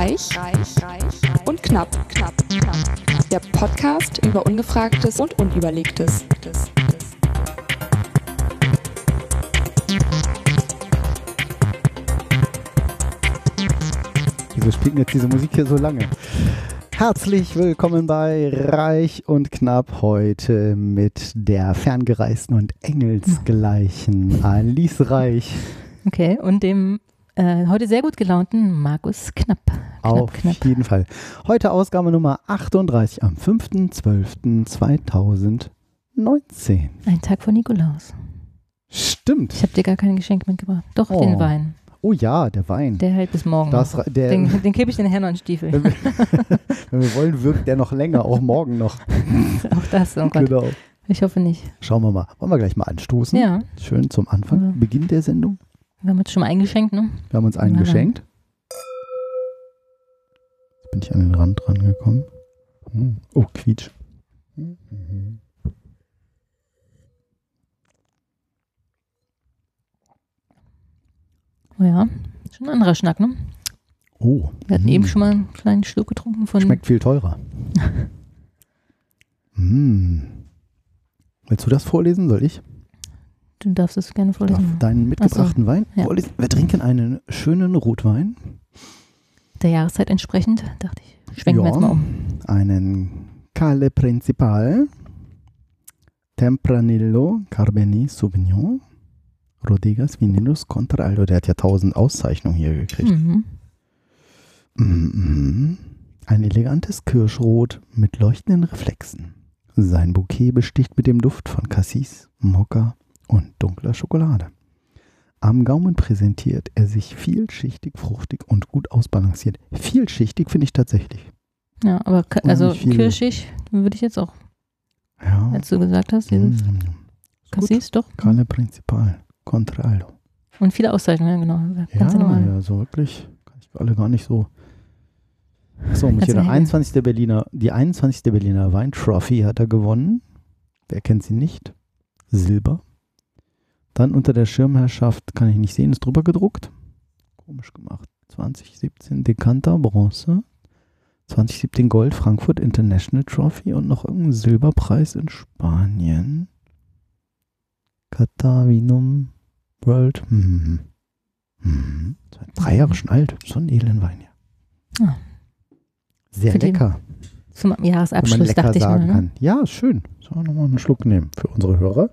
Reich, reich, reich und knapp, knapp, knapp. Der Podcast über Ungefragtes und Unüberlegtes. Wieso spielt denn jetzt diese Musik hier so lange? Herzlich willkommen bei Reich und Knapp heute mit der ferngereisten und engelsgleichen Alice Reich. Okay, und dem äh, heute sehr gut gelaunten Markus Knapp. Knapp Auf knapp. jeden Fall. Heute Ausgabe Nummer 38 am 5.12.2019. Ein Tag vor Nikolaus. Stimmt. Ich habe dir gar kein Geschenk mitgebracht. Doch, Oh. den Wein. Oh ja, der Wein. Der hält bis morgen. Das, der, den den gebe ich den Herrn an den Stiefel. wenn, wir, wenn wir wollen, wirkt der noch länger, auch morgen noch. Auch das, oh Gott. Genau. Ich hoffe nicht. Schauen wir mal. Wollen wir gleich mal anstoßen? Ja, Schön zum Anfang, Ja. Beginn der Sendung. wir haben uns schon mal eingeschenkt, ne? Wir haben uns einen dann. geschenkt. Bin ich an den Rand rangekommen. Hm. Oh, quietsch. Mhm. Oh ja, schon ein anderer Schnack, ne? Oh. Wir hatten mm. eben schon mal einen kleinen Schluck getrunken von. Schmeckt viel teurer. mm. Willst du das vorlesen? Soll ich? Du darfst es gerne Darf vorlesen. deinen mitgebrachten Wein ja. vorlesen? Wir trinken einen schönen Rotwein. Der Jahreszeit entsprechend, dachte ich, schwenken wir Ja. jetzt mal um. Einen Cale Principal. Tempranillo Carboni Sauvignon. Rodegas Vinilus Contra Aldo. Der hat ja tausend Auszeichnungen hier gekriegt. Mhm. Mhm. Ein elegantes Kirschrot mit leuchtenden Reflexen. Sein Bouquet besticht mit dem Duft von Cassis, Mokka und dunkler Schokolade. Am Gaumen präsentiert er sich vielschichtig, fruchtig und gut ausbalanciert. Vielschichtig finde ich tatsächlich. Ja, aber also kirschig würde ich jetzt auch, Ja. als du gesagt hast, dieses mm. Cassis, doch. Carne Principal. Contra Aldo. Und viele Auszeichnungen, ja, genau. Ja, Ganz normal. ja, so wirklich. Kann ich alle gar nicht so. So, du der hängen. 21. Berliner, die 21. Berliner Weintrophy hat er gewonnen. Wer kennt sie nicht? Silber. Dann unter der Schirmherrschaft, kann ich nicht sehen, ist drüber gedruckt. Komisch gemacht. 2017 Decanter Bronze. 2017 Gold Frankfurt International Trophy und noch irgendein Silberpreis in Spanien. Catavinum World. Hm. Hm. Drei Jahre schon alt. So ein edlen Wein hier. Ah. Sehr Für lecker. Zum Wenn man Jahresabschluss lecker dachte ich mal. sagen Ne? kann. Ja, schön. So, nochmal einen Schluck nehmen für unsere Hörer.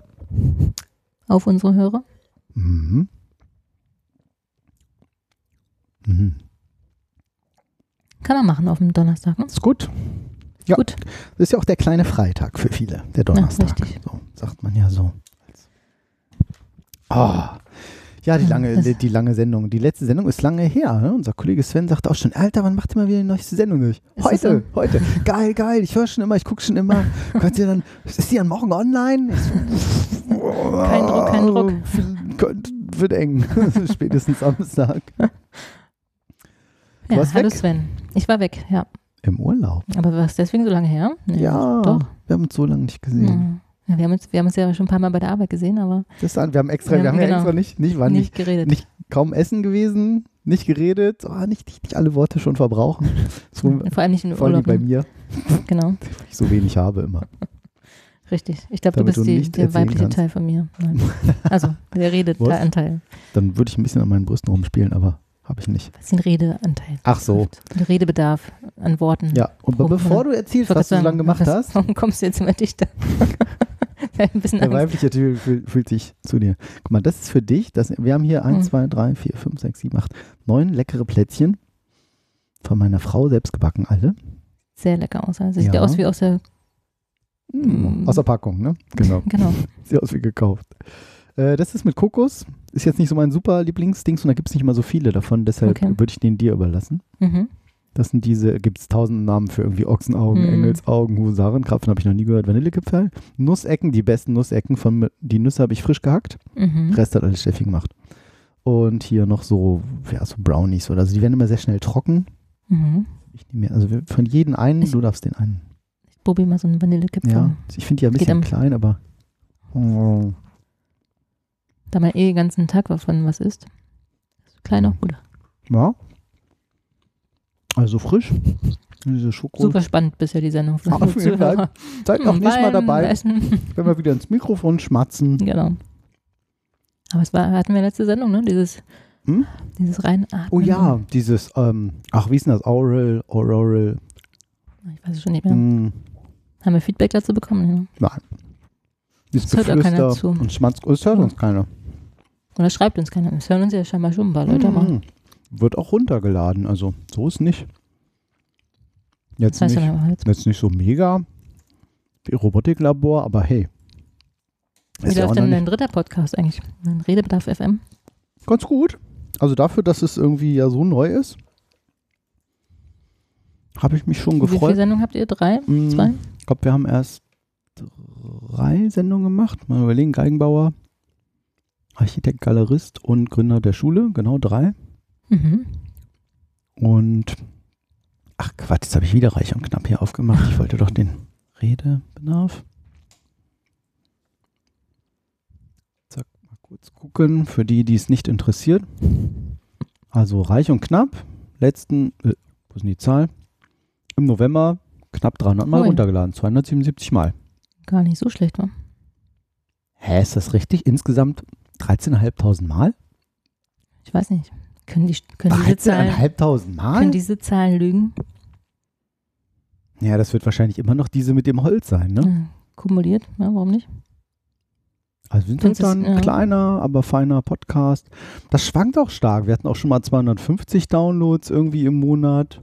Auf unsere Hörer. Mhm. Mhm. Kann man machen auf dem Donnerstag. Ne? Ist gut. Ja. Gut. Das ist ja auch der kleine Freitag für viele, der Donnerstag. richtig. so sagt man ja so. Ah. Ja, die lange, die, lange Sendung. Die letzte Sendung ist lange her. Ne? Unser Kollege Sven sagte auch schon, Alter, wann macht ihr mal wieder die neueste Sendung durch? Ist das Heute, heute. Geil, geil. Ich höre schon immer, ich gucke schon immer. Könnt ihr dann, ist die dann morgen online? Kein Druck, kein Druck. Könnte, wird eng. Spätestens Samstag. Ja, hallo weg? Sven. Ich war weg, ja. Im Urlaub. Aber war es deswegen so lange her? Nee, Ja, Doch. wir haben uns so lange nicht gesehen. Ja. Ja, wir, haben uns, wir haben uns ja schon ein paar Mal bei der Arbeit gesehen, aber Das an, wir haben extra, Wir wir haben- haben ja genau. extra nicht, nicht, war nicht, nicht geredet. nicht kaum essen gewesen, nicht geredet, oh, nicht, nicht, nicht alle Worte schon verbrauchen. So, Vor allem nicht in vor allem Urlaub. bei ne? mir, Genau, ich so wenig habe immer. richtig. Ich glaube, du bist du die, der weibliche kannst. Teil von mir. Nein. Also, der? Redeanteil. Dann würde ich ein bisschen an meinen Brüsten rumspielen, aber habe ich nicht. Was ist ein Redeanteil? Ach so. Der Redebedarf an Worten. Ja, und bevor du erzählst, was du so lange gemacht hast, Warum kommst du jetzt immer dichter? der weibliche Teil fühlt, fühlt sich zu dir. Guck mal, das ist für dich. Das, wir haben hier 1, Mhm. 2, 3, 4, 5, 6, 7, 8, 9 leckere Plätzchen. Von meiner Frau selbst gebacken, alle. Sehr lecker aus. Also sieht Ja. ja. aus wie aus der. Mm. Aus der Packung, ne? Genau. Genau. Sieht aus wie gekauft. Äh, das ist mit Kokos. Ist jetzt nicht so mein super Lieblingsdings und da gibt es nicht mal so viele davon. Deshalb Okay. würde ich den dir überlassen. Mhm. Das sind diese, gibt es tausend Namen für irgendwie Ochsenaugen, Mhm. Engelsaugen, Husarenkrapfen, habe ich noch nie gehört. Vanillekipferl. Nussecken, die besten Nussecken. Von, die Nüsse habe ich frisch gehackt. Mhm. Rest hat alles Steffi gemacht. Und hier noch so, ja, so Brownies oder so. Die werden immer sehr schnell trocken. Mhm. Ich nehme mir, also von jedem einen, Ich- du darfst den einen. Ich probiere mal so einen Vanillekipferl. Ja, ich finde die ja ein bisschen klein, aber. Oh. Da man eh den ganzen Tag was von was isst. Ist klein auch gut. Ja. Also frisch. Diese Schoko. Super spannend bisher die Sendung. für vielen Dank. Zuhörer. Seid auch Hm, nächstes Mal dabei, Essen. wenn wir wieder ins Mikrofon schmatzen. Genau. Aber es war, hatten wir letzte Sendung, ne? Dieses, Hm? dieses Reinatmen. Oh ja, dieses, ähm, ach, wie ist denn das? Oral, Oral. Ich weiß es schon nicht mehr. Hm, Haben wir Feedback dazu bekommen? Ja. nein. Dieses Das hört auch keiner zu. und Schmatz. Es hört Ja. uns keiner. Oder schreibt uns keiner. Es hören uns ja scheinbar schon ein paar Leute. Mhm. Wird auch runtergeladen, also so ist nicht. Jetzt, Das heißt nicht jetzt. nicht so mega wie Robotiklabor, aber hey. Wie läuft denn dein dritter Podcast eigentlich? Ein Redebedarf FM? ganz gut. Also dafür, dass es irgendwie ja so neu ist, habe ich mich schon Wie viele gefreut. Sendungen habt ihr? Drei? Mm, Zwei? Ich glaube, wir haben erst drei Sendungen gemacht. Mal überlegen, Geigenbauer, Architekt, Galerist und Gründer der Schule. Genau, drei. Mhm. Und ach Quatsch, jetzt habe ich wieder reich und knapp hier aufgemacht. Ich wollte doch den Redebedarf. Zack, mal kurz gucken, für die, die es nicht interessiert. Also reich und knapp, letzten, äh, wo ist denn die Zahl? Im November knapp 300 Mal Ui. runtergeladen, 277 Mal. Gar nicht so schlecht, war. Hä, ist das richtig? Insgesamt 13.500 Mal? Ich weiß nicht. Können, die, können, diese Zahlen, 13.500 Mal? können diese Zahlen lügen? Ja, das wird wahrscheinlich immer noch diese mit dem Holz sein, ne? Ja, kumuliert? Ja, warum nicht? Also sind Findest dann ja. kleiner, aber feiner Podcast. Das schwankt auch stark. Wir hatten auch schon mal 250 Downloads irgendwie im Monat.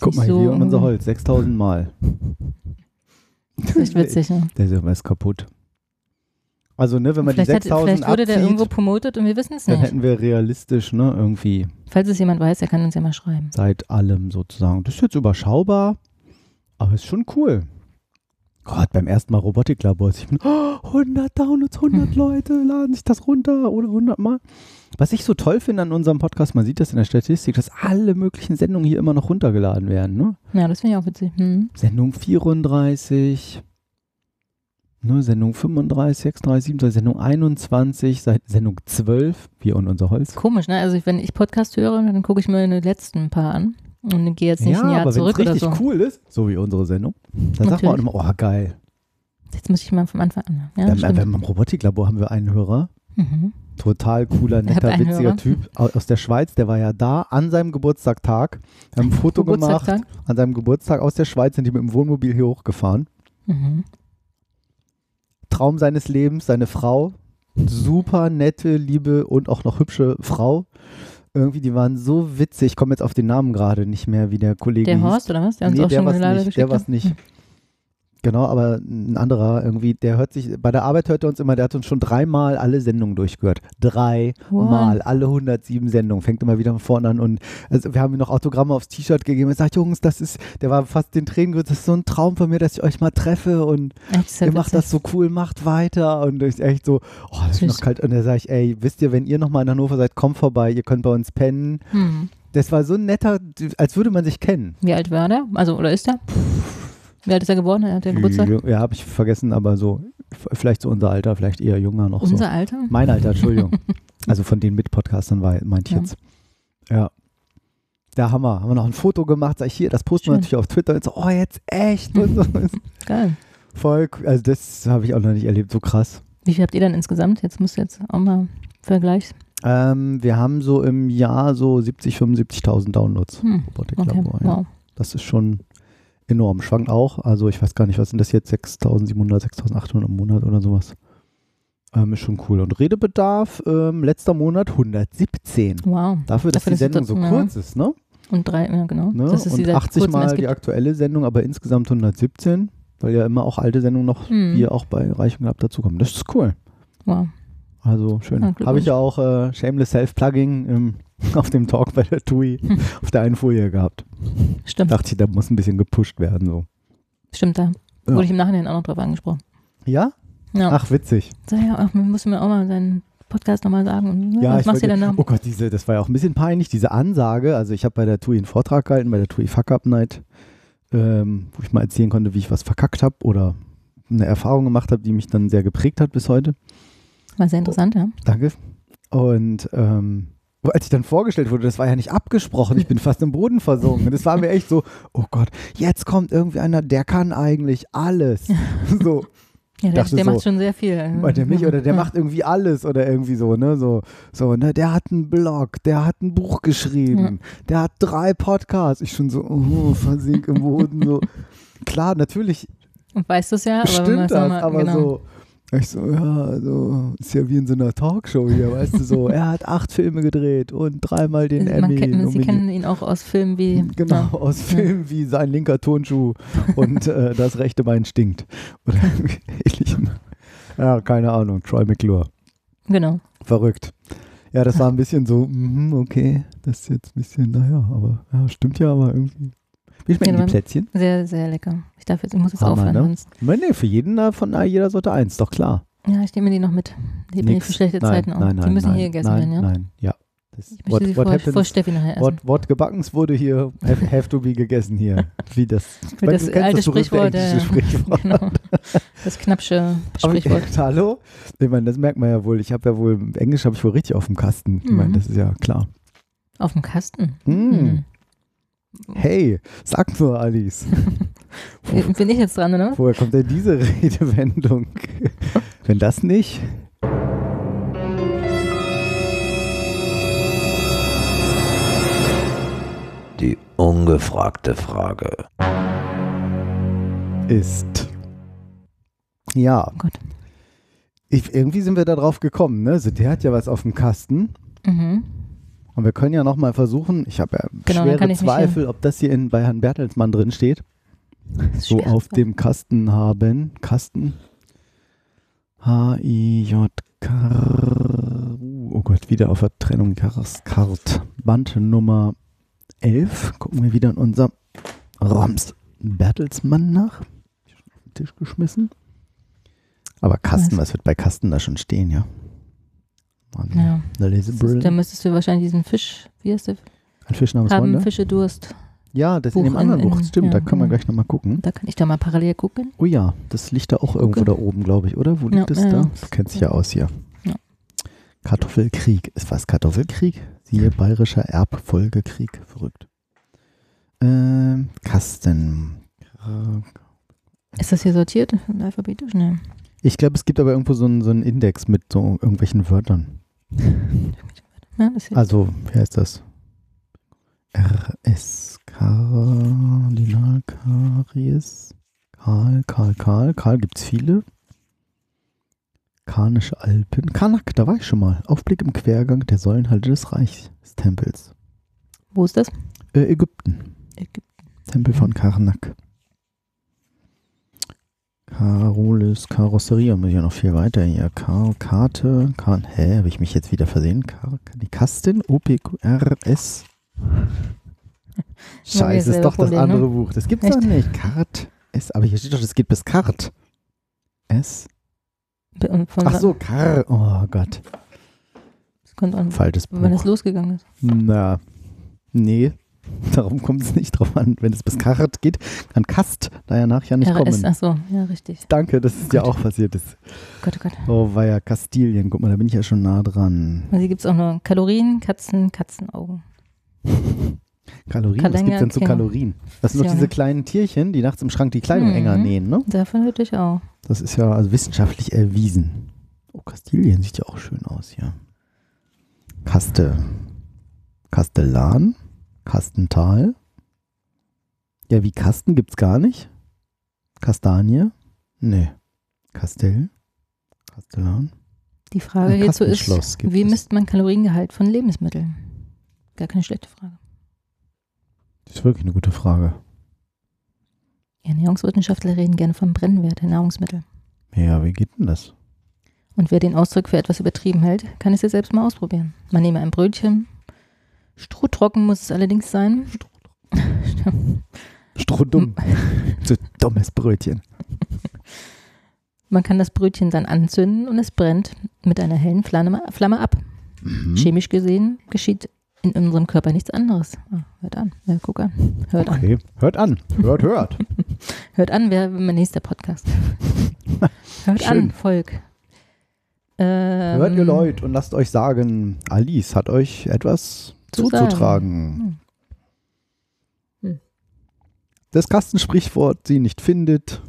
Guck mal so, hier unser Holz, 6000 Mal. Das ist echt witzig. Ja. Der ist kaputt. Also, ne, wenn man die Vielleicht, hat, 6000 vielleicht wurde der abzieht, irgendwo promotet und wir wissen es dann nicht. hätten wir realistisch, ne, irgendwie Falls es jemand weiß, der kann uns ja mal schreiben. seit allem sozusagen. Das ist jetzt überschaubar, aber ist schon cool. Gott, beim ersten Mal Robotiklabor, ich bin, oh, 100 Downloads, 100 Hm. Leute laden sich das runter oder 100 Mal. Was ich so toll finde an unserem Podcast, man sieht das in der Statistik, dass alle möglichen Sendungen hier immer noch runtergeladen werden. Ne? Ja, das finde ich auch witzig. Hm. Sendung 34, ne, Sendung 35, 36, 37, Sendung 21, seit Sendung 12, wir und unser Holz. Komisch, ne? Also wenn ich Podcast höre, dann gucke ich mir die letzten paar an und gehe jetzt nicht ein Jahr aber wenn es zurück oder richtig so. cool ist, so wie unsere Sendung, dann sagt man auch immer, oh geil. Jetzt muss ich mal vom Anfang an. Ja, beim, stimmt. beim Robotiklabor haben wir einen Hörer, Mhm. total cooler, netter, witziger Hörer? Typ au- aus der Schweiz, der war ja da an seinem Geburtstagtag. Wir haben ein Foto gemacht. An seinem Geburtstag aus der Schweiz sind die mit dem Wohnmobil hier hochgefahren. Mhm. Traum seines Lebens, seine Frau. Super nette, liebe und auch noch hübsche Frau. Irgendwie, die waren so witzig. Ich komme jetzt auf den Namen gerade nicht mehr, wie der Kollege Der hieß. Horst oder was? Der uns Nee, auch der schon leider nicht, der war's hat? nicht. Genau, aber ein anderer irgendwie, der hört sich, bei der Arbeit hört er uns immer, der hat uns schon dreimal alle Sendungen durchgehört. Dreimal, Wow. alle 107 Sendungen. Fängt immer wieder von vorne an und also wir haben ihm noch Autogramme aufs T-Shirt gegeben. Er sagt, Jungs, das ist, der war fast den Tränen gerührt, das ist so ein Traum von mir, dass ich euch mal treffe und ist ihr macht das so cool, macht weiter und ich echt so, oh, das ist Süß. noch kalt. Und da sage ich, ey, wisst ihr, wenn ihr nochmal in Hannover seid, kommt vorbei, ihr könnt bei uns pennen. Hm. Das war so ein netter, als würde man sich kennen. Wie alt war der? Also, oder ist er? Wie alt ist er geworden? Er hat den Geburtstag? Ja, habe ich vergessen, aber so, vielleicht so unser Alter, vielleicht eher jünger noch Unser so. Alter? Mein Alter, Entschuldigung. also von den Mitpodcastern war, meinte ich Ja. jetzt. Ja. Der Hammer. Haben wir noch ein Foto gemacht, sag ich hier, das posten wir Schön. natürlich auf Twitter und so, oh, jetzt echt. Und so. Geil. Voll, also das habe ich auch noch nicht erlebt, so krass. Wie viel habt ihr dann insgesamt? Jetzt musst du jetzt auch mal Vergleich. Ähm, wir haben so im Jahr so 70, 75.000 Downloads. Hm. Robotik Okay. Labor, ja. Wow. Das ist schon enorm. Schwankt auch. Also ich weiß gar nicht, was sind das jetzt? 6.700, 6.800 im Monat oder sowas. Ähm, ist schon cool. Und Redebedarf, ähm, letzter Monat 117. Wow. Dafür, dass Dafür, die Sendung es so das- ja. kurz ist, ne? Und drei, ja genau. ne? Das ist Und dieser 80 kurzen, Mal die aktuelle Sendung, aber insgesamt 117, weil ja immer auch alte Sendungen noch Hm. hier auch bei Reich und Knapp dazukommen. Das ist cool. Wow. Also schön. Ja. Habe ich ja auch äh, Shameless Self-Plugging im, auf dem Talk bei der TUI auf der einen Folie gehabt. Stimmt. Dachte ich, da muss ein bisschen gepusht werden. So. Stimmt, da Ja. wurde ich im Nachhinein auch noch drauf angesprochen. Ja? Ja. Ach, witzig. So, ja, ach, man muss mir auch mal seinen Podcast nochmal sagen. Und, Ja, was ich machst du wollte- denn da? Oh Gott, diese, das war ja auch ein bisschen peinlich, diese Ansage. Also ich habe bei der TUI einen Vortrag gehalten, bei der TUI Fuck Up Night, ähm, wo ich mal erzählen konnte, wie ich was verkackt habe oder eine Erfahrung gemacht habe, die mich dann sehr geprägt hat bis heute. War sehr interessant, ja. Danke. Und ähm, als ich dann vorgestellt wurde, das war ja nicht abgesprochen, ich bin fast im Boden versunken. Das war mir echt so, oh Gott, jetzt kommt irgendwie einer, der kann eigentlich alles. So, Ja, der, der so, macht schon sehr viel. meint er mich oder der Ja. macht irgendwie alles oder irgendwie so, ne? So, so, ne, der hat einen Blog, der hat ein Buch geschrieben, der hat drei Podcasts. Ich schon so, oh, versink im Boden, so. Klar, natürlich Und weißt du es ja, aber stimmt das, aber genau. so. Ich so, ja, so, ist ja wie in so einer Talkshow hier, weißt du, so, er hat acht Filme gedreht und dreimal den Man Emmy. kennt, Sie kennen ihn auch aus Filmen wie. Genau, Ja. aus Filmen wie sein linker Turnschuh und äh, das rechte Bein stinkt. Oder ähnlichem. Ja, keine Ahnung, Troy McClure. Genau. Verrückt. Ja, das war ein bisschen so, mhm, okay, das ist jetzt ein bisschen, naja, aber ja, stimmt ja, aber irgendwie. Wie schmecken Ja, die aber- Plätzchen? Sehr, sehr lecker. Ich darf jetzt, ich muss jetzt Hammer, aufhören. ne? Sonst, Nee, für jeden davon, na, jeder sollte eins, doch klar. ja, ich nehme die noch mit. Die bin ich für schlechte nein, Zeiten auch. Nein, nein, die müssen nein, hier gegessen nein, werden, ja? Nein, ja. Das, Ich möchte sie vor, vor Steffi nachher essen. what, what gebackens wurde hier, have, have to be gegessen hier. Wie das, Für das alte das Sprichwort. Ja, Sprichwort. genau. Das knappsche Aber ich, Sprichwort. hallo? Ich meine, das merkt man ja wohl. Ich habe ja wohl, Englisch habe ich wohl richtig auf dem Kasten. Ich meine, Mhm. das ist ja klar. Auf dem Kasten. Mm. Hey, sag nur, Alice. Bin ich jetzt dran, oder? Woher kommt denn diese Redewendung? Wenn das nicht. Die ungefragte Frage. ist. Ja. Oh Gott. Ich, irgendwie sind wir da drauf gekommen, ne? Also der hat ja was auf dem Kasten. Mhm. Und wir können ja nochmal versuchen, ich habe ja Genau, schwere ich Zweifel, ob das hier in, bei Herrn Bertelsmann drin steht. So schwer. auf dem Kasten haben. Kasten. H-I-J-K. Oh Gott, wieder auf der Trennung. Kart. Band Nummer 11. Gucken wir wieder in unser Roms Bertelsmann nach. Tisch geschmissen. Aber Kasten, Was? was wird bei Kasten da schon stehen, ja? Mann, Ja. Das ist, da müsstest du wahrscheinlich diesen Fisch, wie heißt der? Ein Fisch namens Haben Wanda? Fische Durst. Ja, das in Buch dem anderen in- Buch. in- Stimmt, ja, da können wir ja. gleich nochmal gucken. Da kann ich da mal parallel gucken. Oh ja, das liegt da auch irgendwo da oben, glaube ich, oder? Wo liegt Ja, ja, da? Du kennst dich ja aus hier. Ja. Kartoffelkrieg. Ist was Kartoffelkrieg? Siehe bayerischer Erbfolgekrieg. Verrückt. Ähm, Kasten. Äh, Ist das hier sortiert? Alphabetisch? Ne. Ich glaube, es gibt aber irgendwo so einen, so einen Index mit so irgendwelchen Wörtern. Also, wie heißt das? RS Kardinal Karies. Karl, Karl, Karl. Karl gibt es viele. Karnische Alpen. Karnak, da war ich schon mal. Aufblick im Quergang der Säulenhalle des Reichstempels. Wo ist das? Äh, Ägypten. Ägypten. Tempel von Karnak. Carolus Karosserie. Muss ich ja noch viel weiter hier. Kar Karte. Kar Hä, habe ich mich jetzt wieder versehen? Kar die Kasten. OPQRS. Scheiße, ist doch das Problem, andere ne? Buch. Das gibt's Echt? doch nicht. Kart. S. Aber hier steht doch, das geht bis Kart. S. Ach so, Kar. Oh Gott. Das kommt an, Falsches wann es Buch. losgegangen ist. Na. Nee. Darum kommt es nicht drauf an. Wenn es bis Kart geht, kann Kast danach ja nicht RS, kommen. ach so, ja, richtig. Danke, das ist ja Gott. auch passiert. ist. Gott, oh Gott. Oh, war ja Kastilien. Guck mal, da bin ich ja schon nah dran. Und hier gibt es auch noch Kalorien, Katzen, Katzenaugen. Kalorien, was Kalender, gibt's denn zu King. Kalorien? Das sind doch diese kleinen Tierchen, die nachts im Schrank die Kleidung Mhm. enger nähen, ne? Davon würde ich auch. Das ist ja also wissenschaftlich erwiesen. Oh, Kastilien sieht ja auch schön aus hier. Kaste. Kastellan. Kastental. Ja, wie Kasten gibt's gar nicht. Kastanie. Nee. Kastell. Kastellan. Die Frage hierzu ist, gibt wie es. misst man Kaloriengehalt von Lebensmitteln? Gar keine schlechte Frage. Das ist wirklich eine gute Frage. Ernährungswissenschaftler reden gerne vom Brennwert der Nahrungsmittel. Ja, wie geht denn das? Und wer den Ausdruck für etwas übertrieben hält, kann es ja selbst mal ausprobieren. Man nehme ein Brötchen. Strohtrocken muss es allerdings sein. Strohdumm. so dummes Brötchen. Man kann das Brötchen dann anzünden und es brennt mit einer hellen Flamme, Flamme ab. Mhm. Chemisch gesehen geschieht in unserem Körper nichts anderes. Ah, hört an. Ja, guck an. Hört an. Okay, hört an. Hört, hört. Hört an, wäre mein nächster Podcast. hört Schön. an, Volk. Ähm, Hört ihr Leute und lasst euch sagen, Alice hat euch etwas zuzutragen. Hm. Hm. Das Kastensprichwort sie nicht findet.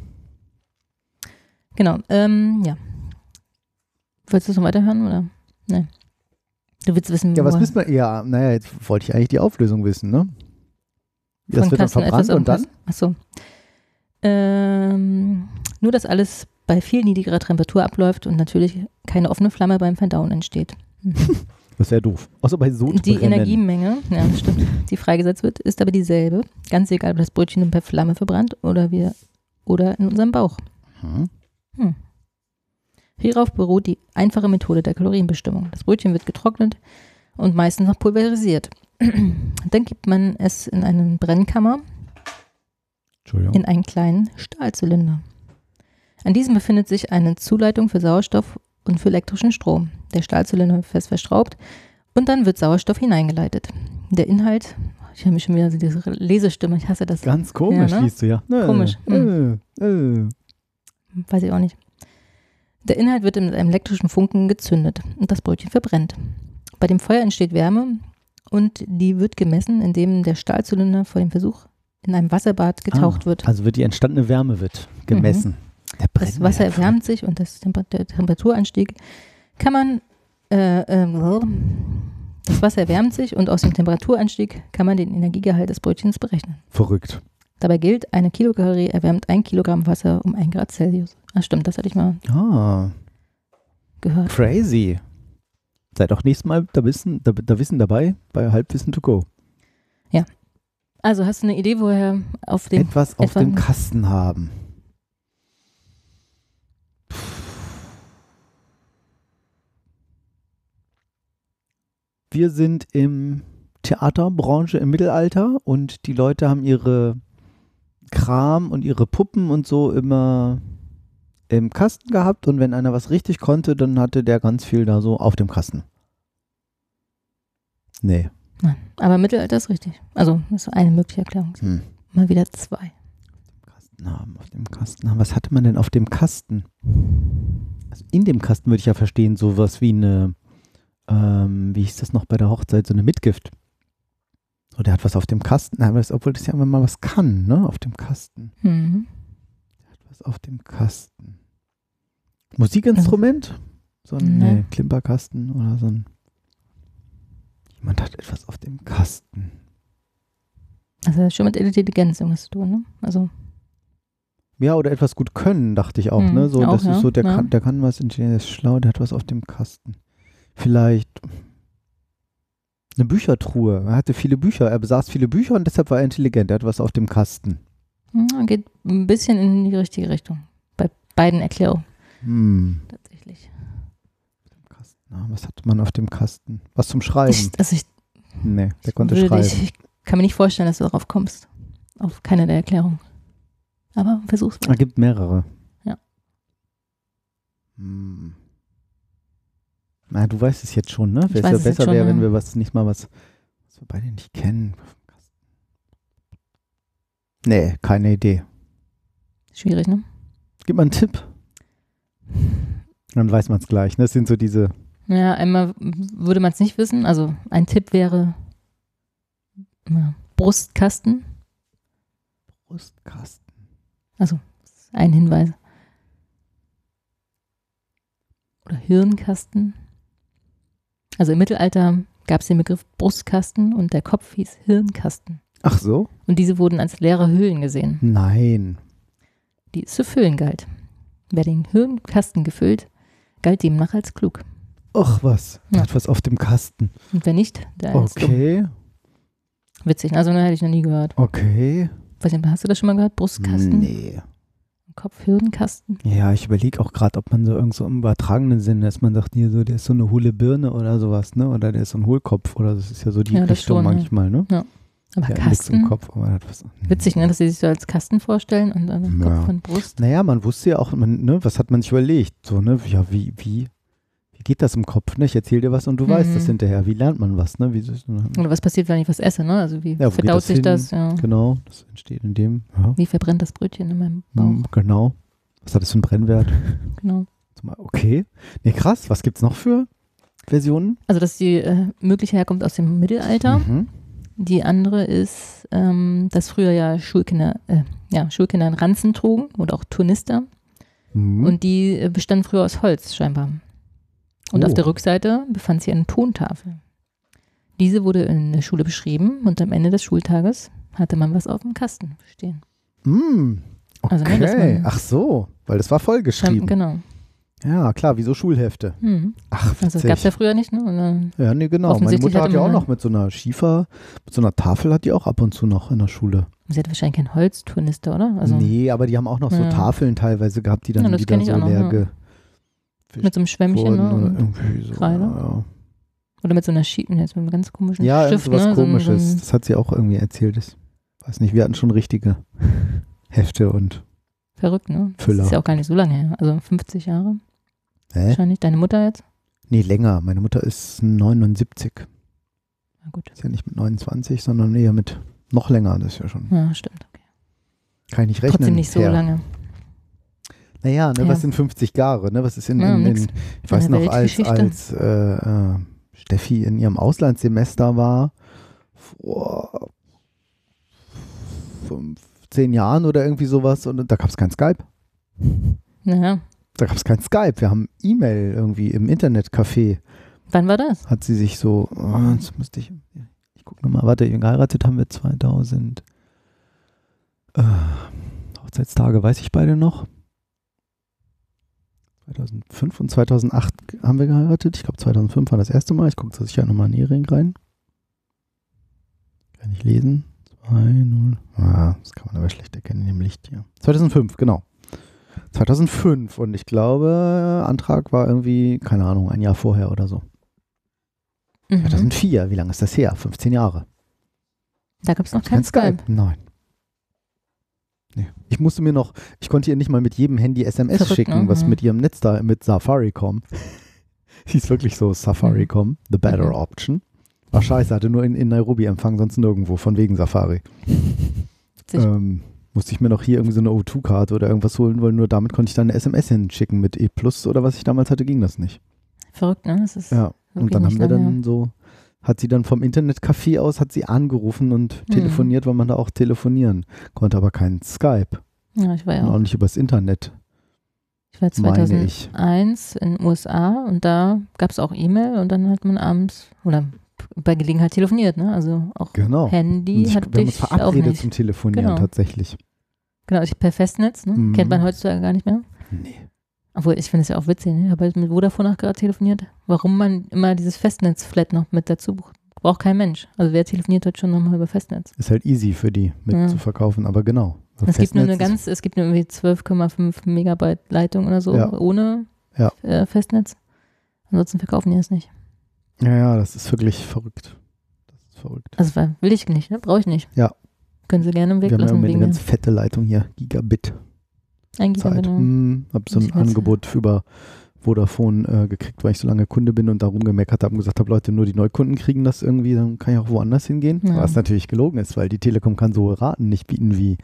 Genau, ähm, ja. Wolltest du es noch weiterhören oder? Nein. Du willst wissen, Ja, was wissen wir? Ja, naja, jetzt wollte ich eigentlich die Auflösung wissen, ne? Das von wird dann verbrannt etwas und dann? auf dem Kasten- Ach so. Ähm, nur, dass alles bei viel niedrigerer Temperatur abläuft und natürlich keine offene Flamme beim Verdauen entsteht. Das wäre doof. Außer bei so Die Energiemenge, ja, stimmt, die freigesetzt wird, ist aber dieselbe. Ganz egal, ob das Brötchen nun per Flamme verbrannt oder, wir, oder in unserem Bauch. Hm. Hierauf beruht die einfache Methode der Kalorienbestimmung. Das Brötchen wird getrocknet und meistens noch pulverisiert. Dann gibt man es in eine Brennkammer Entschuldigung. in einen kleinen Stahlzylinder. An diesem befindet sich eine Zuleitung für Sauerstoff und für elektrischen Strom. Der Stahlzylinder wird fest verschraubt und dann wird Sauerstoff hineingeleitet. Der Inhalt, ich habe mich schon wieder diese Lesestimme, ich hasse das, Ganz komisch, Ja, ne? liest du ja. Äh, Komisch. Hm. Äh, äh. weiß ich auch nicht. Der Inhalt wird mit einem elektrischen Funken gezündet und das Brötchen verbrennt. Bei dem Feuer entsteht Wärme und die wird gemessen, indem der Stahlzylinder vor dem Versuch in einem Wasserbad getaucht Ah, wird. Also wird die entstandene Wärme wird gemessen. Das Wasser erwärmt sich und das Temper der Temperaturanstieg kann man äh, äh, das Wasser erwärmt sich und aus dem Temperaturanstieg kann man den Energiegehalt des Brötchens berechnen. Verrückt. Dabei gilt, eine Kilokalorie erwärmt ein Kilogramm Wasser um ein Grad Celsius. Ah, stimmt, das hatte ich mal Ah, gehört. crazy. Seid auch nächstes Mal da Wissen, da, da Wissen dabei bei Halbwissen to go. Also hast du eine Idee, woher auf dem Etwas auf etwa- dem Kasten haben. Wir sind im Theaterbranche im Mittelalter und die Leute haben ihre Kram und ihre Puppen und so immer im Kasten gehabt und wenn einer was richtig konnte, dann hatte der ganz viel da so auf dem Kasten. Nee. Nein, aber Mittelalter ist richtig. Also, das ist eine mögliche Erklärung. Hm. Mal wieder zwei. Kasten haben, auf dem Kasten haben. Was hatte man denn auf dem Kasten? Also in dem Kasten würde ich ja verstehen, sowas wie eine, ähm, wie hieß das noch bei der Hochzeit, so eine Mitgift. So, der hat was auf dem Kasten, obwohl das ja immer mal was kann, ne? Auf dem Kasten. Mhm. Der hat was auf dem Kasten. Musikinstrument? So ein Nee. nee, Klimperkasten oder so ein. Jemand hat etwas auf dem Kasten. Also, das hat schon mit Intelligenz irgendwas zu tun, ne? Also, Ja, oder etwas gut können, dachte ich auch, Hm, ne? So, auch, das ja, ist so, der ja. kann, der kann was, der ist schlau, der hat was auf dem Kasten. Vielleicht eine Büchertruhe. Er hatte viele Bücher, er besaß viele Bücher und deshalb war er intelligent. Er hat was auf dem Kasten. hm, geht ein bisschen in die richtige Richtung. Bei beiden Erklärungen Hm. tatsächlich. Na, was hat man auf dem Kasten? Was zum Schreiben? Ich, also ich, Nee, der konnte würde schreiben. dich- ich kann mir nicht vorstellen, dass du darauf kommst. Auf keine der Erklärungen. Aber versuch's mal. Es gibt mehrere. Ja. Hm. Na, du weißt es jetzt schon, ne? Wäre ja besser wäre, wenn wir was nicht mal was, was wir beide nicht kennen. Nee, keine Idee. Schwierig, ne? Gib mal einen Tipp. Dann weiß man es gleich. Ne? Das sind so diese. Ja, einmal würde man es nicht wissen. Also ein Tipp wäre ja, Brustkasten. Brustkasten. Also ein Hinweis. Oder Hirnkasten. Also im Mittelalter gab es den Begriff Brustkasten und der Kopf hieß Hirnkasten. Ach so? Und diese wurden als leere Hüllen gesehen, Nein. die es zu füllen galt. Wer den Hirnkasten gefüllt, galt demnach als klug. Ach was. Ja. Hat was auf dem Kasten. Und wer nicht, der als dumm. Okay. Witzig, also ne, hätte ich noch nie gehört. Okay. Weiß nicht, hast du das schon mal gehört? Brustkasten? Nee. Kopf-Hirnkasten? Ja, ich überlege auch gerade, ob man so irgend so im übertragenen Sinne, dass man sagt, hier so, der ist so eine hohle Birne oder sowas, ne? Oder der ist so ein Hohlkopf oder das ist ja so die Ja, Richtung schon, ja. manchmal, ne? Aber hat nichts im Kasten? Kopf, aber er hat was. Witzig, ne, dass sie sich so als Kasten vorstellen und dann Ja. Kopf und Brust. Naja, man wusste ja auch, man, ne, was hat man sich überlegt? So, ne, ja, wie, wie geht das im Kopf, ne? Ich erzähle dir was und du weißt Mhm. das hinterher. Wie lernt man was, ne? Wie, Oder was passiert, wenn ich was esse, ne? Also wie Ja, verdaut das sich hin? das? Ja. genau, das entsteht in dem, ja. Wie verbrennt das Brötchen in meinem Bauch? Mhm, Genau. Was hat das für einen Brennwert? Genau. Okay. Nee, krass. Was gibt's noch für Versionen? Also, dass die äh, mögliche herkommt aus dem Mittelalter. Mhm. Die andere ist, ähm, dass früher ja Schulkinder, äh, ja, Schulkinder einen Ranzen trugen und auch Turnister. Mhm. Und die äh, bestanden früher aus Holz scheinbar. Und Oh. auf der Rückseite befand sich eine Tontafel. Diese wurde in der Schule beschrieben und am Ende des Schultages hatte man was auf dem Kasten stehen. Mm. Okay. Also, ne, Ach so, weil das war vollgeschrieben. Genau. Ja, klar, wie so Schulhefte. Hm. Ach, Also witzig. gab es ja früher nicht, ne? Ja, nee, genau. Meine Mutter hat ja auch noch mit so einer Schiefer, mit so einer Tafel hat die auch ab und zu noch in der Schule. sie hatte wahrscheinlich keinen Holzturnister, oder? Also nee, aber die haben auch noch so Ja. Tafeln teilweise gehabt, die dann Ja, das wieder so noch, leer ja. Ge mit so einem Schwämmchen, ne? oder irgendwie so. Kreide. Ja, Oder mit so einer Schieben, jetzt mit einem ganz komischen ja Stift, irgendwas ne? So ein- komisches. So ein, das hat sie auch irgendwie erzählt. Ich weiß nicht, wir hatten schon richtige Hefte und verrückt, ne? Füller. Das ist ja auch gar nicht so lange her. Also 50 Jahre Hä? wahrscheinlich. Deine Mutter jetzt? Nee, länger. Meine Mutter ist 79. Na gut. Ist ja nicht mit 29, sondern eher mit noch länger. Das ist ja schon. Ja, stimmt. Okay. Kann ich nicht rechnen. Trotzdem nicht so her. lange. Naja, ne, Ja. was sind 50 Jahre? Ne? Was ist in, in, in ich weiß noch, als, als äh, äh, Steffi in ihrem Auslandssemester war, vor 15 Jahren oder irgendwie sowas, und da gab es kein Skype. Naja. Da gab es kein Skype. Wir haben E-Mail irgendwie im Internetcafé. Wann war das? Hat sie sich so, oh, jetzt müsste ich, ich gucke nochmal, warte, geheiratet haben wir 2000. Äh, Hochzeitstage weiß ich beide noch. 2005 und 2008 haben wir geheiratet. Ich glaube 2005 war das erste Mal. Ich gucke sicher nochmal in den Ring rein. Kann ich lesen? 2-0. Ah, das kann man aber schlecht erkennen in dem Licht hier. 2005, genau. 2005 und ich glaube, Antrag war irgendwie, keine Ahnung, ein Jahr vorher oder so. Mhm. 2004, wie lange ist das her? 15 Jahre. Da gab es noch Kein kein Skype. Nein. Nee. Ich musste mir noch, ich konnte ihr nicht mal mit jedem Handy SMS Verrückt, schicken, ne? was Ja. mit ihrem Netz da, mit Safaricom. Hieß wirklich so Safaricom, the better Mhm. option. War scheiße, hatte nur in, in Nairobi Empfang, sonst nirgendwo, von wegen Safari. Ähm, musste ich mir noch hier irgendwie so eine O2-Karte oder irgendwas holen, weil nur damit konnte ich dann eine SMS hinschicken. Mit E Plus oder was ich damals hatte, ging das nicht. Verrückt, ne? Das ist Ja. Und dann haben wir dann so, hat sie dann vom Internetcafé aus, hat sie angerufen und Mhm. telefoniert, weil man da auch telefonieren konnte, aber kein Skype. Ja, ich war ja Und auch. auch nicht übers Internet, Ich war meine ich. 2001 in den USA und da gab es auch E-Mail und dann hat man abends oder bei Gelegenheit telefoniert, ne? Also auch Genau. Handy ich, hatte wir haben uns ich auch verabredet nicht. zum Telefonieren Genau. tatsächlich. Genau, ich per Festnetz, ne? Mhm. Kennt man heutzutage gar nicht mehr. Nee. Obwohl, ich finde es ja auch witzig, ne? Ich habe halt mit Vodafone auch gerade telefoniert. Warum man immer dieses Festnetz-Flat noch mit dazu bucht. Braucht kein Mensch. Also wer telefoniert heute schon nochmal über Festnetz? Ist halt easy für die mit Ja. zu verkaufen, aber genau. Es gibt nur eine Festnetz ganz, es gibt nur irgendwie 12,5 Megabyte Leitung oder so Ja. ohne Ja. äh, Festnetz. Ansonsten verkaufen die das nicht. Ja, ja, das ist wirklich verrückt. Das ist verrückt. Also will ich nicht, ne? Brauche ich nicht. Ja. Können sie gerne im Weg Wir haben ja lassen irgendwie eine ganz fette Leitung hier, Gigabit. Gigabit. Zeit. Hm, hab so ein Angebot über Vodafone äh, gekriegt, weil ich so lange Kunde bin und darum gemeckert habe und gesagt habe, Leute, nur die Neukunden kriegen das irgendwie, dann kann ich auch woanders hingehen. Ja. Was natürlich gelogen ist, weil die Telekom kann so hohe Raten nicht bieten wie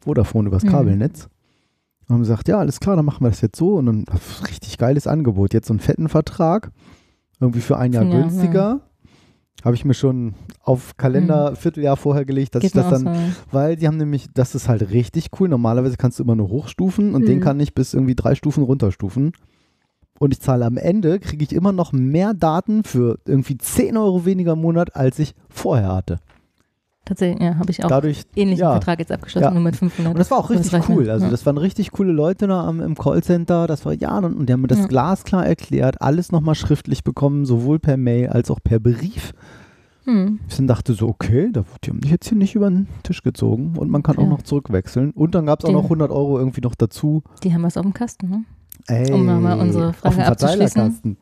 Vodafone übers Mhm. Kabelnetz. Und haben gesagt, ja, alles klar, dann machen wir das jetzt so und dann richtig geiles Angebot. Jetzt so einen fetten Vertrag, irgendwie für ein Jahr Ja, günstiger. Habe ich mir schon auf Kalender Vierteljahr vorher gelegt, dass Geht ich das dann so. weil die haben nämlich, das ist halt richtig cool. Normalerweise kannst du immer nur hochstufen und Mhm. den kann ich bis irgendwie drei Stufen runterstufen. Und ich zahle am Ende, kriege ich immer noch mehr Daten für irgendwie 10 Euro weniger im Monat, als ich vorher hatte. Tatsächlich, ja, habe ich auch Dadurch, ähnlichen ja. Vertrag jetzt abgeschlossen, Ja. nur mit 500. und das war auch richtig cool. Also ja. das waren richtig coole Leute da am, im Callcenter. Das war ja, und, und die haben mir das Ja. glasklar erklärt, alles nochmal schriftlich bekommen, sowohl per Mail als auch per Brief. Hm. Ich dann dachte so, okay, da, die haben dich jetzt hier nicht über den Tisch gezogen und man kann auch noch zurückwechseln. Und dann gab es auch noch 100 Euro irgendwie noch dazu. Die haben was auf dem Kasten, ne? Ey, Um nochmal unsere auf Frage dem abzuschließen.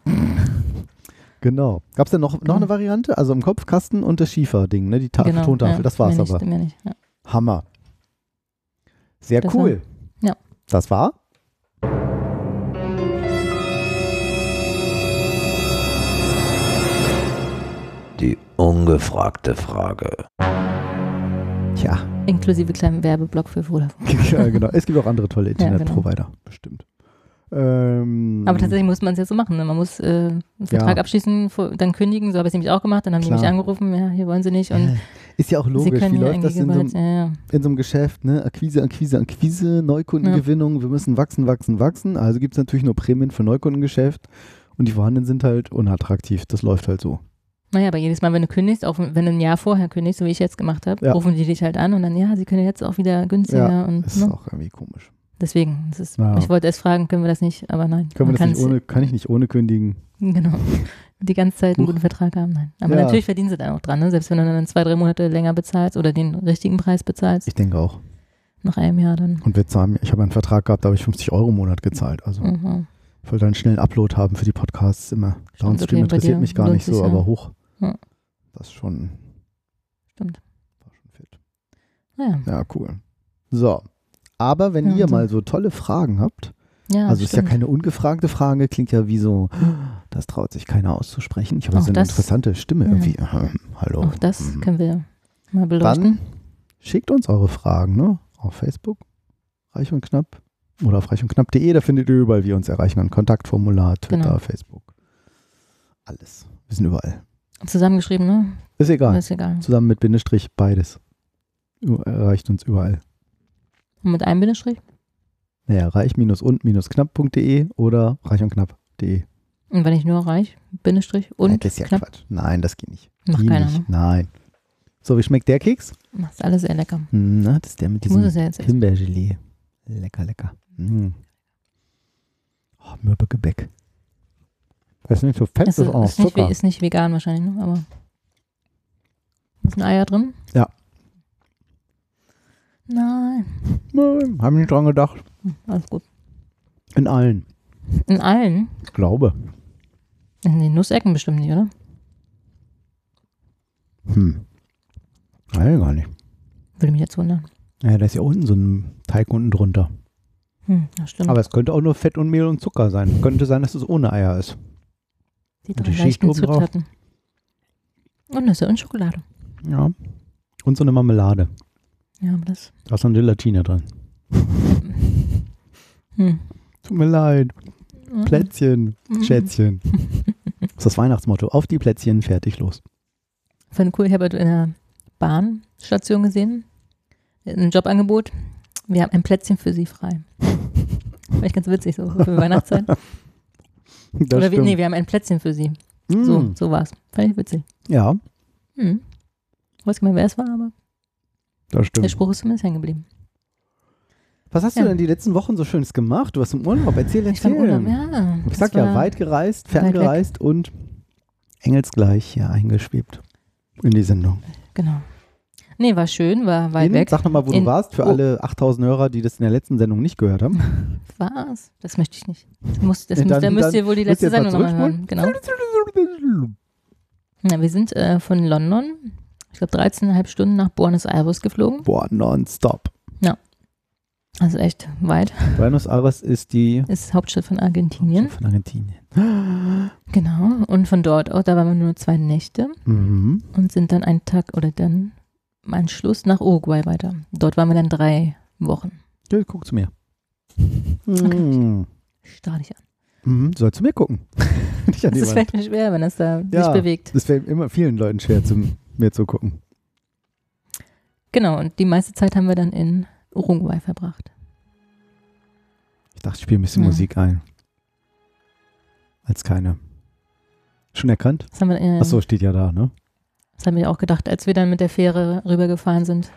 Genau. Gab es denn noch, noch eine Variante? Also im Kopfkasten und das Schiefer-Ding, ne? Die Ta genau, Tontafel, ja, das war's nicht, aber. Mehr nicht, ja. Hammer. Sehr Das cool. war- ja. Das war? Die ungefragte Frage. Tja, Inklusive kleinen Werbeblock für Vodafone. ja, genau. Es gibt auch andere tolle Ja, genau. Internetprovider, bestimmt. Ähm, Aber tatsächlich muss man es jetzt so machen. Ne? Man muss äh, einen Vertrag Ja. abschließen, dann kündigen. So habe ich es nämlich auch gemacht. Dann haben Klar. die mich angerufen. Ja, hier wollen sie nicht. Und ist ja auch logisch. Wie läuft das in so, einem. Ja, ja. in so einem Geschäft? Ne? Akquise, Akquise, Akquise, Neukundengewinnung. Wir müssen wachsen, wachsen, wachsen. Also gibt es natürlich nur Prämien für Neukundengeschäft. Und die vorhandenen sind halt unattraktiv. Das läuft halt so. Naja, aber jedes Mal, wenn du kündigst, auch wenn du ein Jahr vorher kündigst, so wie ich jetzt gemacht habe, Ja. rufen die dich halt an und dann, ja, sie können jetzt auch wieder günstiger. Ja, und, Ist ne? auch irgendwie komisch. Deswegen, ist, Ja. ich wollte erst fragen, können wir das nicht, aber nein. Können wir das nicht ohne, kann ich nicht ohne kündigen? Genau. Die ganze Zeit einen guten Vertrag haben, nein. Aber Ja. natürlich verdienen sie dann auch dran, ne? selbst wenn du dann zwei, drei Monate länger bezahlst oder den richtigen Preis bezahlst, Ich denke auch. nach einem Jahr dann. Und wir zahlen, ich habe einen Vertrag gehabt, da habe ich 50 Euro im Monat gezahlt. Also Mhm. ich wollte einen schnellen Upload haben für die Podcasts immer. Downstream okay, interessiert mich gar nicht so, ja. aber hoch. Ja. Das ist schon, Stimmt. war schon fit. Naja. Ja, cool. So. Aber wenn Ja, ihr so. mal so tolle Fragen habt, Ja, also ist ja keine ungefragte Frage, klingt ja wie so, das traut sich keiner auszusprechen. Ich habe so eine das- interessante Stimme ja. irgendwie. Hm, Hallo. Auch das Mhm. können wir mal beleuchten. Dann schickt uns eure Fragen, ne? Auf Facebook, reich und knapp. Oder auf reichundknapp.de, da findet ihr überall, wie ihr uns erreichen kann. Kontaktformular, Twitter, Genau. Facebook. Alles. Wir sind überall. Zusammengeschrieben, ne? Ist egal. Ist egal. Zusammen mit Bindestrich beides. Erreicht uns überall. Und mit einem Bindestrich? Naja, reich-und-knapp.de oder reichundknapp.de. Und wenn ich nur reich, Bindestrich und Nein, das ist ja knapp, Quatsch. Nein, das geht nicht. macht Die keiner, nicht. ne? Nein. So, wie schmeckt der Keks? Macht alles sehr lecker. Na, das ist der mit diesem ja. Himbeergelee. Lecker, lecker. Mm. Oh, Mürbegebäck. Das ist nicht so fett, das ist, ist auch ist, nicht, ist nicht vegan wahrscheinlich, ne? aber ist ein Eier drin? Ja. Nein, Nein, haben nicht dran gedacht. Alles gut. In allen. In allen? Ich glaube. In den Nussecken bestimmt nicht, oder? Hm. Nein, gar nicht. Würde mich jetzt wundern. Ja, da ist ja unten so ein Teig unten drunter. Hm, das stimmt. Aber es könnte auch nur Fett und Mehl und Zucker sein. Könnte sein, dass es ohne Eier ist. die und drei die Schicht oben drauf. Und Nüsse und Schokolade. Ja. Und so eine Marmelade. Ja, aber das. Da ist noch eine Gelatine drin. Hm. Tut mir leid. Mhm. Plätzchen, Mhm. Schätzchen. Das ist das Weihnachtsmotto. Auf die Plätzchen, fertig, los. Fand cool, ich habe in der Bahnstation gesehen, ein Jobangebot. Wir haben ein Plätzchen für Sie frei. Fand ich ganz witzig, so für Weihnachtszeit. Das Oder wir, nee, wir haben ein Plätzchen für Sie. Mm. So, so war's. Fand ich witzig. Ja, Hm. Weiß gar nicht mehr, wer es war, aber das der stimmt. Spruch ist zumindest hängen geblieben. Was hast Ja. du denn die letzten Wochen so Schönes gemacht? Du warst im Urlaub. Erzähl, Ich war erzähl. im Urlaub, ja. Ich sag ja, weit gereist, weit ferngereist und engelsgleich hier eingeschwebt in die Sendung. Genau. Nee, war schön, war weit In, weg. Sag nochmal, wo du In- warst, für oh. alle 8000 Hörer, die das in der letzten Sendung nicht gehört haben. Was? Das möchte ich nicht. Das muss, das Ja, muss, dann- da müsst dann ihr wohl die letzte Sendung mal nochmal hören. Genau. Ja, wir sind äh, von London, ich glaube 13,5 Stunden nach Buenos Aires geflogen. Boah, nonstop. Also echt weit. Buenos Aires ist die Ist Hauptstadt von Argentinien. von Argentinien. Genau. Und von dort aus, da waren wir nur zwei Nächte Mhm. und sind dann einen Tag oder dann im Anschluss nach Uruguay weiter. Dort waren wir dann drei Wochen. Ja, guck zu mir. Mhm. Starr dich an. Mhm. Sollst du mir gucken? Das Wand. fällt mir schwer, wenn das da Ja. sich bewegt. Das fällt immer vielen Leuten schwer, zum, mir zu gucken. Genau. Und die meiste Zeit haben wir dann in Uruguay verbracht. Ich dachte, ich spiele ein bisschen Ja. Musik ein. Als keine. Schon erkannt? Das haben wir, äh, Achso, steht ja da, ne? das haben wir auch gedacht, als wir dann mit der Fähre rübergefahren sind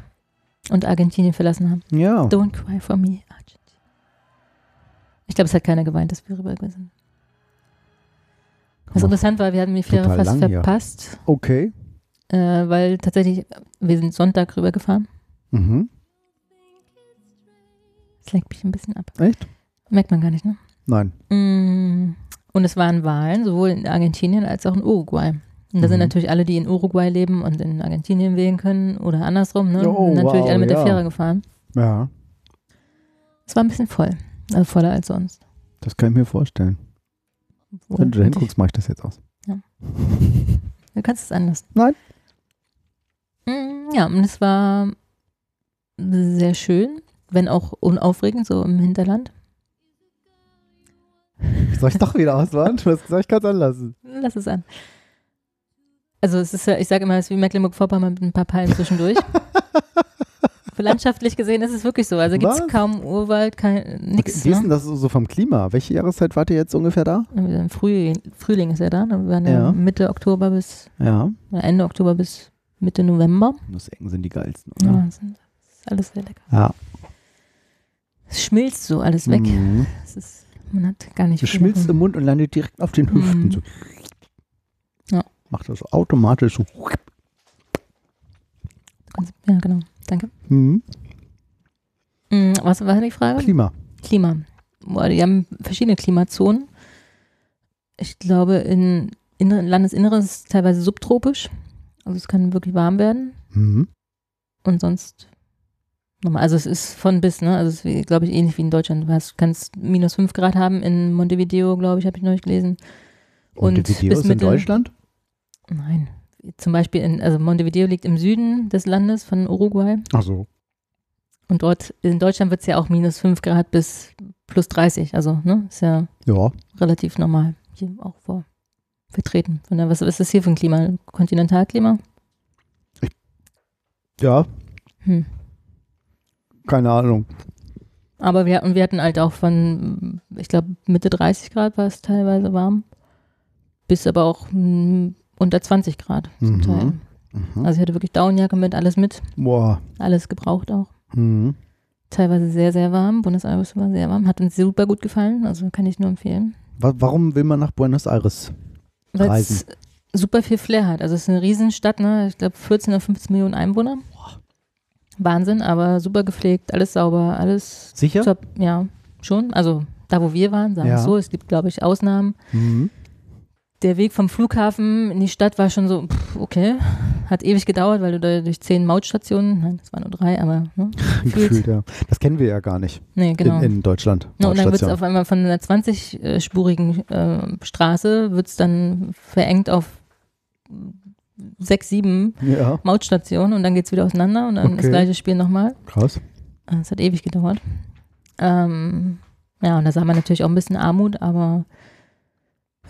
und Argentinien verlassen haben. Ja. Don't cry for me, Argentina. Ich glaube, es hat keiner geweint, dass wir rüber sind. Was interessant war, wir hatten die Fähre fast lang verpasst, Okay. Äh, weil tatsächlich, wir sind Sonntag rübergefahren. Mhm. Das lenkt mich ein bisschen ab. Echt? Merkt man gar nicht, ne? Nein. Mm, Und es waren Wahlen, sowohl in Argentinien als auch in Uruguay. Und da sind Mhm. natürlich alle, die in Uruguay leben und in Argentinien wählen können oder andersrum, ne? Oh, sind natürlich wow, alle mit ja. der Fähre gefahren. Ja, Es war ein bisschen voll. Also voller als sonst. das kann ich mir vorstellen. Wenn du da hinguckst, mache ich das jetzt aus. Du kannst es anders. Nein. Ja, und es war sehr schön, wenn auch unaufregend, so im Hinterland. Soll ich doch wieder auswandern? Du hast gesagt, ich kann es anlassen. Lass es an. Also es ist ja, ich sage immer, es ist wie Mecklenburg-Vorpommern mit ein paar Palmen zwischendurch. Landschaftlich gesehen ist es wirklich so. Also gibt es kaum Urwald, kein, nix. Wie ist denn Ne? das so vom Klima? Welche Jahreszeit wart ihr jetzt ungefähr da? Frühling, Frühling ist ja da. ne? Wir waren ja. Mitte Oktober bis, Ja. Ende Oktober bis Mitte November. Nussecken sind die geilsten, Ja, oder? das ist ist alles sehr lecker. Ja. Es schmilzt so alles weg. Mhm. Es ist, man hat gar nicht Es viel schmilzt davon. im Mund und landet direkt auf den Hüften. Mhm. So. Ja. Macht das automatisch so. Ja, genau. Danke. Mhm. Mm, Was war die Frage? Klima. Klima. Boah, Die haben verschiedene Klimazonen. Ich glaube, in Inner- Landesinneren ist es teilweise subtropisch. Also es kann wirklich warm werden. Mhm. Und sonst normal. Also es ist von bis, ne? Also es ist, glaube ich, ähnlich wie in Deutschland. Du kannst minus 5 Grad haben in Montevideo, glaube ich, habe ich neulich gelesen. Und Montevideo bis ist in Mitte- Deutschland? Nein. Zum Beispiel, in, also Montevideo liegt im Süden des Landes von Uruguay. Ach so. Und dort in Deutschland wird es ja auch minus 5 Grad bis plus 30. Also, ne? Ist ja Ja. relativ normal hier auch vor vertreten. Von der, was ist das hier für ein Klima? Kontinentalklima? Ja, Hm. keine Ahnung. Aber wir, und wir hatten halt auch von, ich glaube, Mitte 30 Grad war es teilweise warm, bis aber auch hm, unter 20 Grad zum Mhm. Teil. Mhm. Also ich hatte wirklich Daunenjacke mit, alles mit, Boah. alles gebraucht auch. Mhm. Teilweise sehr, sehr warm. Buenos Aires war sehr warm, hat uns super gut gefallen, also kann ich nur empfehlen. Wa warum will man nach Buenos Aires? Weil es super viel Flair hat. Also es ist eine Riesenstadt, ne? Ich glaube 14 oder 15 Millionen Einwohner. Wahnsinn, aber super gepflegt, alles sauber, alles Sicher? top. Ja, schon. Also da, wo wir waren, sagen wir Ja. es so. Es gibt, glaube ich, Ausnahmen. Mhm. Der Weg vom Flughafen in die Stadt war schon so, pff, okay, hat ewig gedauert, weil du da durch zehn Mautstationen, nein, das waren nur drei, aber ne? Gefühlt, ja. Das kennen wir ja gar nicht Nee, genau. in, in Deutschland. Ja, und dann wird es auf einmal von einer 20-spurigen äh, Straße wird es dann verengt auf sechs, sieben ja, Mautstationen und dann geht es wieder auseinander und dann das Okay. gleiche Spiel nochmal. krass. Es hat ewig gedauert. Ähm, ja, und da sah man natürlich auch ein bisschen Armut, aber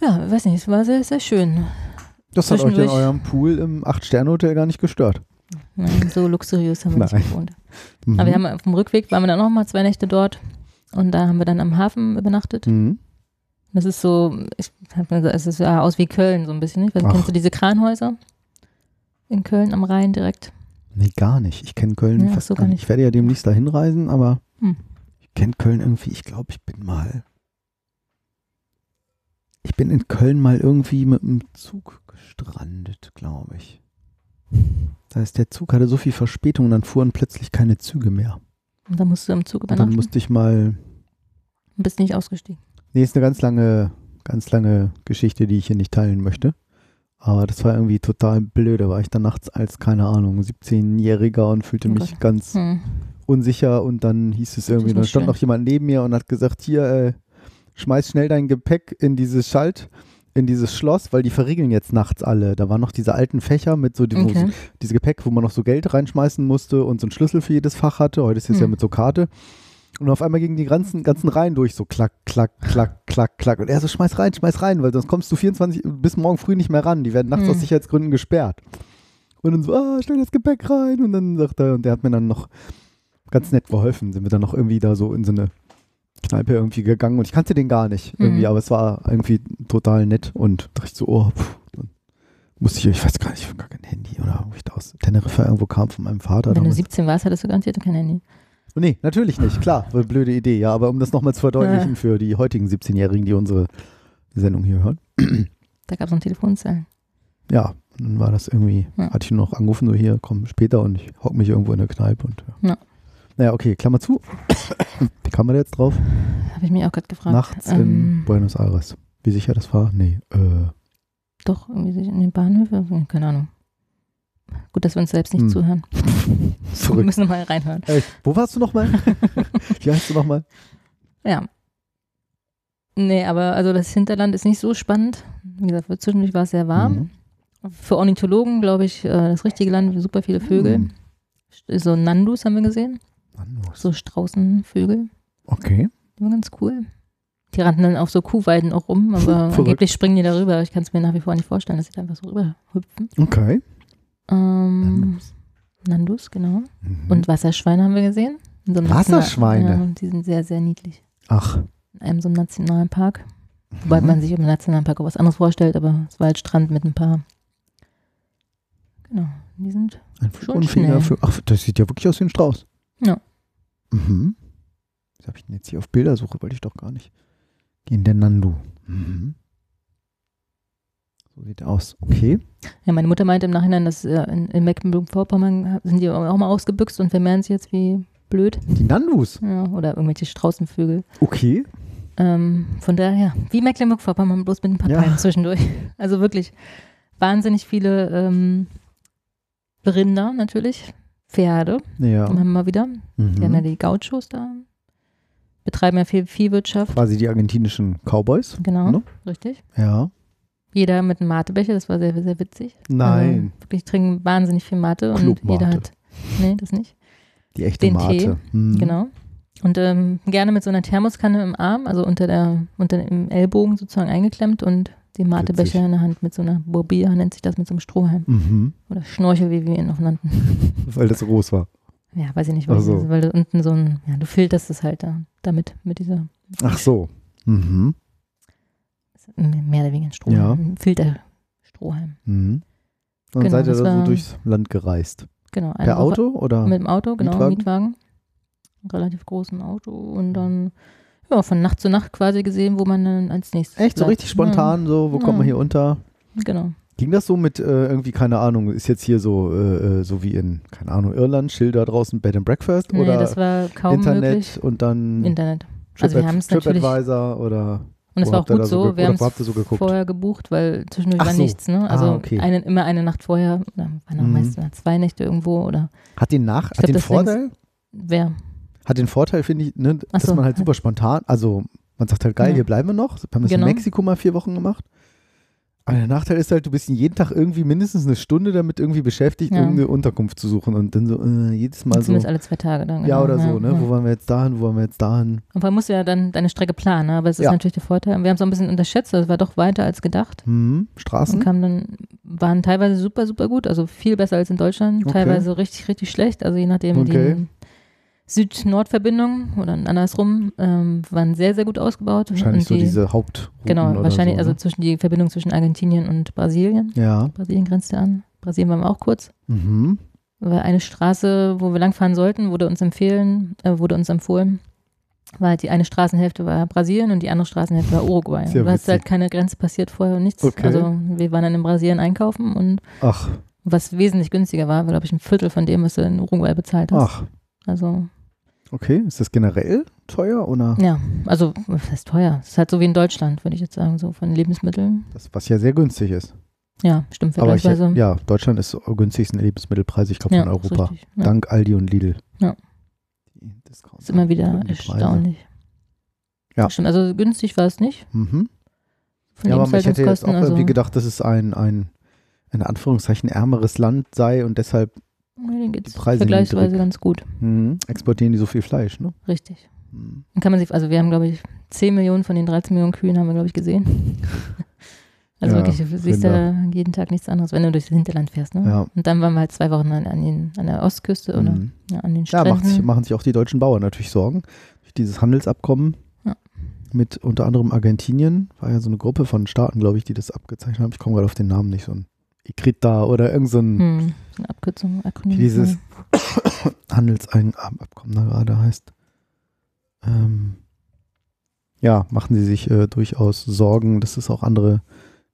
ja, weiß nicht, es war sehr, sehr schön. Das hat euch in eurem Pool im Acht-Sterne-Hotel gar nicht gestört. Nein, so luxuriös haben wir Nein. nicht gewohnt. Mhm. Aber wir haben auf dem Rückweg, waren wir dann noch mal zwei Nächte dort und da haben wir dann am Hafen übernachtet. Mhm. Das ist so, ich hab mir gesagt, es ist ja aus wie Köln so ein bisschen. Nicht? Ach. Kennst du diese Kranhäuser? In Köln am Rhein direkt. Nee, gar nicht. Ich kenne Köln Ja, fast so gar nicht. Ich werde ja demnächst da hinreisen, aber Hm. ich kenne Köln irgendwie. Ich glaube, ich bin mal. Ich bin in Köln mal irgendwie mit dem Zug gestrandet, glaube ich. Da ist der Zug hatte so viel Verspätung und dann fuhren plötzlich keine Züge mehr. Und da musst du am Zug Und dann übernachten musste ich mal. und bist nicht ausgestiegen. Nee, ist eine ganz lange, ganz lange Geschichte, die ich hier nicht teilen möchte. Aber das war irgendwie total blöd. Da war ich dann nachts als, keine Ahnung, 17-Jähriger und fühlte Oh mich Gott. ganz Hm. unsicher und dann hieß es irgendwie, dann stand schön. noch jemand neben mir und hat gesagt, hier, äh, schmeiß schnell dein Gepäck in dieses Schalt, in dieses Schloss, weil die verriegeln jetzt nachts alle. Da waren noch diese alten Fächer mit so, die, wo Okay. diese Gepäck, wo man noch so Geld reinschmeißen musste und so einen Schlüssel für jedes Fach hatte. Heute ist es ja Hm. mit so Karte. Und auf einmal gingen die ganzen, ganzen Reihen durch, so klack, klack, klack, klack, klack. Und er so, schmeiß rein, schmeiß rein, weil sonst kommst du 24 bis morgen früh nicht mehr ran. Die werden nachts Hm. aus Sicherheitsgründen gesperrt. Und dann so, ah, stell das Gepäck rein. Und dann sagt er, und der hat mir dann noch ganz nett geholfen. Sind wir dann noch irgendwie da so in so eine Kneipe irgendwie gegangen. Und ich kannte den gar nicht irgendwie, Mhm. aber es war irgendwie total nett. Und dachte ich so, oh, pff, dann musste ich, ich weiß gar nicht, ich gar kein Handy oder ob ich da aus Teneriffa irgendwo kam von meinem Vater. Wenn du damals. 17 warst, hattest du garantiert kein Handy. Nee, natürlich nicht, klar, blöde Idee, ja, aber um das nochmal zu verdeutlichen für die heutigen 17-Jährigen, die unsere Sendung hier hören. Da gab es noch Telefonzellen. Ja, dann war das irgendwie, Ja. hatte ich nur noch angerufen, so hier, komm später und ich hock mich irgendwo in der Kneipe und ja. Ja. Naja, okay, Klammer zu. Wie kam man da jetzt drauf? Habe ich mich auch gerade gefragt. Nachts in Ähm, Buenos Aires. Wie sicher das war? Nee, äh, Doch, irgendwie in den Bahnhöfen? Keine Ahnung. Gut, dass wir uns selbst nicht Hm. zuhören. Wir zurück. müssen mal reinhören. Echt? Wo warst du nochmal? Wie heißt du nochmal? Ja. Nee, aber also das Hinterland ist nicht so spannend. Wie gesagt, zwischendurch war es sehr warm. Mhm. Für Ornithologen, glaube ich, äh, das richtige Land, super viele Vögel. Mhm. So Nandus haben wir gesehen, Ist- so Straußenvögel. Okay. Die waren ganz cool. Die rannten dann auf so Kuhweiden auch rum, aber Verrückt. angeblich springen die darüber. Ich kann es mir nach wie vor nicht vorstellen, dass sie da einfach so rüberhüpfen. Okay. Ähm, Nandus. Nandus, genau. Mhm. Und Wasserschweine haben wir gesehen. So Wasserschweine? Ja, die sind sehr, sehr niedlich. Ach. In einem so einem Nationalpark. Wobei Mhm. man sich im Nationalpark auch was anderes vorstellt, aber es war halt Strand mit ein paar. Genau, die sind. Ein Schon schnell. für, ach, das sieht ja wirklich aus wie ein Strauß. Ja. Mhm. Was habe ich denn jetzt hier auf Bildersuche? Wollte ich doch gar nicht. Gehen der Nandu. Mhm. So sieht er aus. Okay. Ja, meine Mutter meinte im Nachhinein, dass äh, in, in Mecklenburg-Vorpommern sind die auch mal ausgebüxt und vermehren sich jetzt wie blöd. Die Nandus. Ja, oder irgendwelche Straußenvögel. Okay. Ähm, von daher, ja, wie Mecklenburg-Vorpommern, bloß mit ein paar Ja. Palmen zwischendurch. Also wirklich wahnsinnig viele ähm, Rinder natürlich, Pferde, Ja. immer mal wieder. Die haben ja Mhm. die Gauchos da, betreiben ja viel Viehwirtschaft. Quasi die argentinischen Cowboys. Genau, Ne? richtig. Ja. Jeder mit einem Matebecher, das war sehr, sehr witzig. Nein. Also wirklich trinken wahnsinnig viel Mate und jeder hat, nee, das nicht. Die echte Den Mate. Tee, Mhm. Genau. Und ähm, gerne mit so einer Thermoskanne im Arm, also unter der, unter dem Ellbogen sozusagen eingeklemmt und den Matebecher in der Hand mit so einer Bobia, nennt sich das, mit so einem Strohhalm. Mhm. Oder Schnorchel, wie wir ihn noch nannten. Weil das groß war. Ja, weiß ich nicht, weil, so. weil du unten so ein, ja, du filterst es halt da, damit, mit dieser, Ach so. Mhm. mehr oder weniger ein Strohhalm, Ja. ein Filterstrohhalm. Mhm. Und Genau, seid ihr da so durchs Land gereist? Genau. Per Woche Auto oder? Mit dem Auto, genau, Mietwagen? Mietwagen. Ein relativ großen Auto und dann, ja, von Nacht zu Nacht quasi gesehen, wo man dann als nächstes Echt so bleibt. richtig spontan, so, wo Ja. kommt man hier unter? Ja, genau. Ging das so mit äh, irgendwie, keine Ahnung, ist jetzt hier so, äh, äh, so wie in, keine Ahnung, Irland, Schilder draußen, Bed and Breakfast Nee, oder das war kaum Internet möglich. und dann Internet. Also wir Trip- haben es natürlich, TripAdvisor oder und es war auch gut so so, wir haben so es geguckt? vorher gebucht, weil zwischendurch Ach war so. nichts, ne? Ah, Also okay. eine, immer eine Nacht vorher, oder waren auch Mhm. meistens zwei Nächte irgendwo oder hat den nach, Ich hat glaub, den Vorteil, wer. Hat den Vorteil, finde ich, ne, dass so. man halt super spontan, also man sagt halt geil, Ja. hier bleiben wir noch. Wir haben das Genau. in Mexiko mal vier Wochen gemacht. Aber der Nachteil ist halt, du bist jeden Tag irgendwie mindestens eine Stunde damit irgendwie beschäftigt, Ja. irgendeine Unterkunft zu suchen und dann so äh, jedes Mal so. Zumindest alle zwei Tage dann. Ja, genau, oder so, ne? ja. Wo waren wir jetzt dahin, wo waren wir jetzt dahin? Und man muss ja dann deine Strecke planen, ne? aber es ist Ja. natürlich der Vorteil. Und wir haben es auch ein bisschen unterschätzt, das war doch weiter als gedacht. Hm, Und Straßen? kamen dann, waren teilweise super, super gut, also viel besser als in Deutschland, Okay. teilweise richtig, richtig schlecht. Also je nachdem, Okay. die Süd-Nord-Verbindung oder andersrum ähm, waren sehr, sehr gut ausgebaut. Wahrscheinlich und so die, diese Hauptrouten Genau, wahrscheinlich, so, also ne? zwischen die Verbindung zwischen Argentinien und Brasilien. Ja. Brasilien grenzte an. Brasilien waren wir auch kurz. Mhm. Weil eine Straße, wo wir langfahren sollten, wurde uns empfehlen, äh, wurde uns empfohlen, war halt die eine Straßenhälfte war Brasilien und die andere Straßenhälfte war Uruguay. Sehr du hast halt keine Grenze passiert vorher und nichts. Okay. Also wir waren dann in Brasilien einkaufen und Ach, was wesentlich günstiger war, war glaube ich ein Viertel von dem, was du in Uruguay bezahlt hast. ach. Also Okay, ist das generell teuer oder? ja, also was heißt teuer? Es ist halt so wie in Deutschland, würde ich jetzt sagen, so von Lebensmitteln. Das, was ja sehr günstig ist. Ja, stimmt Aber ich, vergleichsweise. ja, Deutschland ist so günstigsten Lebensmittelpreise, ich glaube, Ja, von ist Europa. richtig, ja. Dank Aldi und Lidl. Ja. Discounter ist immer wieder erstaunlich. Ja. Das Stimmt, also günstig war es nicht. Mhm. Von Ja, aber ich hätte jetzt auch irgendwie also, gedacht, dass es ein, ein in Anführungszeichen ärmeres Land sei und deshalb Ja, denen geht's die Preise vergleichsweise ganz gut. mhm, exportieren die so viel Fleisch, ne? Richtig. Mhm. Dann kann man sich, also wir haben, glaube ich, 10 Millionen von den 13 Millionen Kühen haben wir, glaube ich, gesehen. Also Ja, wirklich, du siehst da jeden Tag nichts anderes, wenn du durchs Hinterland fährst. Ne? Ja. Und dann waren wir halt zwei Wochen an, an, den, an der Ostküste oder Mhm. ja, an den Ja, Stränden. macht sich, machen sich auch die deutschen Bauern natürlich Sorgen. Durch dieses Handelsabkommen Ja. mit unter anderem Argentinien, war ja so eine Gruppe von Staaten, glaube ich, die das abgezeichnet haben. Ich komme gerade auf den Namen nicht, so ein Ikrita oder irgend so ein hm, eine Abkürzung, Akronym. wie dieses Handelsabkommen da gerade heißt. Ähm, ja, machen sie sich äh, durchaus Sorgen, dass es auch andere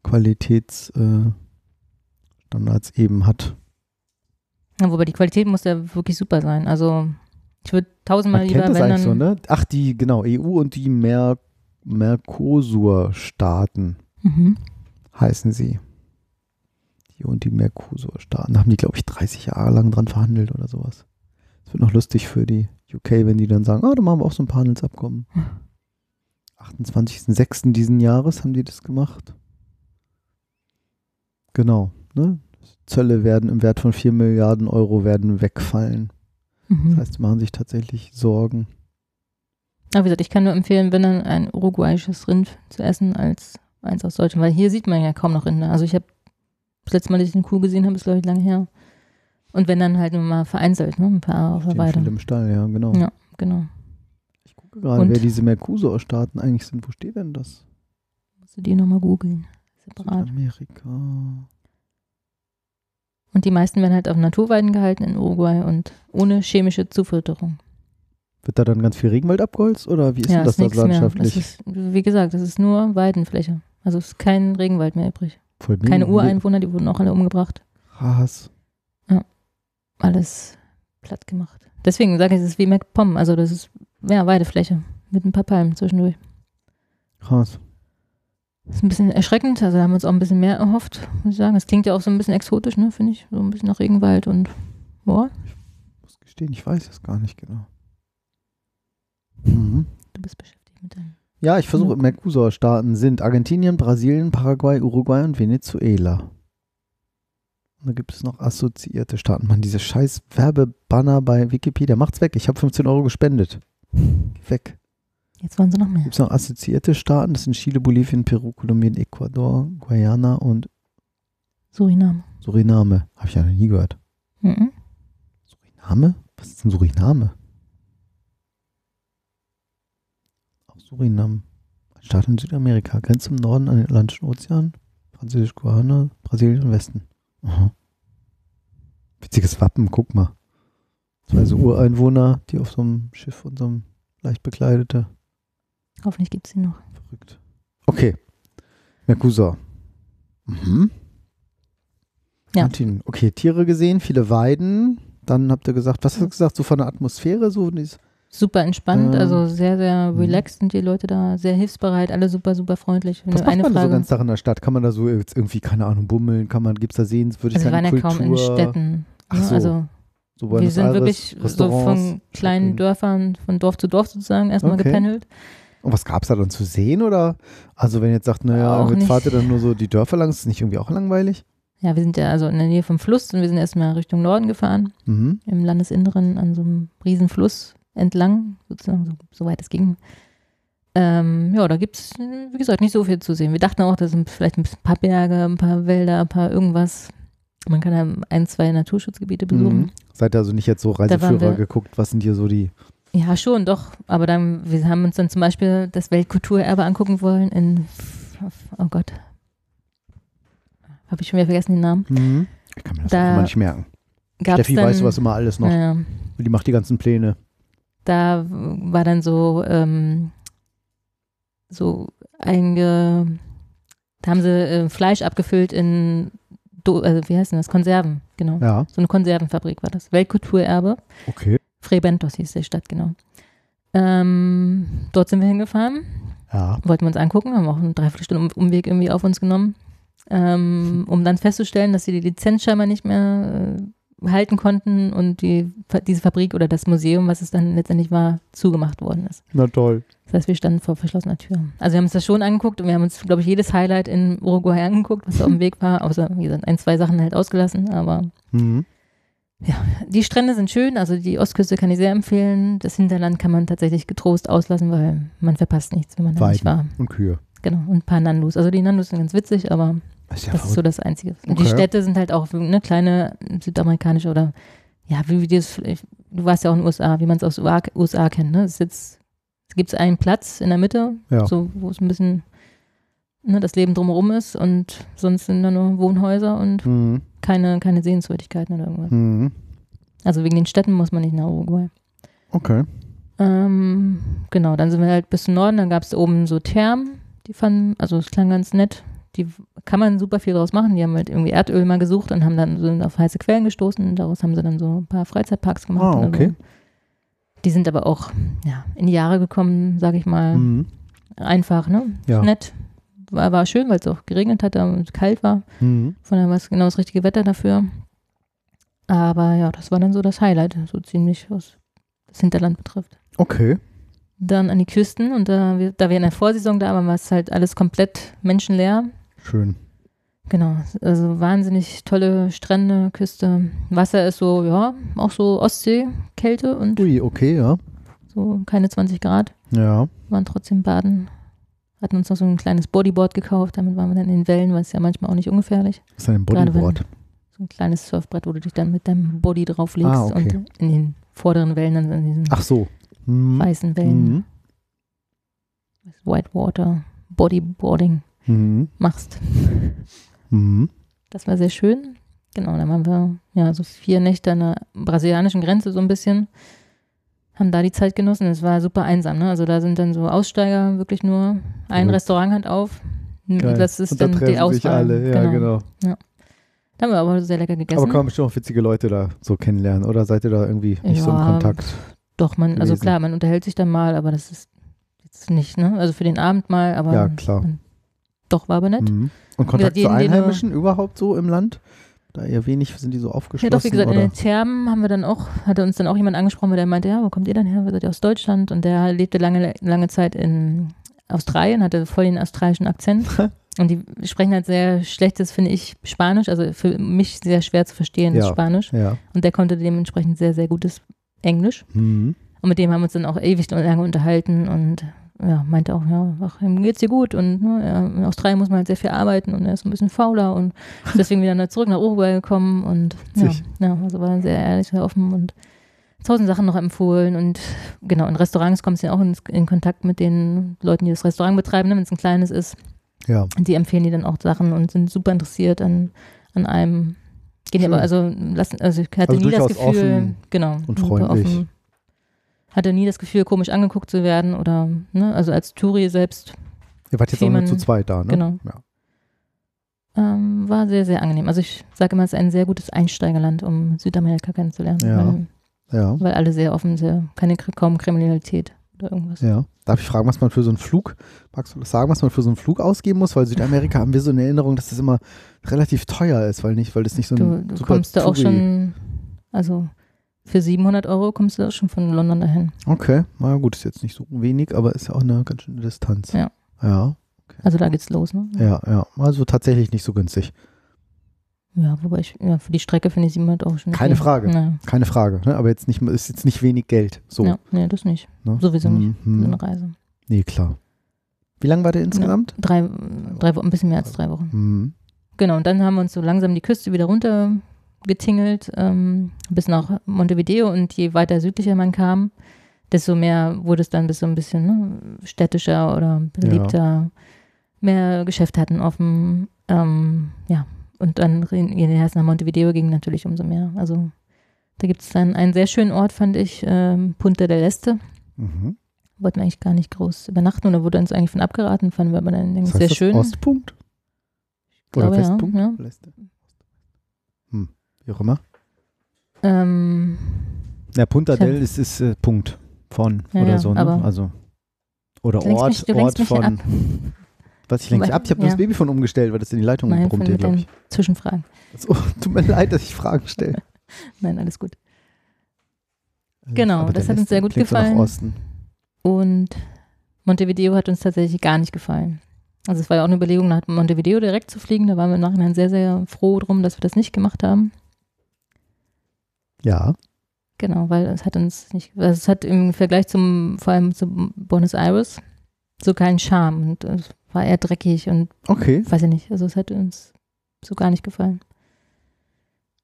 Qualitätsstandards äh, eben hat. Ja, wobei die Qualität muss ja wirklich super sein. Also ich würde tausendmal Man lieber, kennt das wenn eigentlich dann, so, ne? Ach, die, genau, EU und die Mer Mercosur-Staaten Mhm. heißen sie. Die und die Mercosur-Staaten. Da haben die, glaube ich, 30 Jahre lang dran verhandelt oder sowas. Es wird noch lustig für die UK, wenn die dann sagen, ah, da machen wir auch so ein paar Handelsabkommen. 28.06. diesen Jahres haben die das gemacht. Genau, ne? Zölle werden im Wert von 4 Milliarden Euro werden wegfallen. Mhm. Das heißt, sie machen sich tatsächlich Sorgen. Aber wie gesagt, ich kann nur empfehlen, wenn dann ein uruguayisches Rind zu essen als eins aus Deutschland, weil hier sieht man ja kaum noch Rinder. Also ich habe das letzte Mal, dass ich eine Kuh gesehen habe, ist glaube ich lange her. Und wenn dann halt nur mal vereinzelt, ne? ein paar auf der Weide. im Stall, ja, genau. Ja, genau. Ich gucke gerade, wer diese Mercosur-Staaten eigentlich sind. Wo steht denn das? Musst du die nochmal googeln. Separat. Südamerika. Und die meisten werden halt auf Naturweiden gehalten in Uruguay und ohne chemische Zufütterung. Wird da dann ganz viel Regenwald abgeholzt oder wie ist ja, denn das ist da mehr. Das landschaftlich? ist, wie gesagt, das ist nur Weidenfläche. Also es ist kein Regenwald mehr übrig. Voll Keine. Ureinwohner, die wurden auch alle umgebracht. Krass. Alles platt gemacht. Deswegen sage ich, es ist wie MacPom. Also das ist ja Weidefläche mit ein paar Palmen zwischendurch. Krass. Das ist ein bisschen erschreckend. Also da haben wir uns auch ein bisschen mehr erhofft, muss ich sagen. Das klingt ja auch so ein bisschen exotisch, ne, finde ich. So ein bisschen nach Regenwald und boah, muss gestehen, ich weiß es gar nicht genau. Mhm. du bist beschäftigt mit deinem. Ja, ich versuche, Ja. Mercosur-Staaten sind Argentinien, Brasilien, Paraguay, Uruguay und Venezuela. Und da gibt es noch assoziierte Staaten. Mann, diese scheiß Werbebanner bei Wikipedia. Macht's weg. Ich habe 15 Euro gespendet. Geh weg. Jetzt wollen sie noch mehr. Gibt es noch assoziierte Staaten? Das sind Chile, Bolivien, Peru, Kolumbien, Ecuador, Guyana und Suriname. Suriname. Habe ich ja noch nie gehört. Mhm. Suriname? Was ist denn Suriname? Auch Suriname. Ein Staat in Südamerika. Grenzt im Norden an den Atlantischen Ozean. Französisch-Guayana, Brasilien und Westen. Aha. Witziges Wappen, guck mal. Zwei so Ureinwohner, die auf so einem Schiff und so einem leicht bekleidete. Hoffentlich gibt es sie noch. Verrückt. Okay. Mercosur. Mhm. Ja. Martin, Okay, Tiere gesehen, viele Weiden. Dann habt ihr gesagt, was hast du gesagt, so von der Atmosphäre, so dies, Super entspannt, Ähm, also sehr, sehr mhm. relaxed sind die Leute da, sehr hilfsbereit, alle super, super freundlich. Was macht eine man da so Frage. ganz Tag in der Stadt? Kann man da so jetzt irgendwie, keine Ahnung, bummeln? Kann man, gibt es da Sehen, würde ich also wir waren ja kaum in? Städten. Ach ne? so, Also so wir sind Aires, wirklich so von kleinen Shopping. Dörfern, von Dorf zu Dorf sozusagen erstmal Okay. gependelt. Und was gab es da dann zu sehen? Oder? Also wenn ihr jetzt sagt, naja, Auch jetzt fahrt ihr dann nur so die Dörfer lang, ist das nicht irgendwie auch langweilig? Ja, wir sind ja also in der Nähe vom Fluss und wir sind erstmal Richtung Norden gefahren, Mhm. im Landesinneren an so einem riesen Fluss entlang, sozusagen, so, soweit es ging. Ähm, ja, da gibt es, wie gesagt, nicht so viel zu sehen. Wir dachten auch, das sind vielleicht ein paar Berge, ein paar Wälder, ein paar irgendwas. Man kann ja ein, zwei Naturschutzgebiete besuchen. Mhm. Seid ihr also nicht jetzt so Reiseführer geguckt, was sind hier so die Ja, schon, doch. Aber dann, wir haben uns dann zum Beispiel das Weltkulturerbe angucken wollen in, oh Gott, habe ich schon wieder vergessen den Namen. Mhm. Ich kann mir das Da immer nicht merken. Steffi dann, weiß sowas immer alles noch. Ja, Die macht die ganzen Pläne. Da war dann so, ähm, so einge, da haben sie äh, Fleisch abgefüllt in, Do also wie heißt denn das, Konserven, genau. Ja, So eine Konservenfabrik war das. Weltkulturerbe. okay. Frebentos hieß die Stadt, genau. Ähm, dort sind wir hingefahren. Ja. wollten wir uns angucken, haben auch eine Dreiviertelstunde Um- Umweg irgendwie auf uns genommen, ähm, um dann festzustellen, dass sie die Lizenz scheinbar nicht mehr äh, halten konnten und die, diese Fabrik oder das Museum, was es dann letztendlich war, zugemacht worden ist. Na toll. Das heißt, wir standen vor verschlossener Tür. Also wir haben uns das schon angeguckt und wir haben uns, glaube ich, jedes Highlight in Uruguay angeguckt, was da auf dem Weg war, außer, wie gesagt, ein, zwei Sachen halt ausgelassen, aber Mhm. die Strände sind schön, also die Ostküste kann ich sehr empfehlen. Das Hinterland kann man tatsächlich getrost auslassen, weil man verpasst nichts, wenn man da nicht Weiden. war. Und Kühe. Genau, und ein paar Nandus. Also die Nandus sind ganz witzig, aber ist ja das ist so das Einzige. Und Okay. die Städte sind halt auch ne, kleine südamerikanische oder ja, wie, wie das, du warst ja auch in den USA, wie man es aus USA, USA kennt. Ne? Es es gibt einen Platz in der Mitte, Ja. so, wo es ein bisschen ne, das Leben drumherum ist und sonst sind da nur Wohnhäuser und Mhm. keine, keine Sehenswürdigkeiten oder irgendwas. Mhm. Also wegen den Städten muss man nicht nach Uruguay. Okay. Ähm, genau, dann sind wir halt bis zum Norden, dann gab es oben so Thermen, die fanden, also es klang ganz nett. Die kann man super viel draus machen. Die haben halt irgendwie Erdöl mal gesucht und haben dann so auf heiße Quellen gestoßen. Und daraus haben sie dann so ein paar Freizeitparks gemacht. Ah, okay. So. Die sind aber auch ja, in die Jahre gekommen, sage ich mal. Mhm. Einfach, ne? Ja. Nett. War, war schön, weil es auch geregnet hat und kalt war. Mhm. Von daher war es genau das richtige Wetter dafür. Aber ja, das war dann so das Highlight, so ziemlich, was das Hinterland betrifft Okay. dann an die Küsten und da da wir in der Vorsaison da waren, war es halt alles komplett menschenleer. Schön. Genau, also wahnsinnig tolle Strände, Küste. Wasser ist so, ja, auch so Ostsee-Kälte und Ui, okay, ja. so keine 20 Grad, Ja. waren trotzdem baden. Hatten uns noch so ein kleines Bodyboard gekauft, damit waren wir dann in den Wellen, weil es ja manchmal auch nicht ungefährlich. Was ist denn ein Bodyboard? So ein kleines Surfbrett, wo du dich dann mit deinem Body drauflegst Ah, okay. und in den vorderen Wellen, dann in diesen Ach so. Mhm. weißen Wellen, Mhm. Whitewater, Bodyboarding Mhm. machst. Mhm. Das war sehr schön. Genau, dann waren wir ja so vier Nächte an der brasilianischen Grenze so ein bisschen. Haben da die Zeit genossen. Es war super einsam. Ne? Also da sind dann so Aussteiger wirklich nur ein Cool. Restaurant hat auf. Geil. Das ist Und da dann die treffen Auswahl. sich alle. Ja, genau. Da haben wir aber sehr lecker gegessen. Aber kann man bestimmt auch witzige Leute da so kennenlernen, oder seid ihr da irgendwie nicht so im Ja, Kontakt? Doch, man, also gewesen. klar, man unterhält sich dann mal, aber das ist jetzt nicht, ne? Also für den Abend mal, aber Ja, klar. man, doch war aber nett. Mhm. Und Kontakt jeden, zu Einheimischen überhaupt so im Land? Da eher wenig sind die so Ja, aufgeschlossen? doch, wie gesagt, in oder? den Thermen haben wir dann auch, hatte uns dann auch jemand angesprochen, der meinte, ja, wo kommt ihr denn her? Wir seid ihr aus Deutschland? Und der lebte lange, lange Zeit in Australien, hatte voll den australischen Akzent. Und die sprechen halt sehr schlechtes, finde ich, Spanisch, also für mich sehr schwer zu verstehen, das Ja. Spanisch. Ja. Und der konnte dementsprechend sehr, sehr gutes Englisch. Mhm. Und mit dem haben wir uns dann auch ewig lange unterhalten und ja, meinte auch, ja, ach, ihm geht's dir gut und ne, in Australien muss man halt sehr viel arbeiten und er ist ein bisschen fauler und deswegen wieder zurück nach Uruguay gekommen und ja, ja, also war sehr ehrlich, sehr offen und tausend Sachen noch empfohlen und genau, in Restaurants kommst du ja auch in, in Kontakt mit den Leuten, die das Restaurant betreiben, ne, wenn es ein kleines ist. Ja. Und die empfehlen dir dann auch Sachen und sind super interessiert an, an einem. Gehen aber, also, lassen, also ich hatte Also nie das Gefühl, offen genau, und freundlich. Hatte nie das Gefühl, komisch angeguckt zu werden oder, ne, also als Touri selbst, Ihr wart jetzt auch nur zu zweit da, ne? genau. Ja. ähm, war sehr, sehr angenehm. Also ich sage immer, es ist ein sehr gutes Einsteigerland, um Südamerika kennenzulernen, Ja. weil, Ja. weil alle sehr offen, sehr, keine, kaum Kriminalität oder irgendwas. Ja. Darf ich fragen, was man für so einen Flug, magst du das sagen, was man für so einen Flug ausgeben muss? Weil Südamerika haben wir so eine Erinnerung, dass das immer relativ teuer ist, weil nicht, weil das nicht so Du, ein du super kommst da auch schon, also für 700 Euro kommst du auch schon von London dahin. Okay, na gut, ist jetzt nicht so wenig, aber ist ja auch eine ganz schöne Distanz. Ja. Ja, Also da geht's los, ne? ja, ja. Also tatsächlich nicht so günstig. Ja, wobei ich, ja, für die Strecke finde ich 700 Euro schon. Keine okay. Frage. Ja. Keine Frage, ne? aber jetzt nicht, ist jetzt nicht wenig Geld. So. Ja, nee, das nicht. Ne? Sowieso nicht. Mhm. So eine Reise. Nee, klar. Wie lang war der insgesamt? Drei, drei Wochen, ein bisschen mehr als drei Wochen. Mhm. Genau, und dann haben wir uns so langsam die Küste wieder runter getingelt, ähm, bis nach Montevideo und je weiter südlicher man kam, desto mehr wurde es dann bis so ein bisschen ne, städtischer oder beliebter. Mehr Geschäfte hatten offen. Ähm, ja, und dann es nach Montevideo ging, natürlich umso mehr. Also da gibt es dann einen sehr schönen Ort, fand ich, ähm, Punta del Este. Mhm. Wollten wir eigentlich gar nicht groß übernachten oder wurde uns eigentlich von abgeraten, fanden wir aber dann Das heißt sehr das schön. Ostpunkt? Oder glaube, ja, Westpunkt? ja. Leste. Wie auch immer. Ähm, Ja, Punta del ist, ist äh, Punkt von Ja, oder so, ne? Also. Oder Ort, mich, Ort von. Was, ich lenke ab? Ich habe ja. das Babyfon umgestellt, weil das in die Leitung Nein, brummt glaube ich. Zwischenfragen. So, tut mir leid, dass ich Fragen stelle. Nein, alles gut. Genau, Aber das hat uns sehr gut gefallen. Osten. Und Montevideo hat uns tatsächlich gar nicht gefallen. Also es war ja auch eine Überlegung, nach Montevideo direkt zu fliegen. Da waren wir im Nachhinein sehr, sehr froh drum, dass wir das nicht gemacht haben. Ja. Genau, weil es hat uns nicht, also es hat im Vergleich zum, vor allem zu Buenos Aires, so keinen Charme und es war eher dreckig und Okay. weiß ich nicht, also es hat uns so gar nicht gefallen.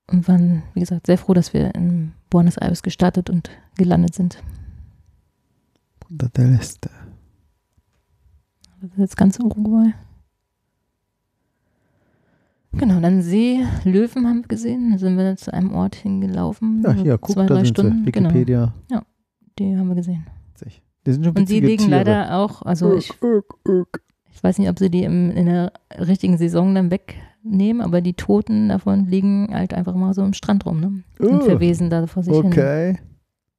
Und waren, wie gesagt, sehr froh, dass wir in Buenos Aires gestartet und gelandet sind. Punta del Este. Das ist jetzt ganz Uruguay. Genau, dann See, Löwen haben wir gesehen. Da sind wir zu einem Ort hingelaufen. Ja, hier, guck, zwei, da drei sind Stunden. sie. Wikipedia. Genau, die haben wir gesehen. Die sind schon Und die witzige liegen Tiere. leider auch, also ich, ich weiß nicht, ob sie die im, in der richtigen Saison dann wegnehmen, aber die Toten davon liegen halt einfach mal so im Strand rum, ne? Und verwesen da vor sich hin. Okay.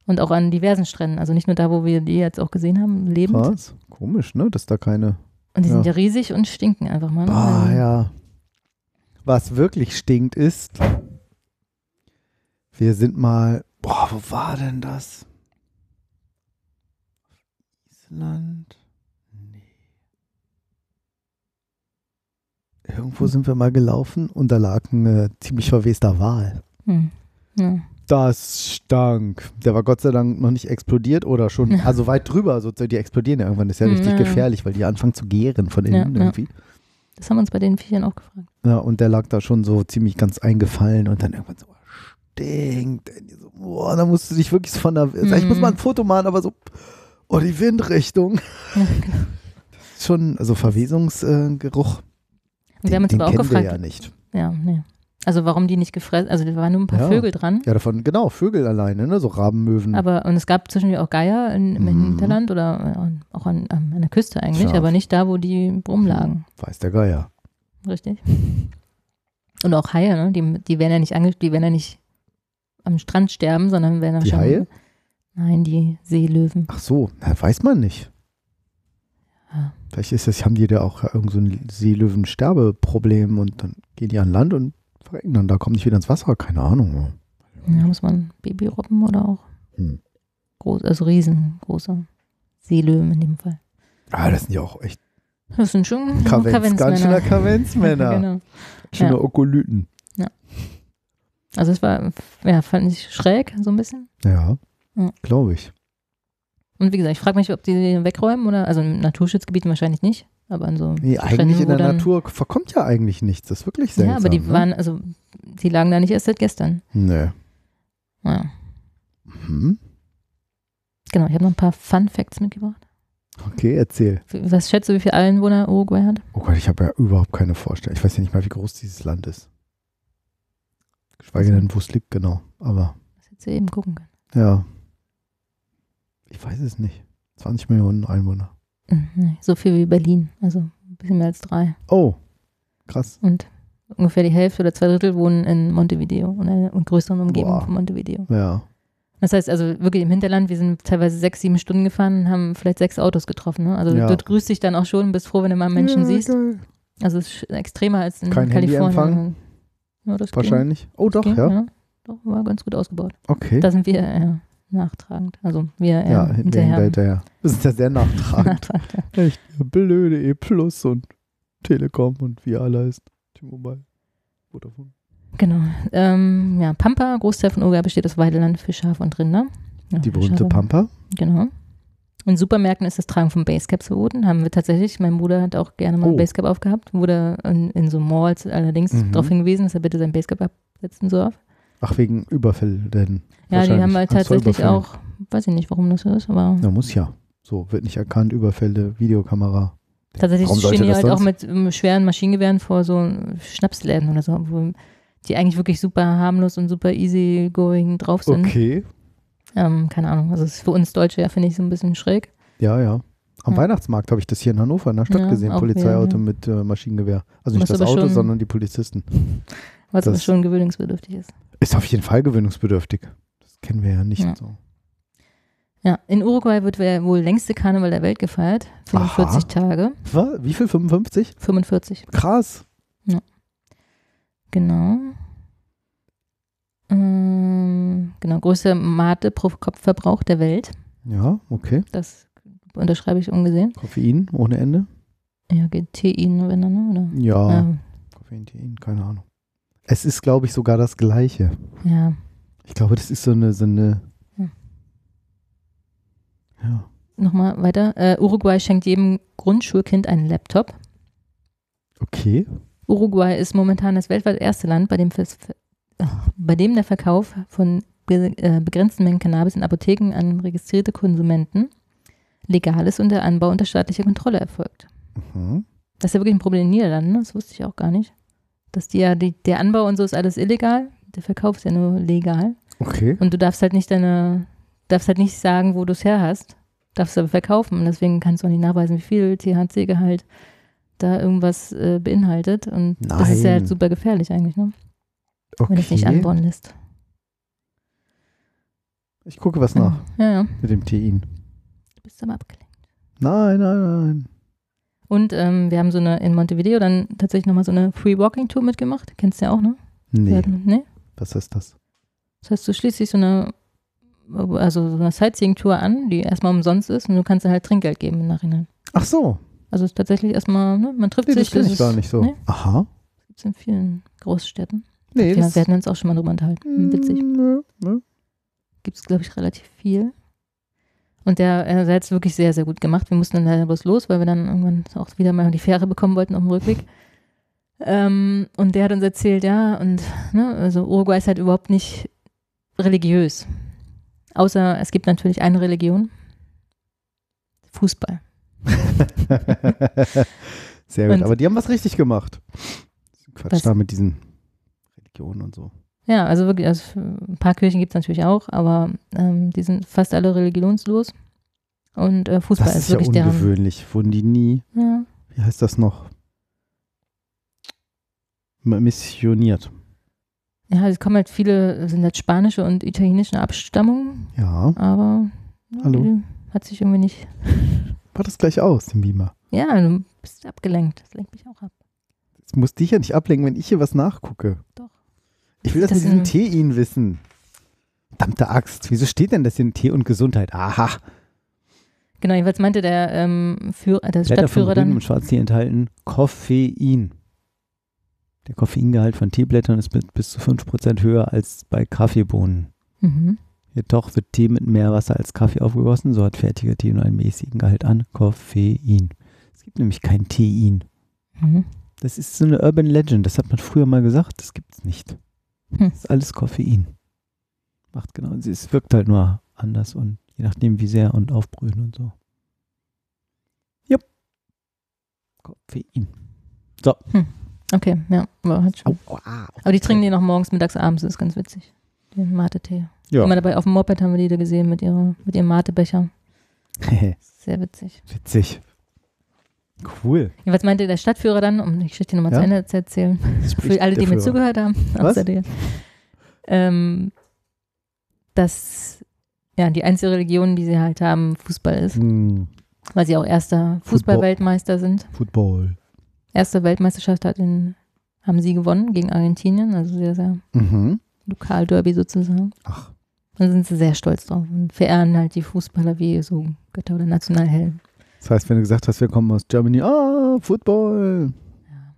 Und auch an diversen Stränden. Also nicht nur da, wo wir die jetzt auch gesehen haben, lebend. Krass. Komisch, ne? Dass da keine. Und die Ja. sind ja riesig und stinken einfach mal. Ah, ja. Was wirklich stinkt ist, wir sind mal, boah, wo war denn das? Island? Nee. Irgendwo sind wir mal gelaufen und da lag ein äh, ziemlich verwester Wal. Hm. Ja. Das stank. Der war Gott sei Dank noch nicht explodiert oder schon, also weit drüber. So, die explodieren ja irgendwann. Das ist ja Mhm, richtig ja, gefährlich, weil die anfangen zu gären von innen Ja, ja. Das haben wir uns bei den Viechern auch gefragt. Ja, und der lag da schon so ziemlich ganz eingefallen und dann irgendwann so, oh, stinkt. so, Boah, da musst du dich wirklich von der, ich muss Mhm. mal ein Foto machen, aber so, oh, die Windrichtung. Ja, genau. Schon, also Verwesungsgeruch. Äh. Und wir haben uns aber auch gefragt, wir ja nicht. ja, nee. Also warum die nicht gefressen, also da waren nur ein paar Ja. Vögel dran. Ja, davon, genau, Vögel alleine, ne? so Rabenmöwen. Aber, und es gab zwischendurch auch Geier in, im Mhm. Hinterland oder äh, auch an, ähm, an der Küste eigentlich, Schaf. aber nicht da, wo die rumlagen. Weiß der Geier. Richtig. Und auch Haie, ne? die, die werden ja nicht ange die werden ja nicht am Strand sterben, sondern werden ja Die schon. Haie? Nein, die Seelöwen. Ach so, na, weiß man nicht. Ja. Vielleicht ist das, haben die da auch irgend so ein Seelöwen-Sterbeproblem und dann gehen die an Land und dann da, kommen nicht wieder ins Wasser, keine Ahnung. Ja, muss man Babyrobben oder auch Hm. groß, also riesengroße Seelöwen in dem Fall. Ah, das sind ja auch echt Das sind schon Kavenz, ganz schöner Kavenzmänner. genau. Schöne Ja. Okolyten. Also es war, ja, fand ich schräg, so ein bisschen. Ja, Ja. glaube ich. Und wie gesagt, ich frage mich, ob die den wegräumen oder, also in Naturschutzgebieten wahrscheinlich nicht, aber in so Nee, Stränden, eigentlich in der dann, Natur verkommt ja eigentlich nichts. Das ist wirklich seltsam. Ja, aber die ne? waren, also die lagen da nicht erst seit gestern. Nee. Ja. Hm? Genau, ich habe noch ein paar Fun Facts mitgebracht. Okay, erzähl. Was schätzt du, wie viele Einwohner Uruguay hat? Oh Gott, ich habe ja überhaupt keine Vorstellung. Ich weiß ja nicht mal, wie groß dieses Land ist. Geschweige Also- denn, wo es liegt, genau. Aber Das hättest du eben gucken können. ja. Ich weiß es nicht. 20 Millionen Einwohner. Nee, So viel wie Berlin, also ein bisschen mehr als drei. Oh, krass. Und ungefähr die Hälfte oder zwei Drittel wohnen in Montevideo und, in- und größeren Umgebungen Boah. von Montevideo. Ja. Das heißt also wirklich im Hinterland, wir sind teilweise sechs, sieben Stunden gefahren und haben vielleicht sechs Autos getroffen. Ne? Also Ja. du grüßt dich dann auch schon, bist froh, wenn du mal einen Menschen ja, siehst. Geil. Also es ist extremer als in Kein Kalifornien. Ja, das ging. Wahrscheinlich. Oh, doch, ging, ja. Doch, war ganz gut ausgebaut. Okay. Da sind wir äh, nachtragend. Also wir äh, ja, hinterher. hinterher. Das ist ja sehr nachtragend. nachtragend ja. Echt. Blöde E Plus und Telekom und wie alle heißt. T-Mobile. Vodafone. Genau. Ähm, ja, Pampa, Großteil von Uruguay besteht aus Weideland für Schafe und Rinder. Ja, Die berühmte. Pampa. Genau. In Supermärkten ist das Tragen von Basecaps verboten. Haben wir tatsächlich. Mein Bruder hat auch gerne mal Oh. ein Basecap aufgehabt. Wurde in, in so Malls allerdings Mhm. darauf hingewiesen, dass er bitte sein Basecap absetzen soll. Ach, wegen Überfälle denn. Ja, die haben halt tatsächlich Überfällen. auch, weiß ich nicht, warum das so ist, aber Na, muss ja. So, wird nicht erkannt, Überfälle, Videokamera. tatsächlich stehen die halt auch sonst? mit ähm, schweren Maschinengewehren vor so Schnapsläden oder so, wo die eigentlich wirklich super harmlos und super easy going drauf sind. Okay. Ähm, keine Ahnung, also ist für uns Deutsche ja, finde ich, so ein bisschen schräg. Ja, ja. Am Ja. Weihnachtsmarkt habe ich das hier in Hannover in der Stadt Ja, gesehen. auch Polizeiauto ja. mit äh, Maschinengewehr. Also nicht das Auto, sondern die Polizisten. Was Das- schon gewöhnungsbedürftig ist. Ist auf jeden Fall gewöhnungsbedürftig. Das kennen wir ja nicht Ja. so. Ja, in Uruguay wird der wohl längste Karneval der Welt gefeiert. 45 Aha. Tage. Was? Wie viel? 55? 45, Krass. genau. Ähm, genau, größter Mate pro Kopfverbrauch der Welt. Ja, okay. Das unterschreibe ich ungesehen. Koffein ohne Ende? Ja, Tein, wenn dann, oder? Ja. Ja. Koffein, Tein, keine Ahnung. Es ist, glaube ich, sogar das Gleiche. ja. Ich glaube, das ist so eine, so eine. Hm. Ja. Nochmal weiter. Äh, Uruguay schenkt jedem Grundschulkind einen Laptop. Okay. Uruguay ist momentan das weltweit erste Land, bei dem, bei dem der Verkauf von äh, begrenzten Mengen Cannabis in Apotheken an registrierte Konsumenten legal ist und der Anbau unter staatlicher Kontrolle erfolgt. Mhm. Das ist ja wirklich ein Problem in den Niederlanden, ne? das wusste ich auch gar nicht. Dass die ja, die, der Anbau und so ist alles illegal, der Verkauf ist ja nur legal. Okay. Und du darfst halt nicht deine, darfst halt nicht sagen, wo du es her hast, darfst aber verkaufen. Und deswegen kannst du auch nicht nachweisen, wie viel THC-Gehalt da irgendwas äh, beinhaltet. Und das ist ja Nein. halt super gefährlich eigentlich, ne? okay. wenn du es nicht anbauen lässt. Ich gucke was nach Ja, ja. mit dem Tein. Du bist aber abgelenkt. Nein, nein, nein. Und ähm, wir haben so eine in Montevideo dann tatsächlich nochmal so eine Free Walking Tour mitgemacht. Kennst du ja auch, ne? Nee, hatten- nee? was ist das? Das heißt, du schließt dich so eine, also so eine Sightseeing-Tour an, die erstmal umsonst ist und du kannst dir halt Trinkgeld geben im Nachhinein. Ach so. Also es ist tatsächlich erstmal, ne, man trifft Nee, sich. das ist- gar nicht so. Nee, Aha. gibt es in vielen Großstädten. Nee, ja, wir hatten uns auch schon mal drüber unterhalten. Witzig. Mm, ja, ja. Gibt es, glaube ich, relativ viel. Und der, er hat es wirklich sehr, sehr gut gemacht. Wir mussten dann leider bloß los, weil wir dann irgendwann auch wieder mal die Fähre bekommen wollten auf dem Rückweg. Ähm, und der hat uns erzählt, ja, und ne, also Uruguay ist halt überhaupt nicht religiös. Außer es gibt natürlich eine Religion. Fußball. Sehr gut. Und- Aber die haben was richtig gemacht. Quatsch Was? da mit diesen Religionen und so. Ja, also wirklich, also ein paar Kirchen gibt es natürlich auch, aber ähm, die sind fast alle religionslos. Und äh, Fußball Das ist, ist ja wirklich deren. ungewöhnlich. Wurden die nie, Ja, wie heißt das noch? Missioniert. ja, es kommen halt viele, sind halt spanische und italienische Abstammung, Ja. aber ja, Hallo? hat sich irgendwie nicht. Mach das gleich aus, den Beamer. Ja, du bist abgelenkt. Das lenkt mich auch ab. Es muss dich ja nicht ablenken, wenn ich hier was nachgucke. Doch. Ich will das, Das mit diesem in- Tein wissen. Verdammte Axt. Wieso steht denn das in Tee und Gesundheit? Aha. Genau, jedenfalls meinte der, ähm, Führer, der Blätter von Stadtführer grünem dann. und Schwarztee enthalten Koffein. Der Koffeingehalt von Teeblättern ist mit bis zu 5% höher als bei Kaffeebohnen. Mhm. Jedoch wird Tee mit mehr Wasser als Kaffee aufgegossen, so hat fertiger Tee nur einen mäßigen Gehalt an Koffein. Es gibt nämlich kein Tein. Mhm. Das ist so eine Urban Legend, das hat man früher mal gesagt, das gibt es nicht. Hm. Das ist alles Koffein. Macht genau, es wirkt halt nur anders und je nachdem wie sehr und aufbrühen und so. Jupp. Koffein. Okay, ja, aber, hat schon. Au, au, au. aber die trinken die noch morgens, mittags, abends, das ist ganz witzig. Den Mate-Tee. Ja. Immer dabei auf dem Moped haben wir die da gesehen mit, ihrer, mit ihrem Mate-Becher. Sehr witzig. Witzig. Cool. Jedenfalls meinte der Stadtführer dann, um die Geschichte nochmal Ja? zu Ende zu erzählen, für alle, die mir Führer. zugehört haben, Was? außer dir, ähm, dass ja, die einzige Religion, die sie halt haben, Fußball ist, Hm, weil sie auch erster Fußball-Weltmeister sind. Football. Erste Weltmeisterschaft hat in, haben sie gewonnen gegen Argentinien, also sehr, sehr Mhm. Lokalderby sozusagen. Ach, Da sind sie sehr stolz drauf und verehren halt die Fußballer wie so Götter oder Nationalhelden. Das heißt, wenn du gesagt hast, wir kommen aus Germany, ah, Football. Ja.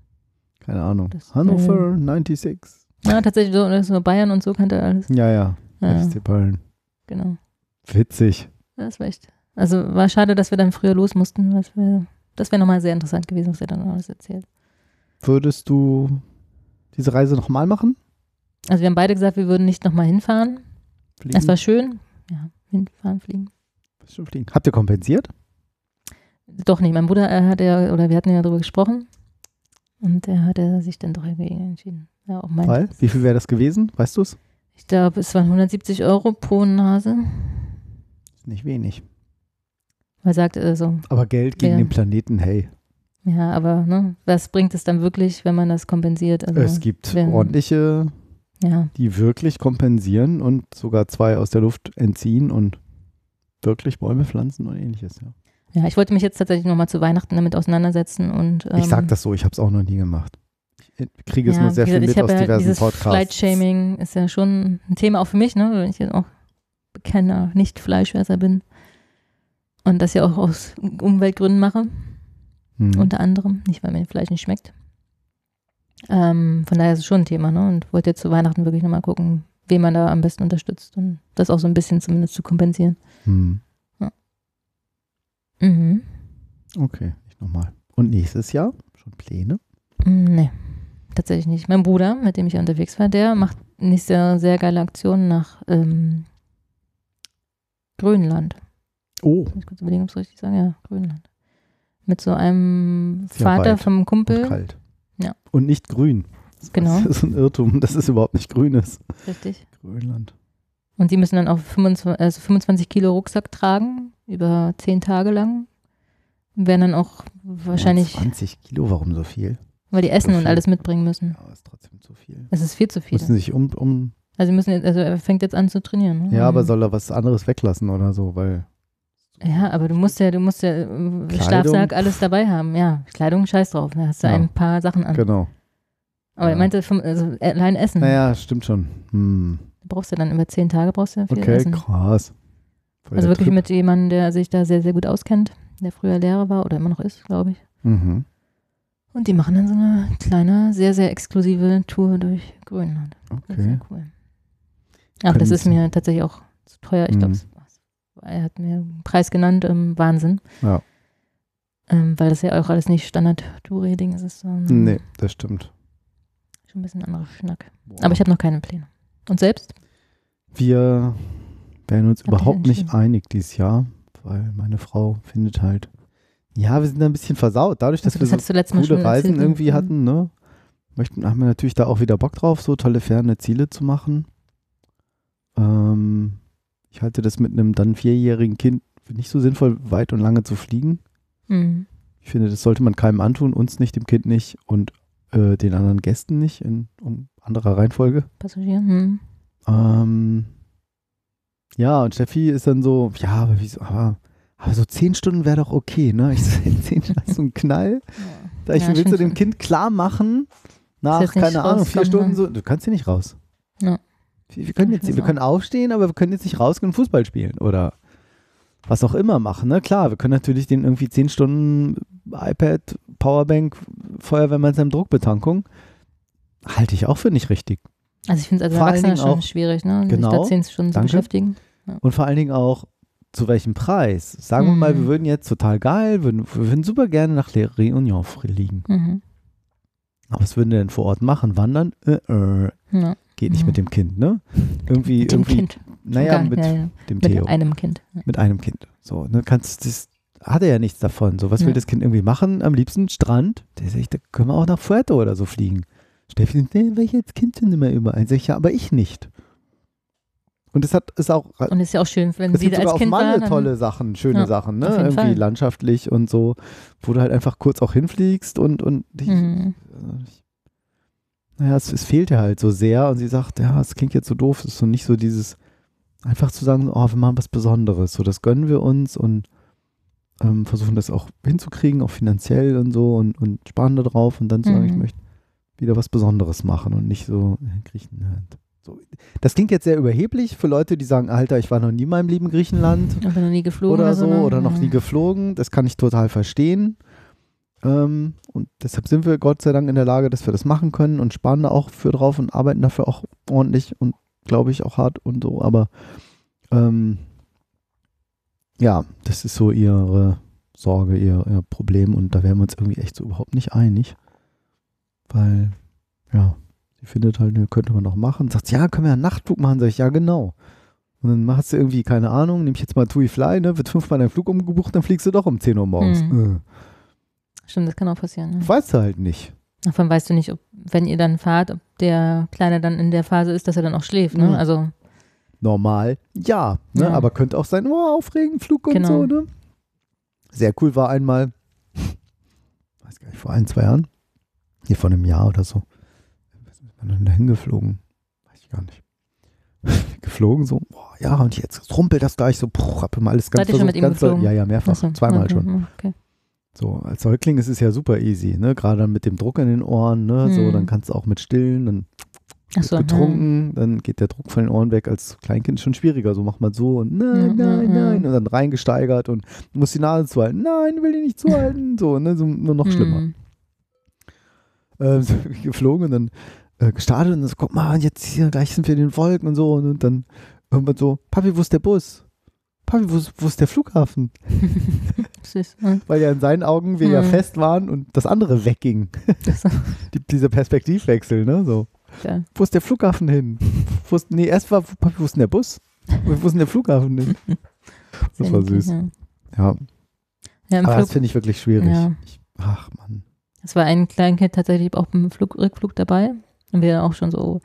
Keine Ahnung. Das- Hannover 96. Ja, tatsächlich so, so Bayern und so kannte er alles. Ja, ja. Ja, FC Bayern. genau. Witzig. Das war echt. Also war schade, dass wir dann früher los mussten. Das wäre das wär nochmal sehr interessant gewesen, was er dann alles erzählt. Würdest du diese Reise nochmal machen? Also wir haben beide gesagt, wir würden nicht nochmal hinfahren. Fliegen? Es war schön. Ja, hinfahren, fliegen. Bestimmt fliegen. Habt ihr kompensiert? Doch nicht. Mein Bruder äh, hat ja, oder wir hatten ja darüber gesprochen. Und er hatte sich dann doch dagegen entschieden. Ja, auch mein. Weil? Wie viel wäre das gewesen? Weißt du es? Ich glaube, es waren 170 Euro pro Nase. Ist nicht wenig. Er sagte äh, so, Aber Geld gegen Ja. den Planeten, hey. ja, aber ne, was bringt es dann wirklich, wenn man das kompensiert? Also, es gibt wenn- ordentliche, ja, die wirklich kompensieren und sogar zwei aus der Luft entziehen und wirklich Bäume pflanzen und ähnliches. Ja. Ja, ich wollte mich jetzt tatsächlich nochmal zu Weihnachten damit auseinandersetzen und ähm, ich sag das so, ich habe es auch noch nie gemacht. Ich kriege es nur sehr viel mit aus ja diversen dieses Podcasts. Flight-Shaming ist ja schon ein Thema auch für mich, ne, weil ich ja auch bekennender Nicht-Fleischesser bin und das ja auch aus Umweltgründen mache, Hm. unter anderem, nicht weil mir Fleisch nicht schmeckt. Ähm, von daher ist es schon ein Thema, ne, und wollte jetzt zu Weihnachten wirklich nochmal gucken, wen man da am besten unterstützt und das auch so ein bisschen zumindest zu kompensieren. Hm. Mhm. Okay, nicht nochmal. Und nächstes Jahr? Schon Pläne? Mm, Nee, tatsächlich nicht. Mein Bruder, mit dem ich unterwegs war, der macht nächstes Jahr sehr geile Aktionen nach ähm, Grönland. Oh, Muss ich kurz überlegen, ob ich es richtig sage. Ja, Grönland. Mit so einem Sehr Vater vom und Kumpel. kalt. Ja. Und nicht grün. Genau. Das ist ein Irrtum, dass es überhaupt nicht grün ist. Richtig. Grönland. Und die müssen dann auch 25, also 25 Kilo Rucksack tragen, über 10 Tage lang. Werden dann auch wahrscheinlich, 20 Kilo, warum so viel? weil die essen so und alles mitbringen müssen. Ja, ist trotzdem zu viel. Es ist viel zu viel. Müssen sich um, um. Also, sie müssen jetzt, also er fängt jetzt an zu trainieren. Ne? Ja, aber Mhm. soll er was anderes weglassen oder so, weil. Ja, aber du musst ja, du musst ja äh, Schlafsack, alles dabei haben. Ja, Kleidung, scheiß drauf. Da hast du Ja. ein paar Sachen an. Genau. Aber er Ja. meinte, vom, also allein Essen. Naja, stimmt schon. Hm. Du brauchst ja dann über zehn Tage brauchst du ja viel Okay, Essen. krass. Voll Also wirklich Trip. mit jemandem, der sich da sehr, sehr gut auskennt, der früher Lehrer war oder immer noch ist, glaube ich. Mhm. Und die machen dann so eine kleine, sehr, sehr exklusive Tour durch Grönland. Das ist Okay. ja cool. Aber das ist mir tatsächlich auch zu teuer. Ich glaube, Mhm. er hat mir einen Preis genannt, ähm, Wahnsinn. Ja. Ähm, weil das ja auch alles nicht Standard-Touri-Ding ist. ist ähm, Nee, das stimmt. Schon ein bisschen anderer Schnack. Aber ich habe noch keine Pläne. Und selbst? Wir werden uns Habt überhaupt nicht einig dieses Jahr, weil meine Frau findet halt, ja, wir sind da ein bisschen versaut. Dadurch, dass Also, das wir so coole Reisen ne? irgendwie Mhm. hatten, ne? Möchten, haben wir natürlich da auch wieder Bock drauf, so tolle ferne Ziele zu machen. Ähm, ich halte das mit einem dann vierjährigen Kind für nicht so sinnvoll, weit und lange zu fliegen. Mhm. Ich finde, das sollte man keinem antun, uns nicht, dem Kind nicht und äh, den anderen Gästen nicht in um anderer Reihenfolge. Passagier? Mhm. Ähm, ja, und Steffi ist dann so, ja, aber wieso, aber, aber so zehn Stunden wäre doch okay, ne? Ich so, zehn Stunden ist so ein Knall. Da ich Ja, du stimmt dem. Kind klar machen, nach, keine Ahnung, vier Stunden so, du kannst hier nicht raus. Ja. Wir, wir können jetzt, wir auch. können aufstehen, aber wir können jetzt nicht rausgehen und Fußball spielen oder was auch immer machen, ne? Klar, wir können natürlich den irgendwie zehn Stunden iPad, Powerbank, Feuerwehrmann Druckbetankung, halte ich auch für nicht richtig. Also ich finde es als Vor Erwachsener schon auch- schwierig, ne? Genau. Sich da zehn Stunden Danke. zu beschäftigen. Und vor allen Dingen auch, zu welchem Preis? Sagen wir mal, Mhm. wir würden jetzt total geil, würden, wir würden super gerne nach Le Réunion fliegen. Mhm. Aber was würden wir denn vor Ort machen? Wandern? Äh, äh, Ja. geht nicht Mhm. mit dem Kind, ne? Irgendwie, Mit dem irgendwie, Kind. naja, mit ja, ja. dem Mit Theo. einem Kind. Ja. mit einem Kind. So, ne, kannst, das hat er ja nichts davon. So, was will Ja. das Kind irgendwie machen? Am liebsten Strand. Der sagt, da können wir auch nach Fuerte oder so fliegen. Steffi ich jetzt Kind sind immer überall. Sag ich, ja, aber ich nicht. Und es hat, ist auch, Und ist ja auch schön, wenn es sie da als Kind Malle war. dann- tolle Sachen, schöne Ja, Sachen, ne? Irgendwie Fall. landschaftlich und so, wo du halt einfach kurz auch hinfliegst und, und dich, Mhm. äh, ich- naja, es, es fehlt ja halt so sehr und sie sagt, ja, es klingt jetzt so doof, es ist so nicht so dieses, einfach zu sagen, oh, wir machen was Besonderes, so das gönnen wir uns und ähm, versuchen das auch hinzukriegen, auch finanziell und so und, und sparen da drauf und dann zu sagen, ich Mhm. Wieder was Besonderes machen und nicht so äh, Griechenland. So. Das klingt jetzt sehr überheblich für Leute, die sagen, Alter, ich war noch nie in meinem Lieben Griechenland Und wenn du nie geflogen oder hast, so ne? oder noch nie geflogen. Das kann ich total verstehen. Ähm, und deshalb sind wir Gott sei Dank in der Lage, dass wir das machen können und sparen da auch für drauf und arbeiten dafür auch ordentlich und glaube ich auch hart und so. Aber ähm, ja, das ist so ihre Sorge, ihr, ihr Problem und da wären wir uns irgendwie echt so überhaupt nicht einig. Weil, ja, sie findet halt, ne, könnte man doch machen. Sagt, ja, können wir einen Nachtflug machen? Sag ich, ja, genau. Und dann machst du irgendwie, keine Ahnung, nehme ich jetzt mal TUI Fly, ne, wird fünfmal dein Flug umgebucht, dann fliegst du doch um 10 Uhr morgens. Mhm. Äh, Stimmt, das kann auch passieren. Ne? weißt du halt nicht. Davon weißt du nicht, ob, wenn ihr dann fahrt, ob der Kleine dann in der Phase ist, dass er dann auch schläft. Ne? Mhm. Also, Normal, ja, ne, Ja. aber könnte auch sein, oh, aufregend, Flug und Genau. so, ne. Sehr cool war einmal, weiß gar nicht, vor ein, zwei Jahren, hier vor einem Jahr oder so, was ist man denn da hingeflogen? Weiß ich gar nicht. Geflogen so, boah, ja, und jetzt rumpelt das gleich so, puh, hab immer alles ganz Seid ihm ganz, geflogen? Ja, ja, mehrfach, achso, zweimal okay, schon. Okay. So, als Säugling ist es ja super easy, ne? Gerade dann mit dem Druck in den Ohren, ne? So, Mhm. dann kannst du auch mit stillen, dann Achso, getrunken, dann geht der Druck von den Ohren weg. Als Kleinkind schon schwieriger. So macht man so und nein, Mhm, nein, mhm. nein. Und dann reingesteigert und du musst die Nase zuhalten. Nein, will die nicht zuhalten. So, ne? So, nur noch schlimmer. Mhm. So geflogen und dann äh, gestartet und dann so, guck mal, jetzt hier gleich sind wir in den Wolken und so. Und, und dann irgendwann so, Papi, wo ist der Bus? Papi, wo ist, wo ist der Flughafen? Ja. Weil ja in seinen Augen wir ja Mhm. fest waren und das andere wegging. Die, dieser Perspektivwechsel, ne? So. geil. Wo ist der Flughafen hin? Wo ist, nee, erst war, Papi, wo ist denn der Bus? Wo ist denn der Flughafen hin? Das war süß. Ja, Ja, ja aber Flug. das finde ich wirklich schwierig. Ja. Ich, ach Mann. Es war ein Kleinkind tatsächlich auch beim Flug, Rückflug dabei. Und wir auch schon so,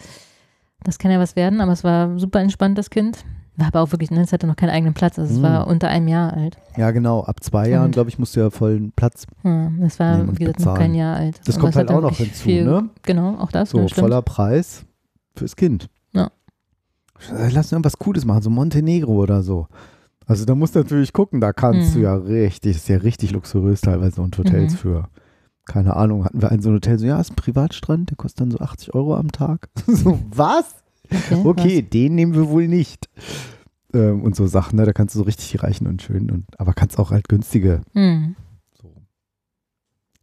das kann ja was werden, aber es war super entspannt, das Kind. War aber auch wirklich, ne, es hatte noch keinen eigenen Platz. Also es Mhm. war unter einem Jahr alt. Ja, genau. Ab zwei Jahren, Und- glaube ich, musst du ja vollen Platz. Ja, das war, und wie gesagt, noch bezahlen. kein Jahr alt. Das Aber kommt es halt auch noch hinzu, viel, ne? Genau, auch das. So, ne, voller Preis fürs Kind. Ja. Lass uns irgendwas Cooles machen, so Montenegro oder so. Also da musst du natürlich gucken, da kannst Mhm. du ja richtig, das ist ja richtig luxuriös teilweise und Hotels Mhm. für, keine Ahnung, hatten wir ein so ein Hotel, so ja, ist ein Privatstrand, der kostet dann so 80 Euro am Tag. so, was? Okay, Okay, den nehmen wir wohl nicht. Ähm, und so Sachen, ne? da kannst du so richtig reichen und schön, und, aber kannst auch halt günstige, was? Hm. so.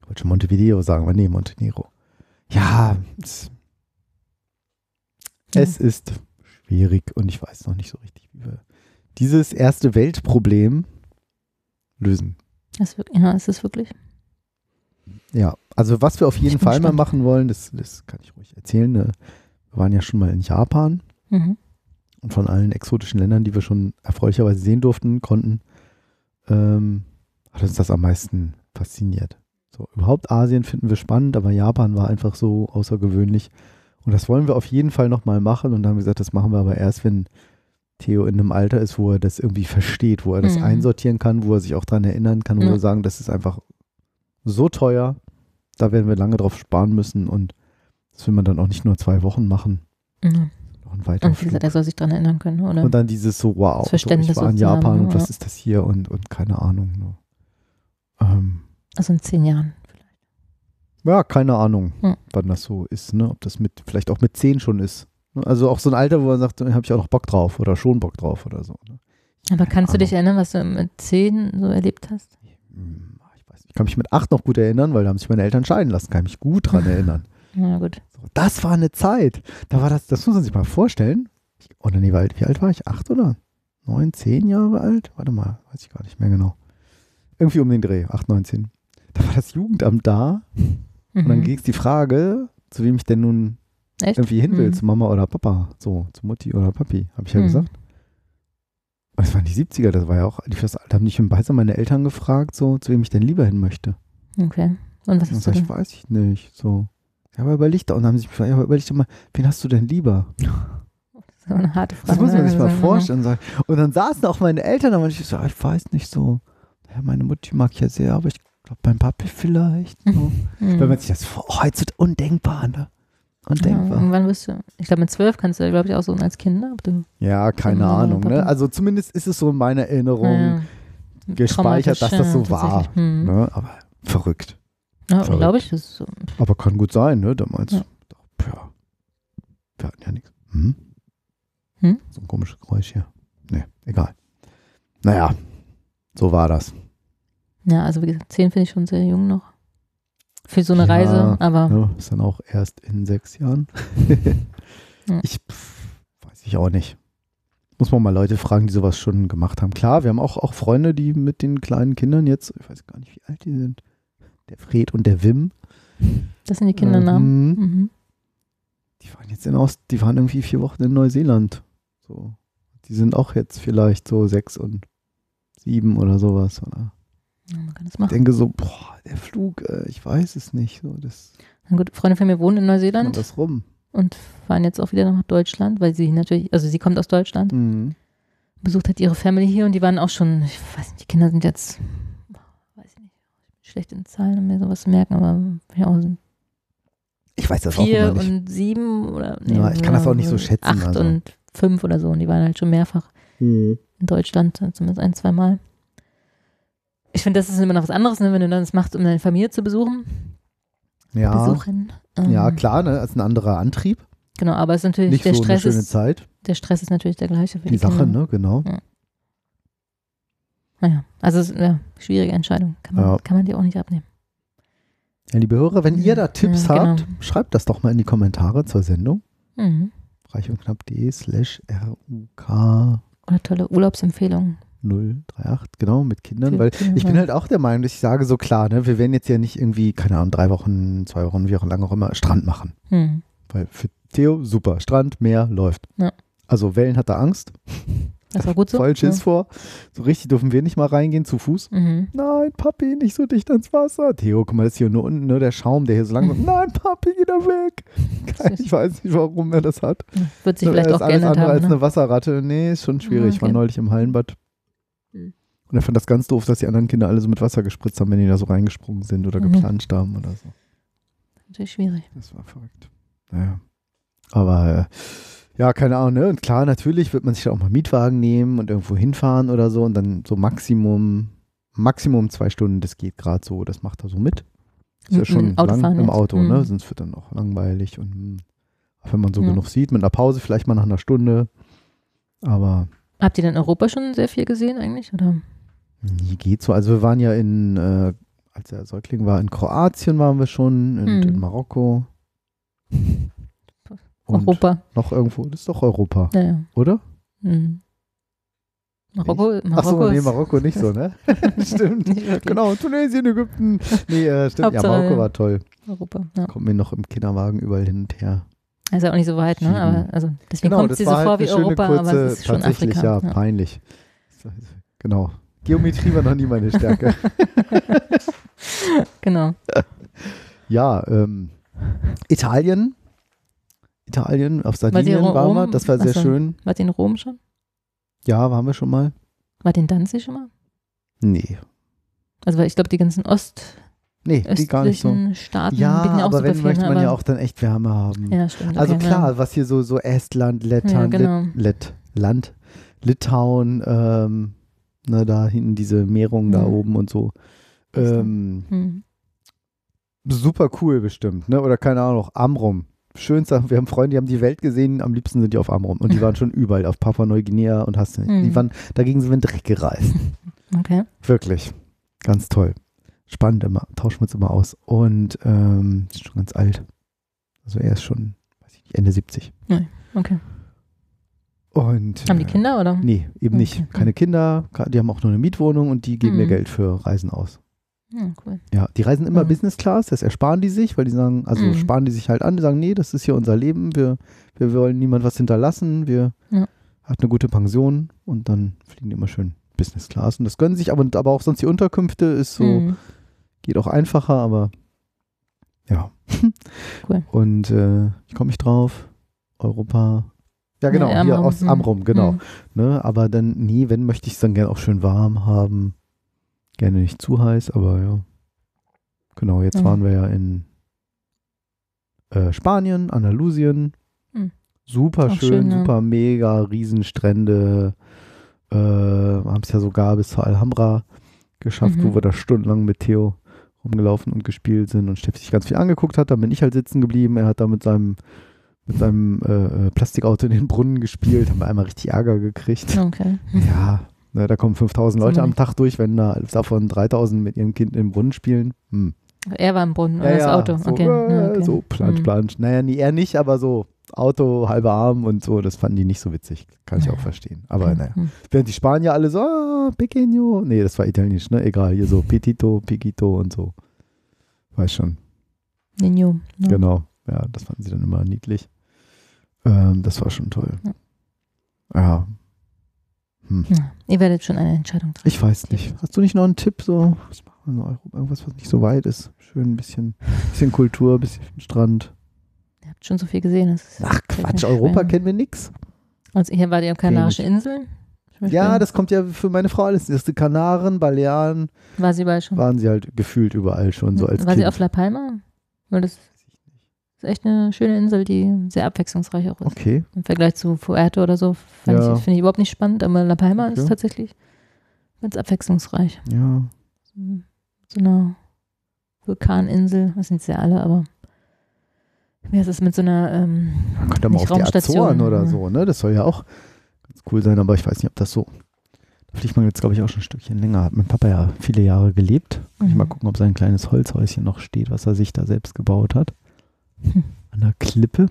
Ich wollte schon Montevideo sagen, aber nee, Montenegro. Ja, es Es ist schwierig und ich weiß noch nicht so richtig, wie wir dieses erste Weltproblem lösen. Das ist ja, es ist wirklich. Ja, also was wir auf jeden Fall mal gespannt. machen wollen, das, das kann ich ruhig erzählen. ne? Wir waren ja schon mal in Japan Mhm. und von allen exotischen Ländern, die wir schon erfreulicherweise sehen durften, konnten, ähm, hat uns das am meisten fasziniert. So, überhaupt Asien finden wir spannend, aber Japan war einfach so außergewöhnlich. Und das wollen wir auf jeden Fall nochmal machen. Und dann haben wir gesagt, das machen wir aber erst, wenn Theo in einem Alter ist, wo er das irgendwie versteht, wo er das Mhm. einsortieren kann, wo er sich auch dran erinnern kann, wo Ja. wir sagen, das ist einfach so teuer, da werden wir lange drauf sparen müssen und das will man dann auch nicht nur zwei Wochen machen, Mhm. noch ein weiterer Und Flug. soll sich daran erinnern können, oder? Und dann dieses so, wow, so, ich war in Japan und was ist das hier und, und keine Ahnung. Ne. Ähm, also in zehn Jahren. ja, keine Ahnung, Hm. wann das so ist, ne? ob das mit, vielleicht auch mit zehn schon ist. Ne? Also auch so ein Alter, wo man sagt, habe ich auch noch Bock drauf oder schon Bock drauf oder so. Ne? Aber kannst du Ahnung. dich erinnern, was du mit zehn so erlebt hast? Hm, Ich, kann mich mit acht noch gut erinnern, weil da haben sich meine Eltern scheiden lassen, kann ich mich gut dran erinnern. Na gut. Das war eine Zeit. Da war das, das muss man sich mal vorstellen. Ich, oder nee, wie alt, war ich? Acht oder neun, zehn Jahre alt? Warte mal, weiß ich gar nicht mehr genau. Irgendwie um den Dreh, acht, neun, zehn. Da war das Jugendamt da und dann Mhm. ging es die Frage, zu wem ich denn nun Echt? irgendwie hin will, Mhm. zu Mama oder Papa. So, zu Mutti oder Papi, habe ich ja Mhm. gesagt. Aber es waren die 70er, das war ja auch, die das Alter, haben nicht im Beisein meine Eltern gefragt, so, zu wem ich denn lieber hin möchte. Okay. Und was Und hast du sag ich, weiß ich nicht. So. Ja, aber überleg doch. Und dann haben sie mich gefragt, ja, aber überleg doch mal, wen hast du denn lieber? Das ist aber eine harte Frage. Das muss man sich mal vorstellen. Und, sagen- und dann saßen auch meine Eltern da und ich so, ich weiß nicht so. Ja, meine Mutti mag ich ja sehr, aber ich glaube, mein Papi vielleicht. So. Mhm. Wenn man sich das vor, oh, wird undenkbar, ne? Ja, Undenkbar. irgendwann wirst du, ich glaube mit zwölf kannst du, glaube ich, auch so als Kind, du Ja, keine Ahnung. Ne? Also zumindest ist es so in meiner Erinnerung, ja, gespeichert, dass das so war. Mhm. ne? aber verrückt. Ja, Verrückt. glaube ich, das ist so. Aber kann gut sein, ne? Damals. Ja. Ja. Wir hatten ja nichts. Hm? Hm? So ein komisches Geräusch hier. Nee, egal. Naja, so war das. Ja, also wie gesagt, zehn finde ich schon sehr jung noch. Für so eine Ja, Reise, aber Ja, ist dann auch erst in sechs Jahren. Ja. Ich pff, weiß ich auch nicht. Muss man mal Leute fragen, die sowas schon gemacht haben. Klar, wir haben auch, auch Freunde, die mit den kleinen Kindern jetzt, ich weiß gar nicht, wie alt die sind. Der Fred und der Wim. das sind die Kindernamen. Mhm. Mhm. Die waren jetzt in Aus, die waren irgendwie vier Wochen in Neuseeland. So. Die sind auch jetzt vielleicht so sechs und sieben oder sowas. Oder? Man kann das Ich machen. denke so, boah, der Flug, äh, ich weiß es nicht. So, das Na gut, Freunde von mir wohnen in Neuseeland das rum. und fahren jetzt auch wieder nach Deutschland, weil sie natürlich, also sie kommt aus Deutschland, Mhm. besucht hat ihre Family hier und die waren auch schon, ich weiß nicht, die Kinder sind jetzt, weiß ich nicht, schlecht in Zahlen, um mir sowas zu merken, aber ja, auch so Ich weiß das auch vier immer nicht. und sieben oder Ja, ich kann das auch nicht so schätzen, Acht also. und fünf oder so und die waren halt schon mehrfach Mhm. in Deutschland, zumindest ein, zwei Mal. Ich finde, das ist immer noch was anderes, ne, wenn du dann das machst, um deine Familie zu besuchen. Ja, Besuchen. Ähm, ja, klar, ne? Das ist ein anderer Antrieb. Genau, aber es ist natürlich, Nicht der so eine Stress schöne ist, Zeit. der Stress ist natürlich der gleiche für Die die, Sache, Kinder. ne? Genau. Naja, also es ist ja schwierige Entscheidung. Kann man, Ja. kann man die auch nicht abnehmen. Ja, liebe Hörer, wenn ihr da Tipps Ja, genau. habt, schreibt das doch mal in die Kommentare zur Sendung. Mhm. reich und knapp.de slash RUK Oder tolle Urlaubsempfehlungen. 038, genau, mit Kindern, weil ich bin halt auch der Meinung, dass ich sage so klar, ne, wir werden jetzt ja nicht irgendwie, keine Ahnung, drei Wochen, zwei Wochen, wie auch lange auch immer, Strand machen. Mhm. Weil für Theo, super, Strand, Meer, läuft. Ja. Also Wellen hat er Angst, Das war gut so. voll Schiss vor. So richtig dürfen wir nicht mal reingehen, zu Fuß. Ja. Mhm. Nein, Papi, nicht so dicht ans Wasser. Theo, guck mal, das ist hier nur unten, ne, der Schaum, der hier so lang Nein, Papi, geh da weg. Kein, ich weiß nicht, warum er das hat. Wird sich Er vielleicht ist auch alles geändert andere haben. als Ne? eine Wasserratte. Nee, ist schon schwierig. Ich war Okay. neulich im Hallenbad. Mhm. Und er fand das ganz doof, dass die anderen Kinder alle so mit Wasser gespritzt haben, wenn die da so reingesprungen sind oder Mhm. geplanscht haben oder so. Natürlich schwierig. Das war verrückt. Naja. Aber äh, ja, keine Ahnung, ne? Und klar, natürlich wird man sich da auch mal Mietwagen nehmen und irgendwo hinfahren oder so und dann so Maximum, Maximum zwei Stunden, das geht gerade so, das macht er so mit. Ist ja Mit schon dem Autofahren lang im. Auto, Mhm. ne? Sonst wird dann auch langweilig und hm, auch wenn man so Ja. genug sieht, mit einer Pause vielleicht mal nach einer Stunde. Aber Habt ihr denn in Europa schon sehr viel gesehen eigentlich? Oder? Geht so. Also wir waren ja in, äh, als er Säugling war, in Kroatien waren wir schon und Mhm. in Marokko. Und Europa. noch irgendwo, das ist doch Europa, Ja, ja. oder? Mhm. Marokko, Marokko so, nee, Marokko nicht so, ne? stimmt. Genau, Tunesien, Ägypten. Nee, äh, stimmt. ja, Hauptsache- Marokko war toll. Europa. Ja. Kommt mir noch im Kinderwagen überall hin und her. Ist ja auch nicht so weit, ne? Aber also deswegen Genau, kommt sie so vor halt wie Europa, kurze, aber es ist schon tatsächlich, Afrika. ja, peinlich. Genau. Geometrie war noch nie meine Stärke. Genau. ja, ähm, Italien. Italien, auf Sardinien Ro- waren wir. Das war sehr Ach so. schön. Ihr in Rom schon? Ja, waren wir schon mal? Ihr in Danzig schon mal? Nee. Also ich glaube, die ganzen ostöstlichen Nee, die gar nicht so. Staaten Ja, ja aber wenn möchte ne? man ja auch dann echt Wärme haben. Ja, stimmt. Also okay, klar, was hier so, so Estland, Lettland, Ja, genau. Lit, Land, Litauen, ähm, ne, da hinten diese Meerungen da Mhm. oben und so. Ähm, Ja. Hm. super cool bestimmt, ne? Oder keine Ahnung, Amrum. Schönster, wir haben Freunde, die haben die Welt gesehen, am liebsten sind die auf Amrum. Und die waren schon überall, auf Papua-Neuguinea und hast du nicht. Die Mhm. waren, dagegen sind wir in den Dreck gereist. Okay. Wirklich. Ganz toll. Spannend immer. Tauschen wir uns immer aus. Und ähm, ist schon ganz alt. Also er ist schon, weiß ich nicht, Ende 70. Okay. Und, Haben die äh, Kinder oder? Nee, eben nicht. Okay. Keine Kinder. Die haben auch nur eine Mietwohnung und die geben mir Mhm. Geld für Reisen aus. Ja, cool. Ja, die reisen immer Mhm. Business Class, das ersparen die sich, weil die sagen, also Mhm. sparen die sich halt an, die sagen, nee, das ist hier unser Leben, wir, wir wollen niemand was hinterlassen, wir Ja. hat eine gute Pension und dann fliegen die immer schön Business Class und das gönnen sich, aber, aber auch sonst die Unterkünfte ist so, Hm. geht auch einfacher, aber ja. Cool. Und äh, ich komme nicht drauf, Europa. Ja, genau, Ja, hier aus hm. Amrum, genau. Hm. Ne, aber dann, nee, wenn, möchte ich es dann gerne auch schön warm haben. Gerne nicht zu heiß, aber ja. Genau, jetzt Mhm. waren wir ja in äh, Spanien, Andalusien. Mhm. Super schön, schön, ja. super mega, Riesenstrände. Äh, haben es ja sogar bis zur Alhambra geschafft, Mhm. wo wir da stundenlang mit Theo rumgelaufen und gespielt sind und Steffi sich ganz viel angeguckt hat. Dann bin ich halt sitzen geblieben. Er hat da mit seinem mit seinem äh, äh, Plastikauto in den Brunnen gespielt, haben wir einmal richtig Ärger gekriegt. Okay. Ja, ne, da kommen 5000 Leute am Tag durch, wenn da davon 3000 mit ihrem Kind im Brunnen spielen. Hm. Er war im Brunnen, oder das Auto. So, okay. äh, ja, okay. so plansch, Hm. plansch. Naja, nee, er nicht, aber so Auto, halber Arm und so, das fanden die nicht so witzig. Kann ich Ja. auch verstehen. Aber Okay. naja. Hm. Während die Spanier alle so, ah, pequeño. Nee, das war italienisch, ne? Egal, hier so petito, piquito und so. Weiß schon. Nino. Ja. Genau. Ja, das fanden sie dann immer niedlich. Ähm, das war schon toll. Ja. Ja. Hm. Ja. Ihr werdet schon eine Entscheidung treffen. Ich weiß nicht. Hast du nicht noch einen Tipp? So, was machen wir in Europa? Irgendwas, was nicht so weit ist. Schön ein bisschen, bisschen Kultur, bisschen Strand. Ihr habt schon so viel gesehen. Ach Quatsch, Europa schwer. kennen wir nix. Also hier war die auf Kanarische Inseln. Ja, das kommt ja für meine Frau alles. Das ist die Kanaren, Balearen, war sie überall schon. waren sie halt gefühlt überall schon so als war Kind. sie auf La Palma? Weil das ist echt eine schöne Insel, die sehr abwechslungsreich auch ist. okay. Im Vergleich zu Fuerte oder so fand Ja. ich, finde ich überhaupt nicht spannend, aber La Palma Okay. ist tatsächlich ganz abwechslungsreich. Ja. So eine Vulkaninsel, das sind sie ja alle, aber wie heißt es mit so einer ähm, Man könnte mal auf die Raumstation, Azoren oder ja. so, ne? Das soll ja auch ganz cool sein, aber ich weiß nicht, ob das so. Da fliegt man jetzt, glaube ich, auch schon ein Stückchen länger. Hat mein Papa ja viele Jahre gelebt. Muss ich Mhm. mal gucken, ob sein kleines Holzhäuschen noch steht, was er sich da selbst gebaut hat. Hm. An der Klippe.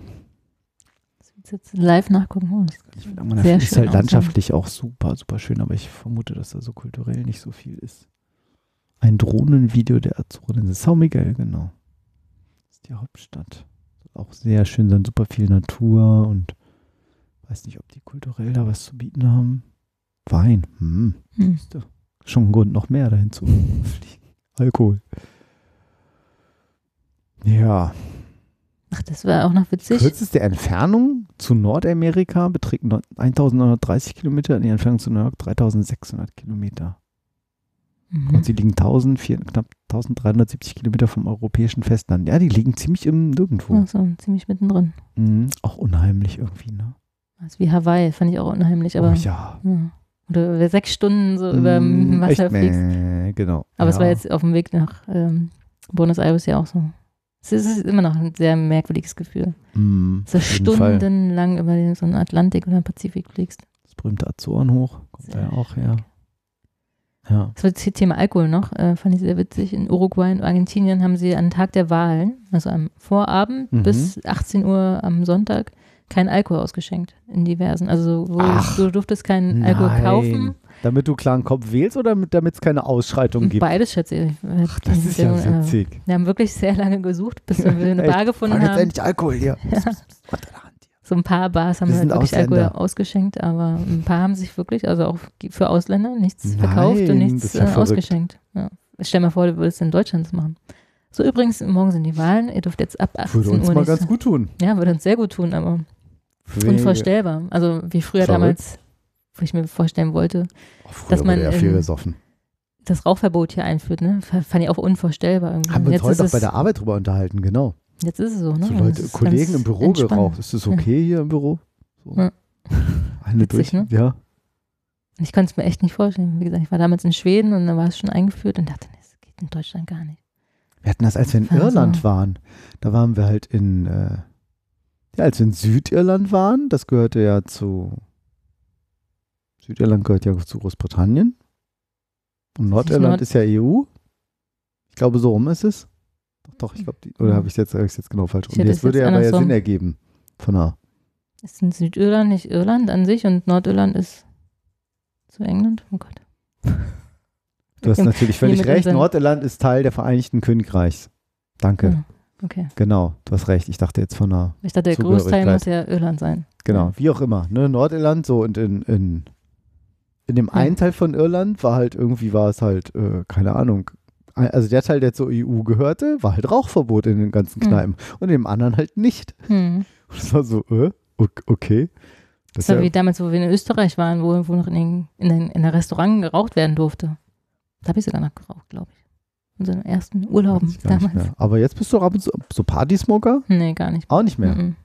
jetzt live nachgucken. Oh, das Ich finde, man Sehr ist halt aussehen. landschaftlich auch super, super schön, aber ich vermute, dass da so kulturell nicht so viel ist. Ein Drohnenvideo der Azoren. São Miguel, genau. Das ist die Hauptstadt. Auch sehr schön sein, super viel Natur und weiß nicht, ob die kulturell da was zu bieten haben. Wein, hm. Hm. Schon ein Grund, noch mehr dahin zu fliegen. Alkohol. Ja. Ach, das war auch noch witzig. Kürzeste Entfernung zu Nordamerika beträgt neun- 1930 Kilometer, die Entfernung zu New York 3600 Kilometer. Mhm. Und sie liegen 1400, knapp 1370 Kilometer vom europäischen Festland. Ja, die liegen ziemlich im Nirgendwo. Ach so, ziemlich mittendrin. Mhm. Auch unheimlich irgendwie, ne? Das ist wie Hawaii, fand ich auch unheimlich, aber oh ja. ja. oder über sechs Stunden so über Mhm, dem Wasser echt, fliegst. genau. Aber es ja. war jetzt auf dem Weg nach ähm, Buenos Aires ja auch so. Es ist, immer noch ein sehr merkwürdiges Gefühl. So auf jeden Fall. stundenlang über den, so einen Atlantik oder einen Pazifik fliegst. Das berühmte Azoren hoch, kommt da ja Sehr auch her. Ja. Das war das Thema Alkohol noch, äh, fand ich sehr witzig. In Uruguay und Argentinien haben sie am Tag der Wahlen, also am Vorabend Mhm. bis 18 Uhr am Sonntag, keinen Alkohol ausgeschenkt in diversen. Also wo Ach, du durftest keinen Alkohol Nein. kaufen. Damit du klaren Kopf wählst oder damit es keine Ausschreitung gibt? Beides schätze ich. Ach, das ist ja witzig. Wir haben wirklich sehr lange gesucht, bis wir eine? Bar gefunden Mach jetzt haben. endlich Alkohol hier. Unter der Hand hier. So ein paar Bars haben Wir halt wirklich. Alkohol ausgeschenkt, aber ein paar haben sich wirklich, also auch für Ausländer, nichts verkauft und nichts äh, ausgeschenkt. Stell dir mal vor, du würdest in Deutschland das machen. So übrigens, morgen sind die Wahlen, ihr dürft jetzt ab 18 Würde uns Uhr mal ganz gut tun. Ja, würde uns sehr gut tun, aber unvorstellbar. Also wie früher damals, wo ich mir vorstellen wollte, Oh, dass man ja viel gesoffen. das Rauchverbot hier einführt, ne? Fand ich auch unvorstellbar irgendwie. Haben wir uns heute auch bei der Arbeit drüber unterhalten, genau. jetzt ist es so, ne? So Leute, Kollegen im Büro entspannt. geraucht. Ist das okay hier im Büro? So. Ja. Eine Witzig, durch. ne? Ja. Ich konnte es mir echt nicht vorstellen. Wie gesagt, ich war damals in Schweden und da war es schon eingeführt und dachte, das geht in Deutschland gar nicht. Wir hatten das, als wir in Also- Irland waren. Da waren wir halt in, äh, ja, als wir in Südirland waren, das gehörte ja zu, Südirland gehört ja zu Großbritannien. Und Nordirland Nord- ist ja EU. Ich glaube, so rum ist es. Doch, doch, ich glaube, oder habe ich es jetzt, hab jetzt genau falsch rum? Das es würde ja aber ja. Sinn ergeben. Von der, Ist in Südirland nicht Irland an sich und Nordirland ist zu England? Oh Gott. du hast natürlich völlig recht. Nordirland ist Teil der Vereinigten Königreichs. Danke. Ja, Okay. Genau, du hast recht. Ich dachte jetzt von der Ich dachte, der Großteil muss ja Irland sein. Genau, wie auch immer. Ne? Nordirland, so und in, in, in dem Ja. einen Teil von Irland war halt irgendwie, war es halt, äh, keine Ahnung, also der Teil, der zur EU gehörte, war halt Rauchverbot in den ganzen Hm. Kneipen und in dem anderen halt nicht. Hm. Und es war so, äh, ok- okay. Das Das war ist wie ja, damals, wo wir in Österreich waren, wo, wo noch in, den, in, den, in der Restaurant geraucht werden durfte. Da habe ich sogar noch geraucht, glaube ich. In unseren ersten Urlauben damals. Aber jetzt bist du ab und zu so Partysmoker? Nee, gar nicht. Auch nicht mehr. Mhm.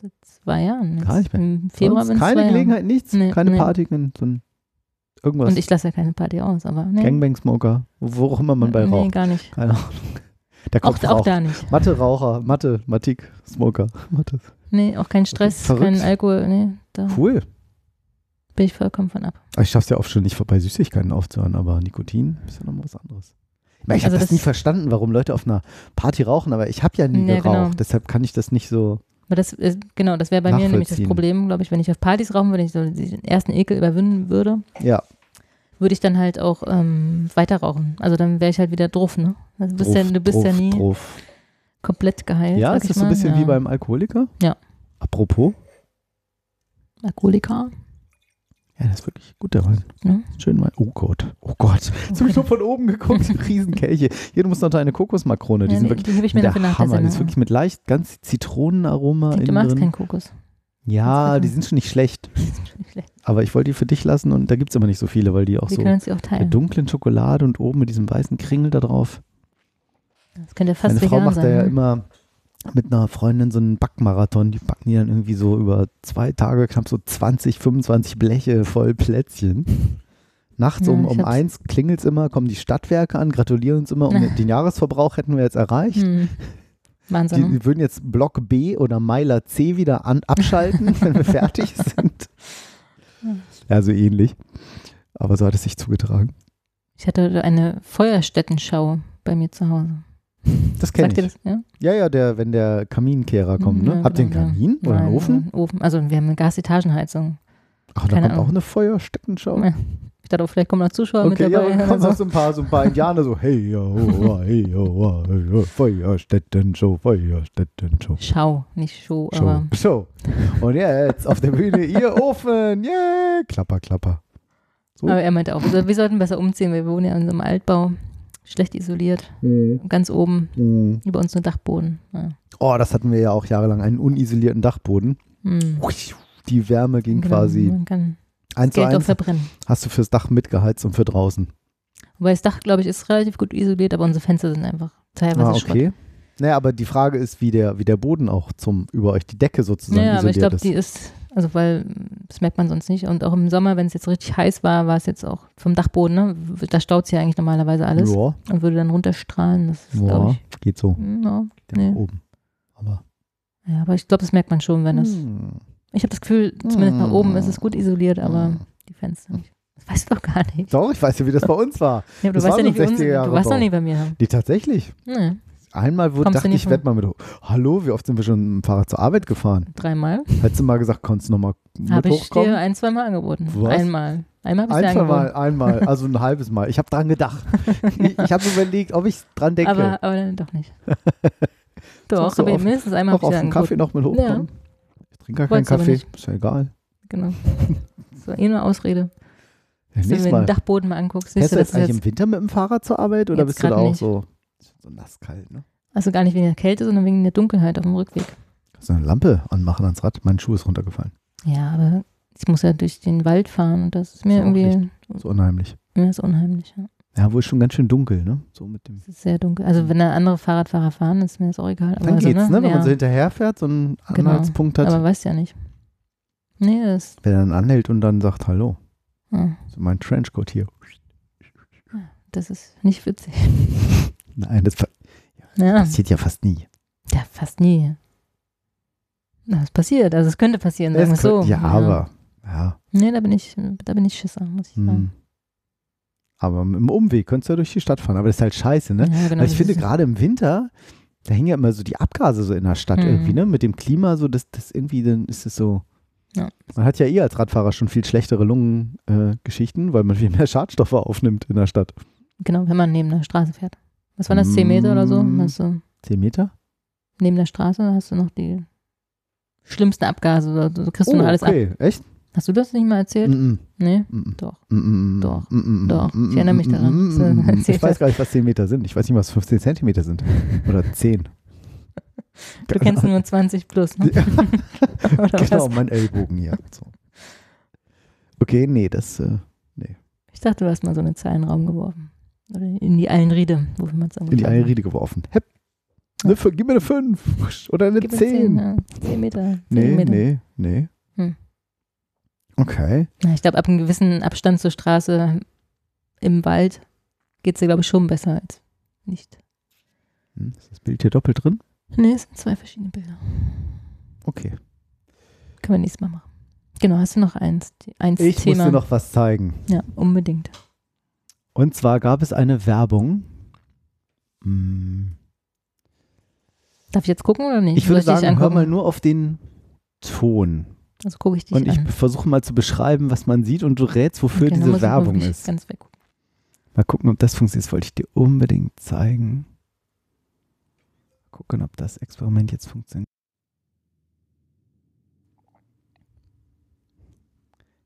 Seit zwei Jahren. Gar nicht mehr. Im Februar Sonst bin keine. Gelegenheit, nichts, Nee, keine nee. Party, so ein irgendwas. Und ich lasse ja keine Party aus, aber nee. Gangbang-Smoker, wo auch immer man bei nee, raucht. gar nicht. Keine Ahnung. Der Auch, Kopf auch raucht. da nicht. Mathe-Raucher, Mathe, Matik, Smoker. Mathe. Nee, auch kein Stress, kein Alkohol. Nee, da Cool. bin ich vollkommen von ab. Aber Ich schaff's ja oft schon nicht vorbei, Süßigkeiten aufzuhören, aber Nikotin ist ja nochmal was anderes. Ich, ich Also habe das, das- nie verstanden, warum Leute auf einer Party rauchen, aber ich habe ja nie Ja, geraucht, genau. deshalb kann ich das nicht so. Aber das ist, genau, das wäre bei mir nämlich das. Problem, glaube ich, wenn ich auf Partys rauchen würde, ich so den ersten Ekel überwinden würde, Ja, würde ich dann halt auch ähm, weiter rauchen. Also dann wäre ich halt wieder drauf, ne? Also du bist, ja, drauf, du bist ja drauf, nie drauf. komplett geheilt. Ja, ist das so ein bisschen ja. wie beim Alkoholiker? Ja. Apropos, Alkoholiker. Ja, das ist wirklich gut, der Wein. Ja. Schön Wein. Oh Gott, oh Gott. Jetzt habe ich nur von oben geguckt, Riesenkelche. Hier, du musst noch deine Kokosmakrone, die Ja, sind die, wirklich die hebe ich mir der noch nach Hammer. Die ist wirklich mit leicht ganz Zitronenaroma Ich denke, du magst drin. keinen Kokos. Ja, die sind schon nicht schlecht. Nicht schlecht. Aber ich wollte die für dich lassen und da gibt es aber nicht so viele, weil die auch Wir so können uns die auch mit teilen. dunklen Schokolade und oben mit diesem weißen Kringel da drauf. Das könnte fast Meine Frau vegan macht sein. da ja ne? immer mit einer Freundin so einen Backmarathon. Die backen die dann irgendwie so über zwei Tage knapp so 20, 25 Bleche voll Plätzchen. Nachts Ja, um, um eins klingelt es immer, kommen die Stadtwerke an, gratulieren uns immer. Um den Jahresverbrauch hätten wir jetzt erreicht. Hm. Wahnsinn. Die, die würden jetzt Block B oder Meiler C wieder an, abschalten, wenn wir fertig sind. Ja, so ähnlich. Aber so hat es sich zugetragen. Ich hatte eine Feuerstättenschau bei mir zu Hause. Das kenne ich. das? Ja? Ja, ja, der, wenn der Kaminkehrer kommt, ne? Ja, Habt ihr einen genau, ja. Kamin oder einen Nein, Ofen? einen Ofen. Also wir haben eine Gasetagenheizung. Ach, da keine kommt Ahnung. auch eine Feuersteckenschau. Ja. Ich dachte auch, vielleicht kommen noch Zuschauer Okay, mit ja, dabei. dann kommen noch so. ein paar, so ein paar Indianer so, hey, yo, ho, hey, yo, yo, Feuerstättenshow, Feuerstättenshow. Schau, nicht Show, Show. aber Show. Und jetzt auf der Bühne ihr Ofen, yeah, klapper, klapper. So. Aber er meinte auch, wir sollten besser umziehen, wir wohnen ja in so einem Altbau, schlecht isoliert, Mhm. ganz oben, Mhm. über uns nur Dachboden. Ja. Oh, das hatten wir ja auch jahrelang, einen unisolierten Dachboden. Hm. Die Wärme ging Genau, quasi Man kann eins zu eins. verbrennen. Hast du fürs Dach mitgeheizt und für draußen. Wobei das Dach, glaube ich, ist relativ gut isoliert, aber unsere Fenster sind einfach teilweise Ah, Schrott. okay. Naja, aber die Frage ist, wie der, wie der Boden auch zum, über euch die Decke sozusagen Ja, aber ich isoliert glaube, die ist, also weil, das merkt man sonst nicht. Und auch im Sommer, wenn es jetzt richtig heiß war, war es jetzt auch vom Dachboden, ne? Da staut es ja eigentlich normalerweise alles Ja, und würde dann runterstrahlen. Das ist, ja, ich, geht so. hm, ja, Geht nee. nach oben. Aber ja, aber ich glaube, das merkt man schon, wenn es, Hm. ich habe das Gefühl, zumindest nach Hm. oben ist es gut isoliert, aber Hm. die Fenster nicht. Weißt du doch gar nicht. Doch, ich weiß ja, wie das bei uns war. Ja, aber Das du weißt war ja nicht, wie uns, 60er Jahre du warst noch nie bei mir. Die tatsächlich. Nee, Einmal du dachte ich, werde mal mit. Hallo, wie oft sind wir schon mit dem Fahrrad zur Arbeit gefahren? dreimal. Hättest du mal gesagt, konntest du nochmal mit Habe ich dir ein, zweimal angeboten. Was? Einmal. Einmal habe ich dir Ein, zwei angeboten. Mal, einmal, also ein halbes Mal. Ich habe dran gedacht. ich ich habe überlegt, ob ich dran denke. Aber, aber dann doch nicht. doch, aber auf- mindestens einmal habe ich auf den Kaffee noch mit hochkommen. Ich trinke gar keinen Wolltest aber Kaffee. Ist ja egal. Genau. So, eh nur Ausrede. Ja, Wenn du den Mal. Dachboden mal anguckst, Fährst siehst du du, jetzt das eigentlich im Winter mit dem Fahrrad zur Arbeit oder bist du da auch nicht. so, so nasskalt, ne? also gar nicht wegen der Kälte, sondern wegen der Dunkelheit auf dem Rückweg. Kannst du eine Lampe anmachen ans Rad? Mein Schuh ist runtergefallen. Ja, aber ich muss ja durch den Wald fahren und das ist mir Ist irgendwie So unheimlich. mir ist unheimlich. Ja. Ja, wo ist schon ganz schön dunkel, ne? So mit dem. Es ist sehr dunkel. Also wenn da andere Fahrradfahrer fahren, ist mir das auch egal. Dann also, geht's, ne? Wenn ja, man so hinterher fährt, so einen Genau. Anhaltspunkt hat, Aber weißt ja nicht. Nee, das wenn er dann anhält und dann sagt, hallo, ja, so mein Trenchcoat hier. das ist nicht witzig. Nein, das Ja, passiert ja fast nie. ja fast nie. Na, es passiert, also es könnte passieren, sagen wir so. könnte- ja, aber, ja. Nee, da bin ich, da bin ich Schisser, muss ich sagen. Hm. Aber im Umweg könntest du ja durch die Stadt fahren. Aber das ist halt scheiße, ne? Ja, genau. Weil ich finde, gerade im Winter, da hängen ja immer so die Abgase so in der Stadt Mhm. irgendwie, ne? Mit dem Klima, so, das, das irgendwie, dann ist es so. Ja. Man hat ja eh als Radfahrer schon viel schlechtere Lungengeschichten, äh, weil man viel mehr Schadstoffe aufnimmt in der Stadt. Genau, wenn man neben der Straße fährt. Was waren das, 10 Meter oder so? Mm. Hast du, Zehn Meter? neben der Straße hast du noch die schlimmsten Abgase. Oder so, kriegst du noch alles ab. Oh, okay, echt? Hast du das nicht mal erzählt? Mm -mm. Nee? Mm-mm. Doch. Doch. Doch. Ich erinnere mich daran, Ich weiß gar nicht, was 10 Meter sind. Ich weiß nicht, was 15 Zentimeter sind. Oder 10. Du kennst nur 20 plus, ne? Ja. Genau, was? mein Ellbogen hier. So. Okay, nee, das. Äh, Ich dachte, du hast mal so eine Zahl in den Raum geworfen. Oder in die Eilenriede, wofür man es in die Einriede geworfen. Hepp. Fün- gib mir eine 5 oder eine Gib mir 10. 10, ja. 10 Meter. 10 Nee, Meter. nee, nee. Hm. Okay. Ich glaube, ab einem gewissen Abstand zur Straße im Wald geht es dir, glaube ich, schon besser als nicht. Hm, Ist das Bild hier doppelt drin? Nee, es sind zwei verschiedene Bilder. Okay. Können wir nächstes Mal machen. Genau, hast du noch eins? Eins Ich Thema. musste noch was zeigen. Ja, unbedingt. Und zwar gab es eine Werbung. Hm, Darf ich jetzt gucken oder nicht? Ich würde Soll dich sagen, hör mal nur auf den Ton. Also gucke ich dich Und ich an. versuche mal zu beschreiben, was man sieht und du rätst, wofür Okay, diese ich mal Werbung ist. Mal gucken, ob das funktioniert. Das wollte ich dir unbedingt zeigen. Gucken, ob das Experiment jetzt funktioniert.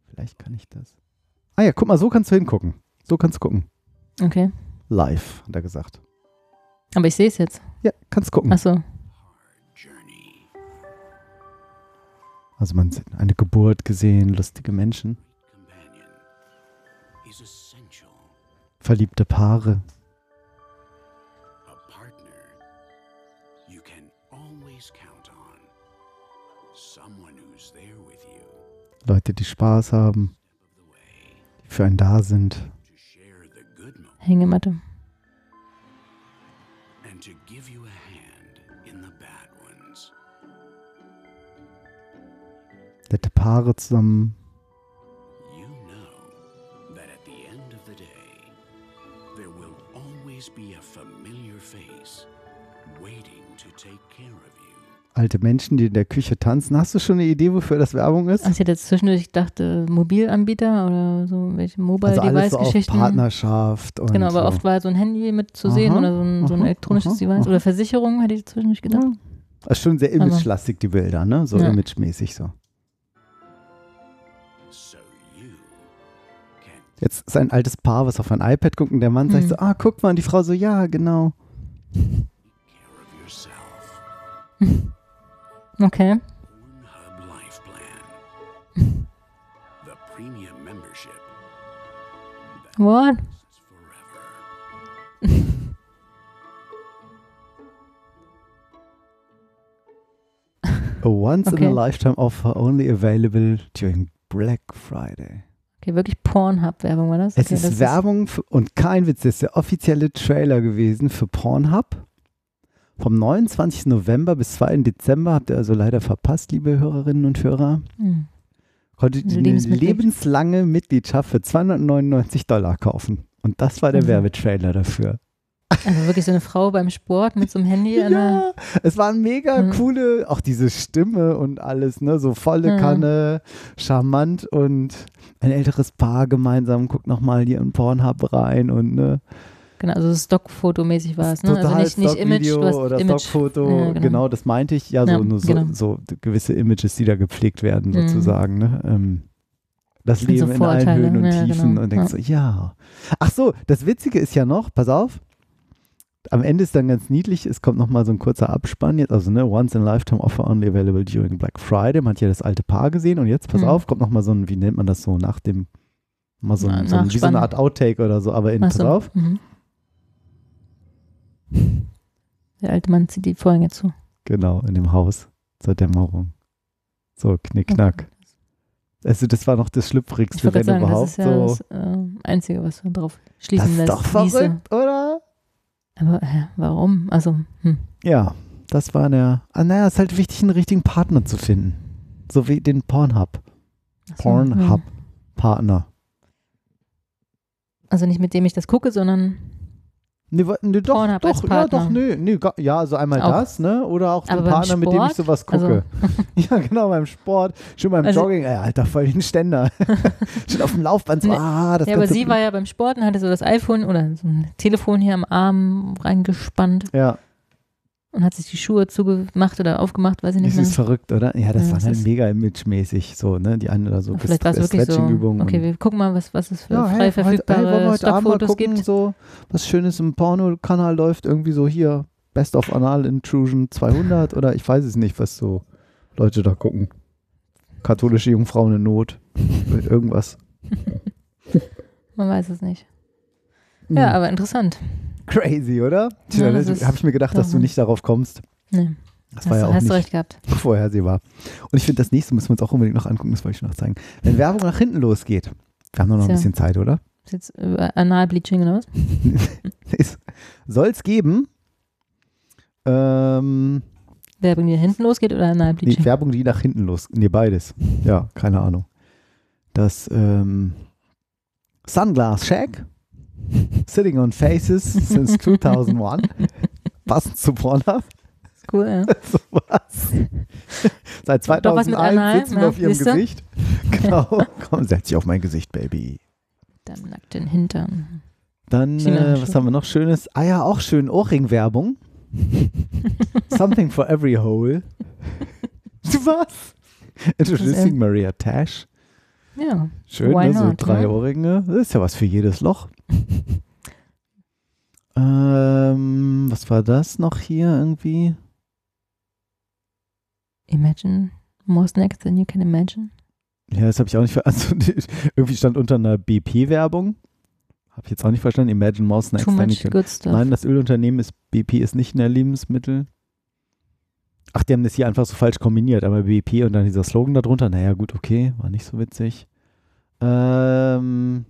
Vielleicht kann ich das. Ah ja, guck mal, so kannst du hingucken. So kannst du gucken. Okay. Live, hat er gesagt. Aber ich sehe es jetzt. Ja, kannst gucken. Achso. Also man sieht eine Geburt gesehen, lustige Menschen, verliebte Paare. A partner you can always count on. Someone who's there with you Leute, die Spaß haben, die für einen da sind. Hängematte. and to give you a hand in the bad ones. Nette Paare zusammen. Alte Menschen, die in der Küche tanzen. Hast du schon eine Idee, wofür das Werbung ist? Also ich hätte jetzt zwischendurch gedacht, äh, Mobilanbieter oder so welche Also alles so auf Mobile-Device-Geschichten. Partnerschaft. Und genau, aber so. oft war so ein Handy mit zu sehen Aha, oder so ein, so ein aha, elektronisches aha, Device. aha. Oder Versicherung, hätte ich zwischendurch gedacht. Ja. Das ist schon sehr imagelastig, die Bilder, ne? So Ja. imagemäßig so. Jetzt ist ein altes Paar, was auf ein iPad guckt und der Mann sagt Mhm. so, ah, guck mal, und die Frau so, ja, genau. Okay. Pornhub Life Plan. the premium membership What? A once in Okay. a lifetime offer only available during Black Friday. Okay, wirklich Pornhub-Werbung war das? Es okay, ist das Werbung für, und kein Witz, das ist der offizielle Trailer gewesen für Pornhub. Vom 29. November bis 2. Dezember habt ihr also leider verpasst, liebe Hörerinnen und Hörer. Hm. konnte die eine Lebensmitglied- lebenslange Mitgliedschaft für 299 Dollar kaufen. Und das war der Mhm. Werbetrailer dafür. Also wirklich so eine Frau beim Sport mit so einem Handy. Ja, es waren mega Mhm. coole, auch diese Stimme und alles, ne, so volle Mhm. Kanne, charmant und ein älteres Paar gemeinsam guckt nochmal hier in Pornhub rein und ne, Genau, also Stockfotomäßig war es, ne? total Also nicht, nicht Image, du hast oder Image. Stockfoto, Ja, genau. genau. das meinte ich, ja, so, Ja, nur so, genau. so gewisse Images, die da gepflegt werden, Mhm. sozusagen, ne, ähm, das Und so Leben in allen Höhen und ja, Tiefen genau. und denkst so, ja. Ach so, das Witzige ist ja noch, pass auf, am Ende ist dann ganz niedlich, es kommt nochmal so ein kurzer Abspann jetzt, also ne, Once in a Lifetime Offer only available during Black Friday. Man hat ja das alte Paar gesehen und jetzt, pass Mhm. auf, kommt nochmal so ein, wie nennt man das so, nach dem, mal so, ein, so ein, wie so eine. Art Outtake oder so, aber in, Ach pass so, auf, Mhm. Der alte Mann zieht die Vorhänge zu. genau, in dem Haus zur Dämmerung. So, knick, knack. Also das war noch das Schlüpfrigste, wenn sagen, überhaupt das ist ja so. das äh, Einzige, was man drauf Das schließen ist lässt. doch verrückt, oder? Aber hä, warum? Also, hm. Ja, das war der. Ah, naja, es ist halt wichtig, einen richtigen Partner zu finden. So wie den Pornhub. So, Pornhub. hm. Partner. Also nicht mit dem ich das gucke, sondern Nee, nee, doch, Pornhub doch, ja, doch, nee, nee, ja, also einmal Auch. das, ne? Oder auch den Partner, mit dem ich sowas gucke. ja, genau, beim Sport. Schon beim Also- Jogging, ey, Alter, voll den Ständer. Schon auf dem Laufband so, ah, das ja, aber sie war ja beim Sport und hatte so das iPhone oder so ein Telefon hier am Arm reingespannt Ja, und hat sich die Schuhe zugemacht oder aufgemacht, weiß ich nicht das mehr. ist verrückt, oder? Ja, das Ja, war halt mega imagemäßig, so, ne? Die eine da so Vielleicht war es wirklich so, okay, wir gucken mal, was, was es für Ja, frei hey, heute, hey, verfügbare heute Stockfotos gucken, gibt. so was Schönes im Porno-Kanal läuft, irgendwie so hier, Best of Anal Intrusion 200 oder ich weiß es nicht, was so Leute da gucken. Katholische Jungfrauen in Not. Irgendwas. Man weiß es nicht. Hm. Ja, aber interessant. Crazy, oder? Ja, ist- habe ich mir gedacht, dass du nicht darauf kommst. Nee, Das hast, war ja auch hast du nicht recht gehabt. vorhersehbar. Und ich finde, das nächste müssen wir uns auch unbedingt noch angucken, das wollte ich noch zeigen. Wenn Werbung nach hinten losgeht, wir haben nur noch ein bisschen Zeit, oder? Ist jetzt über Analbleaching oder was? Soll es geben? Ähm, Werbung, die nach hinten losgeht oder Nee, Analbleaching? Werbung, die nach hinten los. Nee, beides. Ja, keine Ahnung. Das ähm, Sunglass Shack. Sitting on Faces since 2001. Passend zu Pornhub. Cool, ja. So was. Seit Doch was mit 2001 Anal, sitzen wir auf ihrem siehste? Gesicht. Genau. Komm, setz dich auf mein Gesicht, Baby. Deinem nackten Hintern. Dann, äh, was haben wir noch Schönes? Ah ja, auch schön Ohrring-Werbung. Something for every hole. Du was? Introducing Maria Tash. Ja, Schön, Why ne? so not, drei ne? Ohrringe. Das ist ja was für jedes Loch. Ähm, was war das noch hier irgendwie? imagine more snacks than you can imagine. Ja, das habe ich auch nicht ver Also, irgendwie stand unter einer BP-Werbung. Habe ich jetzt auch nicht verstanden. Imagine More Snacks Too than you much can good stuff. Nein, das Ölunternehmen ist, BP ist nicht ein Lebensmittel. Ach, die haben das hier einfach so falsch kombiniert. Einmal BP und dann dieser Slogan darunter. Naja, gut, okay, war nicht so witzig. Ähm.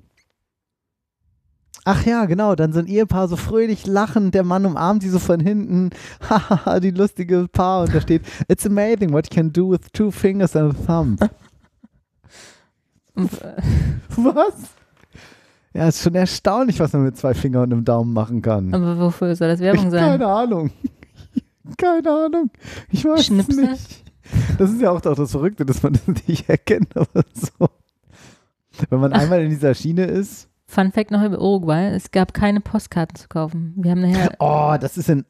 Ach ja, genau, dann so ein Ehepaar so fröhlich lachend, der Mann umarmt sie so von hinten. Hahaha, die lustige Paar. Und da steht, It's amazing what you can do with two fingers and a thumb. Was? Ja, ist schon erstaunlich, was man mit zwei Fingern und einem Daumen machen kann. Aber wofür soll das Werbung sein? Keine Ahnung. Keine Ahnung. Ich weiß Schnipsel? es nicht. Das ist ja auch doch das Verrückte, dass man das nicht erkennt, aber so. Wenn man einmal in dieser Schiene ist. Fun Fact noch über Uruguay: Es gab keine Postkarten zu kaufen. Wir haben nachher, Oh, das ist in.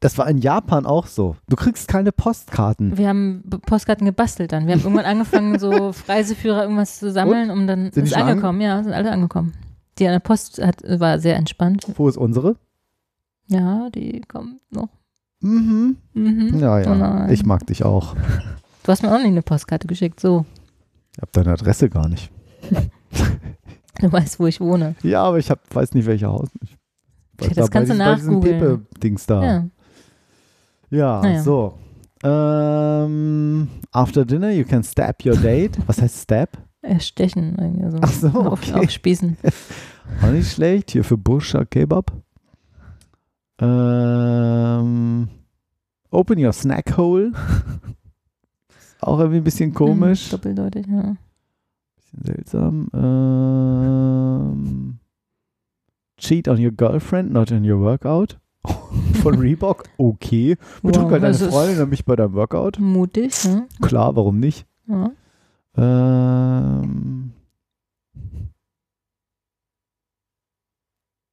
Das war in Japan auch so. Du kriegst keine Postkarten. wir haben Postkarten gebastelt dann. Wir haben irgendwann angefangen, so Reiseführer irgendwas zu sammeln, um dann Sind ist angekommen. Ja, sind alle angekommen. Die an der Post hat, war sehr entspannt. Wo ist unsere? Ja, die kommt noch. Mhm. Mhm. Ja, Oh ja. nein. ich mag dich auch. Du hast mir auch nicht eine Postkarte geschickt. So, Ich hab deine Adresse gar nicht. du weißt, wo ich wohne. Ja, aber ich hab, weiß nicht, welcher Haus. Ich Okay, das kannst du nachgoogeln. Pepe-Dings da. Ja. Ja, Naja. so. Ähm, after dinner you can stab your date. Was heißt stab? Erstechen. irgendwie so. Ach so, Auf, okay. aufspießen. Auch nicht schlecht. Hier für Buscha Kebab. Ähm, open your snack hole. Auch irgendwie ein bisschen Hm, komisch. doppeldeutig, ja. Seltsam. Ähm, cheat on your girlfriend, not in your workout. Von Reebok, okay. Betrüg Wow, halt deine Freundin nämlich bei deinem Workout. Mutig, ne? Klar, warum nicht? Ja. Ähm,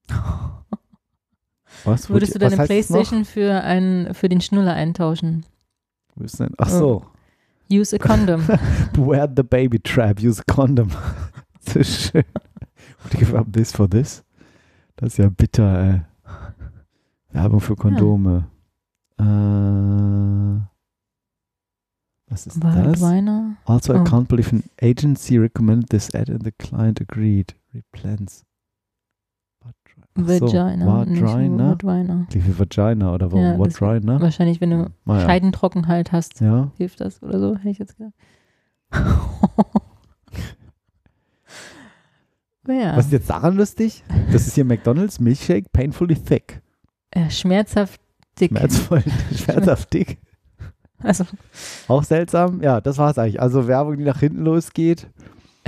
was? Würdest du deine noch? Playstation für, einen, für den Schnuller eintauschen? Ach so. Use a condom. Beware the baby trap, use a condom. so schön. Would you give up this for this? Das ist ja bitter, ey. Werbung für Kondome. Äh, was ist Wild das? Also, I Oh. can't believe an agency recommended this ad and the client agreed. Replens. Ach so, Vagina. Vagina? Vagina. Wie Vagina oder warum? Ja, Vagina? Wahrscheinlich, wenn du Ah, ja. Scheidentrockenheit hast, ja. hilft das oder so, hätte ich jetzt gedacht. ja. Was ist jetzt daran lustig? Das ist hier McDonald's Milkshake Painfully Thick. ja, schmerzhaft dick. Schmerzvoll, schmerzhaft dick. Also, Auch seltsam. Ja, das war's eigentlich. Also Werbung, die nach hinten losgeht.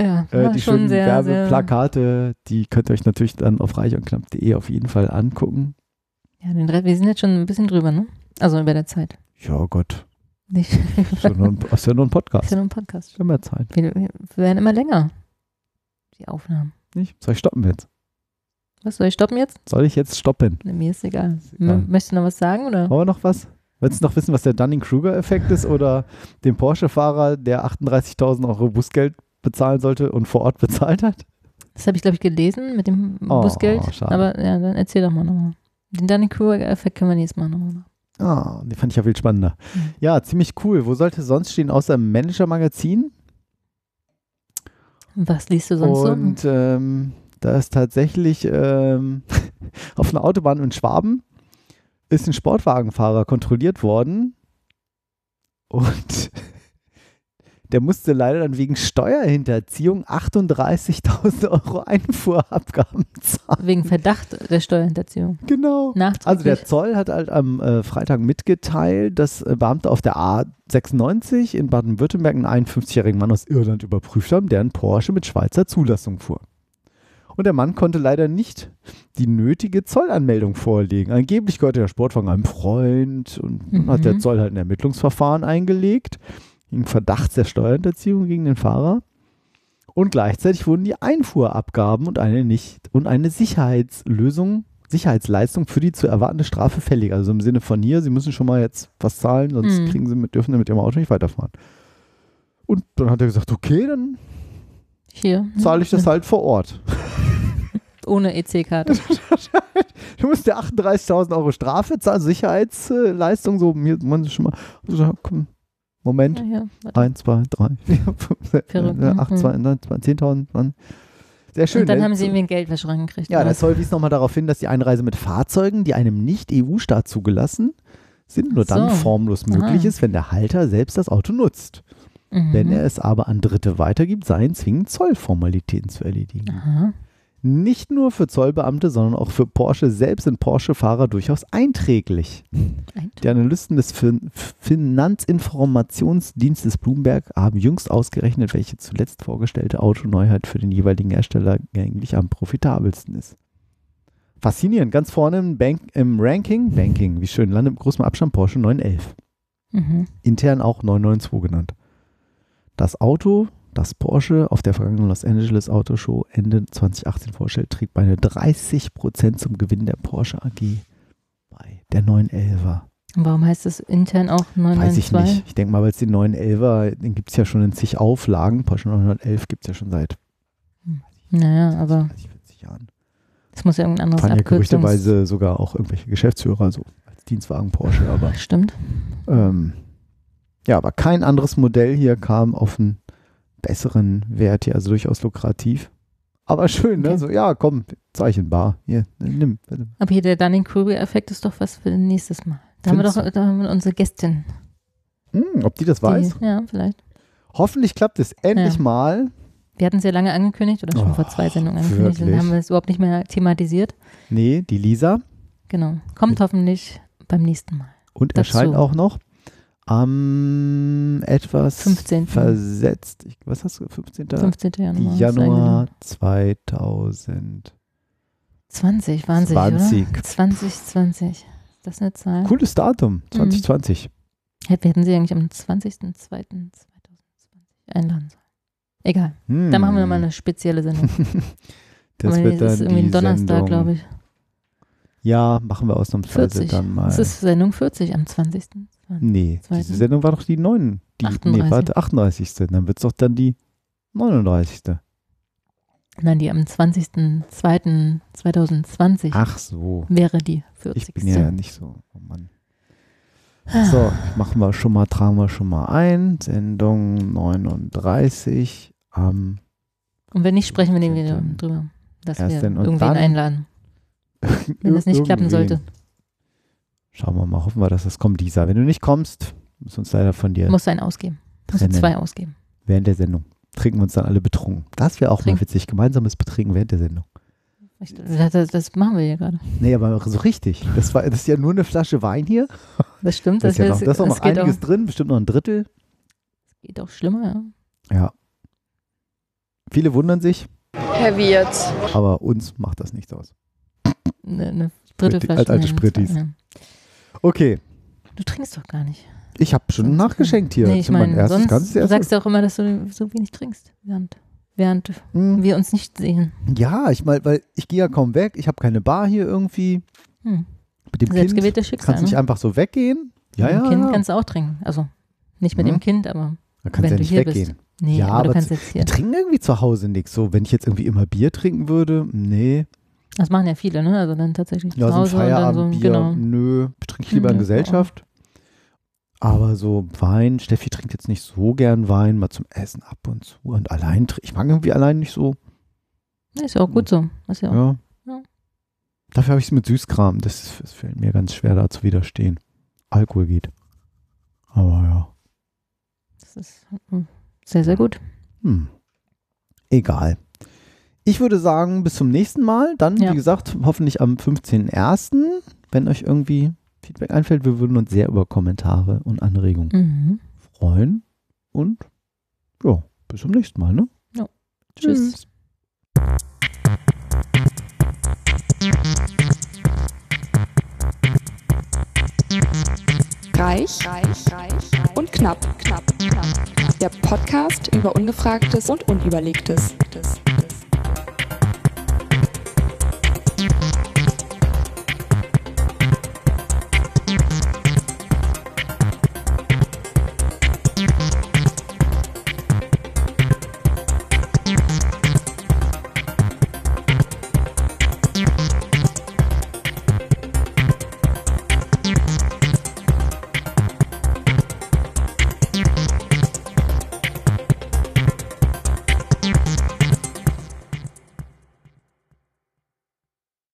Ja, Äh, die schönen sehr, sehr. Werbeplakate, die könnt ihr euch natürlich dann auf reichundknapp.de auf jeden Fall angucken. Ja, den Rest, wir sind jetzt schon ein bisschen drüber, ne? Also bei der Zeit. Ja, Gott. Nicht. Ist ja nur ein, ist ja nur ein ist Podcast. ja nur ein Podcast. Schon mehr Zeit. Wir, wir werden immer länger. Die Aufnahmen. Nicht? Soll ich stoppen jetzt? Was soll ich stoppen jetzt? Soll ich jetzt stoppen? Ne, mir ist egal. egal. M- Möchtest du noch was sagen oder? Wollen wir noch was? Willst du noch wissen, was der Dunning-Kruger-Effekt ist oder dem Porsche-Fahrer, der 38.000 Euro Bußgeld bezahlen sollte und vor Ort bezahlt hat? Das habe ich, glaube ich, gelesen mit dem Oh, Bußgeld. schade. Aber ja, dann erzähl doch mal nochmal. Den Dunning-Kruger-Effekt können wir nächstes Mal nochmal machen. Ah, die fand ich ja viel spannender. Mhm. Ja, ziemlich cool. Wo sollte sonst stehen, außer im Manager-Magazin? Und Was liest du sonst Und ähm, da ist tatsächlich ähm, auf einer Autobahn in Schwaben ist ein Sportwagenfahrer kontrolliert worden und der musste leider dann wegen Steuerhinterziehung 38.000 Euro Einfuhrabgaben zahlen. Wegen Verdacht der Steuerhinterziehung. Genau. Also der Zoll hat halt am äh, Freitag mitgeteilt, dass äh, Beamte auf der A96 in Baden-Württemberg einen 51-jährigen Mann aus Irland überprüft haben, der einen Porsche mit Schweizer Zulassung fuhr. Und der Mann konnte leider nicht die nötige Zollanmeldung vorlegen. Angeblich gehörte der Sportwagen einem Freund und Mhm. hat der Zoll halt ein Ermittlungsverfahren eingelegt, wegen Verdachts der Steuerhinterziehung gegen den Fahrer. Und gleichzeitig wurden die Einfuhrabgaben und eine nicht und eine Sicherheitslösung, Sicherheitsleistung für die zu erwartende Strafe fällig. Also im Sinne von hier, sie müssen schon mal jetzt was zahlen, sonst Mhm. kriegen sie mit, dürfen sie mit ihrem Auto nicht weiterfahren. Und dann hat er gesagt, okay, dann Hier. zahle ich das halt vor Ort. Ohne EC-Karte. Du musst dir 38.000 Euro Strafe zahlen, Sicherheitsleistung, so mir man schon mal, so, komm, Moment, Ja, hier, warte. 1, 2, 3, 4, 5, 6, Verrückt, ne? 8, 2, 9, 10.000, 20. Sehr schön. Und dann ne? haben sie irgendwie einen Geldwäsche reingekriegt. Ja, oder? der Zoll wies nochmal darauf hin, dass die Einreise mit Fahrzeugen, die einem Nicht-EU-Staat zugelassen sind, nur Ach dann so. formlos möglich Ah. ist, wenn der Halter selbst das Auto nutzt. Mhm. Wenn er es aber an Dritte weitergibt, seien zwingend Zollformalitäten zu erledigen. Aha. Nicht nur für Zollbeamte, sondern auch für Porsche selbst sind Porsche-Fahrer durchaus einträglich. Ein- Die Analysten des fin Finanzinformationsdienstes Bloomberg haben jüngst ausgerechnet, welche zuletzt vorgestellte Autoneuheit für den jeweiligen Hersteller eigentlich am profitabelsten ist. Faszinierend, ganz vorne im, Bank, im Ranking, Banking, wie schön, landet mit großem Abstand Porsche 911. Mhm. Intern auch 992 genannt. Das Auto, das Porsche auf der vergangenen Los Angeles Autoshow Ende 2018 vorstellt, trägt beinahe 30% zum Gewinn der Porsche AG bei. Der 911er. Und warum heißt es intern auch Weiß ich 992? nicht. Ich denke mal, weil es den 911er, den gibt es ja schon in zig Auflagen. Porsche 911 gibt es ja schon seit Naja, aber 30, 40 Jahren. es muss ja irgendein anderes Fahren ja gerüchteweise sogar auch irgendwelche Geschäftsführer so als Dienstwagen Porsche, aber Stimmt. ähm, ja, aber kein anderes Modell hier kam auf einen besseren Wert hier, also durchaus lukrativ. Aber schön, ne? Okay. So, ja, komm, Zeichen bar. Hier, nimm. bitte. Aber hier der Dunning-Kruger-Effekt ist doch was für nächstes Mal. Da haben, wir Findest doch, da haben wir unsere Gästin. Hm, ob die das weiß? Die, ja, vielleicht. Hoffentlich klappt es endlich Ja. mal. Wir hatten es ja lange angekündigt oder schon Oh, vor zwei Sendungen angekündigt. Dann haben wir es überhaupt nicht mehr thematisiert. Nee, die Lisa. Genau. Kommt hoffentlich beim nächsten Mal. Und Dazu. erscheint auch noch am etwas 15.. versetzt. Ich, was hast du? 15. 15. Januar. ist Januar eingenommen. 2000. 20, Wahnsinn, 20. oder? 2020. Ist das eine Zahl? Cooles Datum, 2020. Hätt- Wir hätten sie eigentlich am 20.02.2020 einladen sollen. Egal, Hm. dann machen wir mal eine spezielle Sendung. Das Aber wird das ist dann irgendwie die ein Donnerstag, glaube ich. Ja, machen wir ausnahmsweise 40. dann mal. Das ist Sendung 40 am 20. nee, zweiten. diese Sendung war doch die 9. Die, Nee, 38.. warte, 38. Dann wird es doch dann die 39. Nein, die am 20.02.2020 Ach so. wäre die 40. Ich bin ja nicht so. Oh Mann. So, machen wir schon mal, tragen wir schon mal ein. Sendung 39 am Und wenn nicht, sprechen wir den wieder 14.. drüber, dass wir irgendwen einladen. Wenn das nicht klappen sollte, Schauen wir mal, hoffen wir, dass das kommt, Lisa. Wenn du nicht kommst, müssen wir uns leider von dir musst du einen ausgeben. Trennen. zwei ausgeben. während der Sendung. Trinken wir uns dann alle betrunken. Das wäre auch Trink- mal witzig. Gemeinsames Betrinken während der Sendung. Ich- Das, das, das machen wir hier gerade. Nee, aber so richtig. Das, war, das ist ja nur eine Flasche Wein hier. Das stimmt. Da ist, ja noch, da ist auch das noch einiges auch, drin, bestimmt noch ein Drittel. geht auch schlimmer, ja. Ja. Viele wundern sich, Heavy jetzt. aber uns macht das nichts aus. Eine, eine dritte Flasche. als alte Sprittis. ja. Okay, Du trinkst doch gar nicht. ich habe schon nachgeschenkt hier. Nee, ich mein meine, erstes, sonst du sagst ja auch immer, dass du so wenig trinkst, während, während Hm, wir uns nicht sehen. Ja, ich meine, weil ich gehe ja kaum weg. Ich habe keine Bar hier irgendwie. Hm. Mit dem Kind Selbstgewähltes Schicksal. kannst du nicht Ne? einfach so weggehen. Ja, mit ja, dem Kind ja. kannst du auch trinken. Also nicht mit Hm. dem Kind, aber Da kannst wenn du ja du nicht hier weggehen. bist. nee, Ja, aber, aber du kannst zu- jetzt Wir hier. trinken irgendwie zu Hause nichts. So, wenn ich jetzt irgendwie immer Bier trinken würde, nee. Das machen ja viele, ne? Also dann tatsächlich Ja, zu so ein Hause dann so, Feierabendbier, genau. nö. Trinke ich lieber in Hm, Gesellschaft. Aber so Wein, Steffi trinkt jetzt nicht so gern Wein, mal zum Essen ab und zu. Und allein, ich mag irgendwie allein nicht so. Ist ja auch gut so. Ist ja auch, Ja. Ja. Dafür habe ich es mit Süßkram. Das, ist- das fällt mir ganz schwer, da zu widerstehen. Alkohol geht. Aber ja. Das ist hm, sehr, sehr gut. Hm. Egal. Ich würde sagen, bis zum nächsten Mal. Dann, Ja. wie gesagt, hoffentlich am 15.01. Wenn euch irgendwie Feedback einfällt, wir würden uns sehr über Kommentare und Anregungen Mhm. freuen. Und ja, bis zum nächsten Mal. Ne? Tschüss. Reich, reich, reich und knapp, knapp, knapp. Der Podcast über Ungefragtes und Unüberlegtes.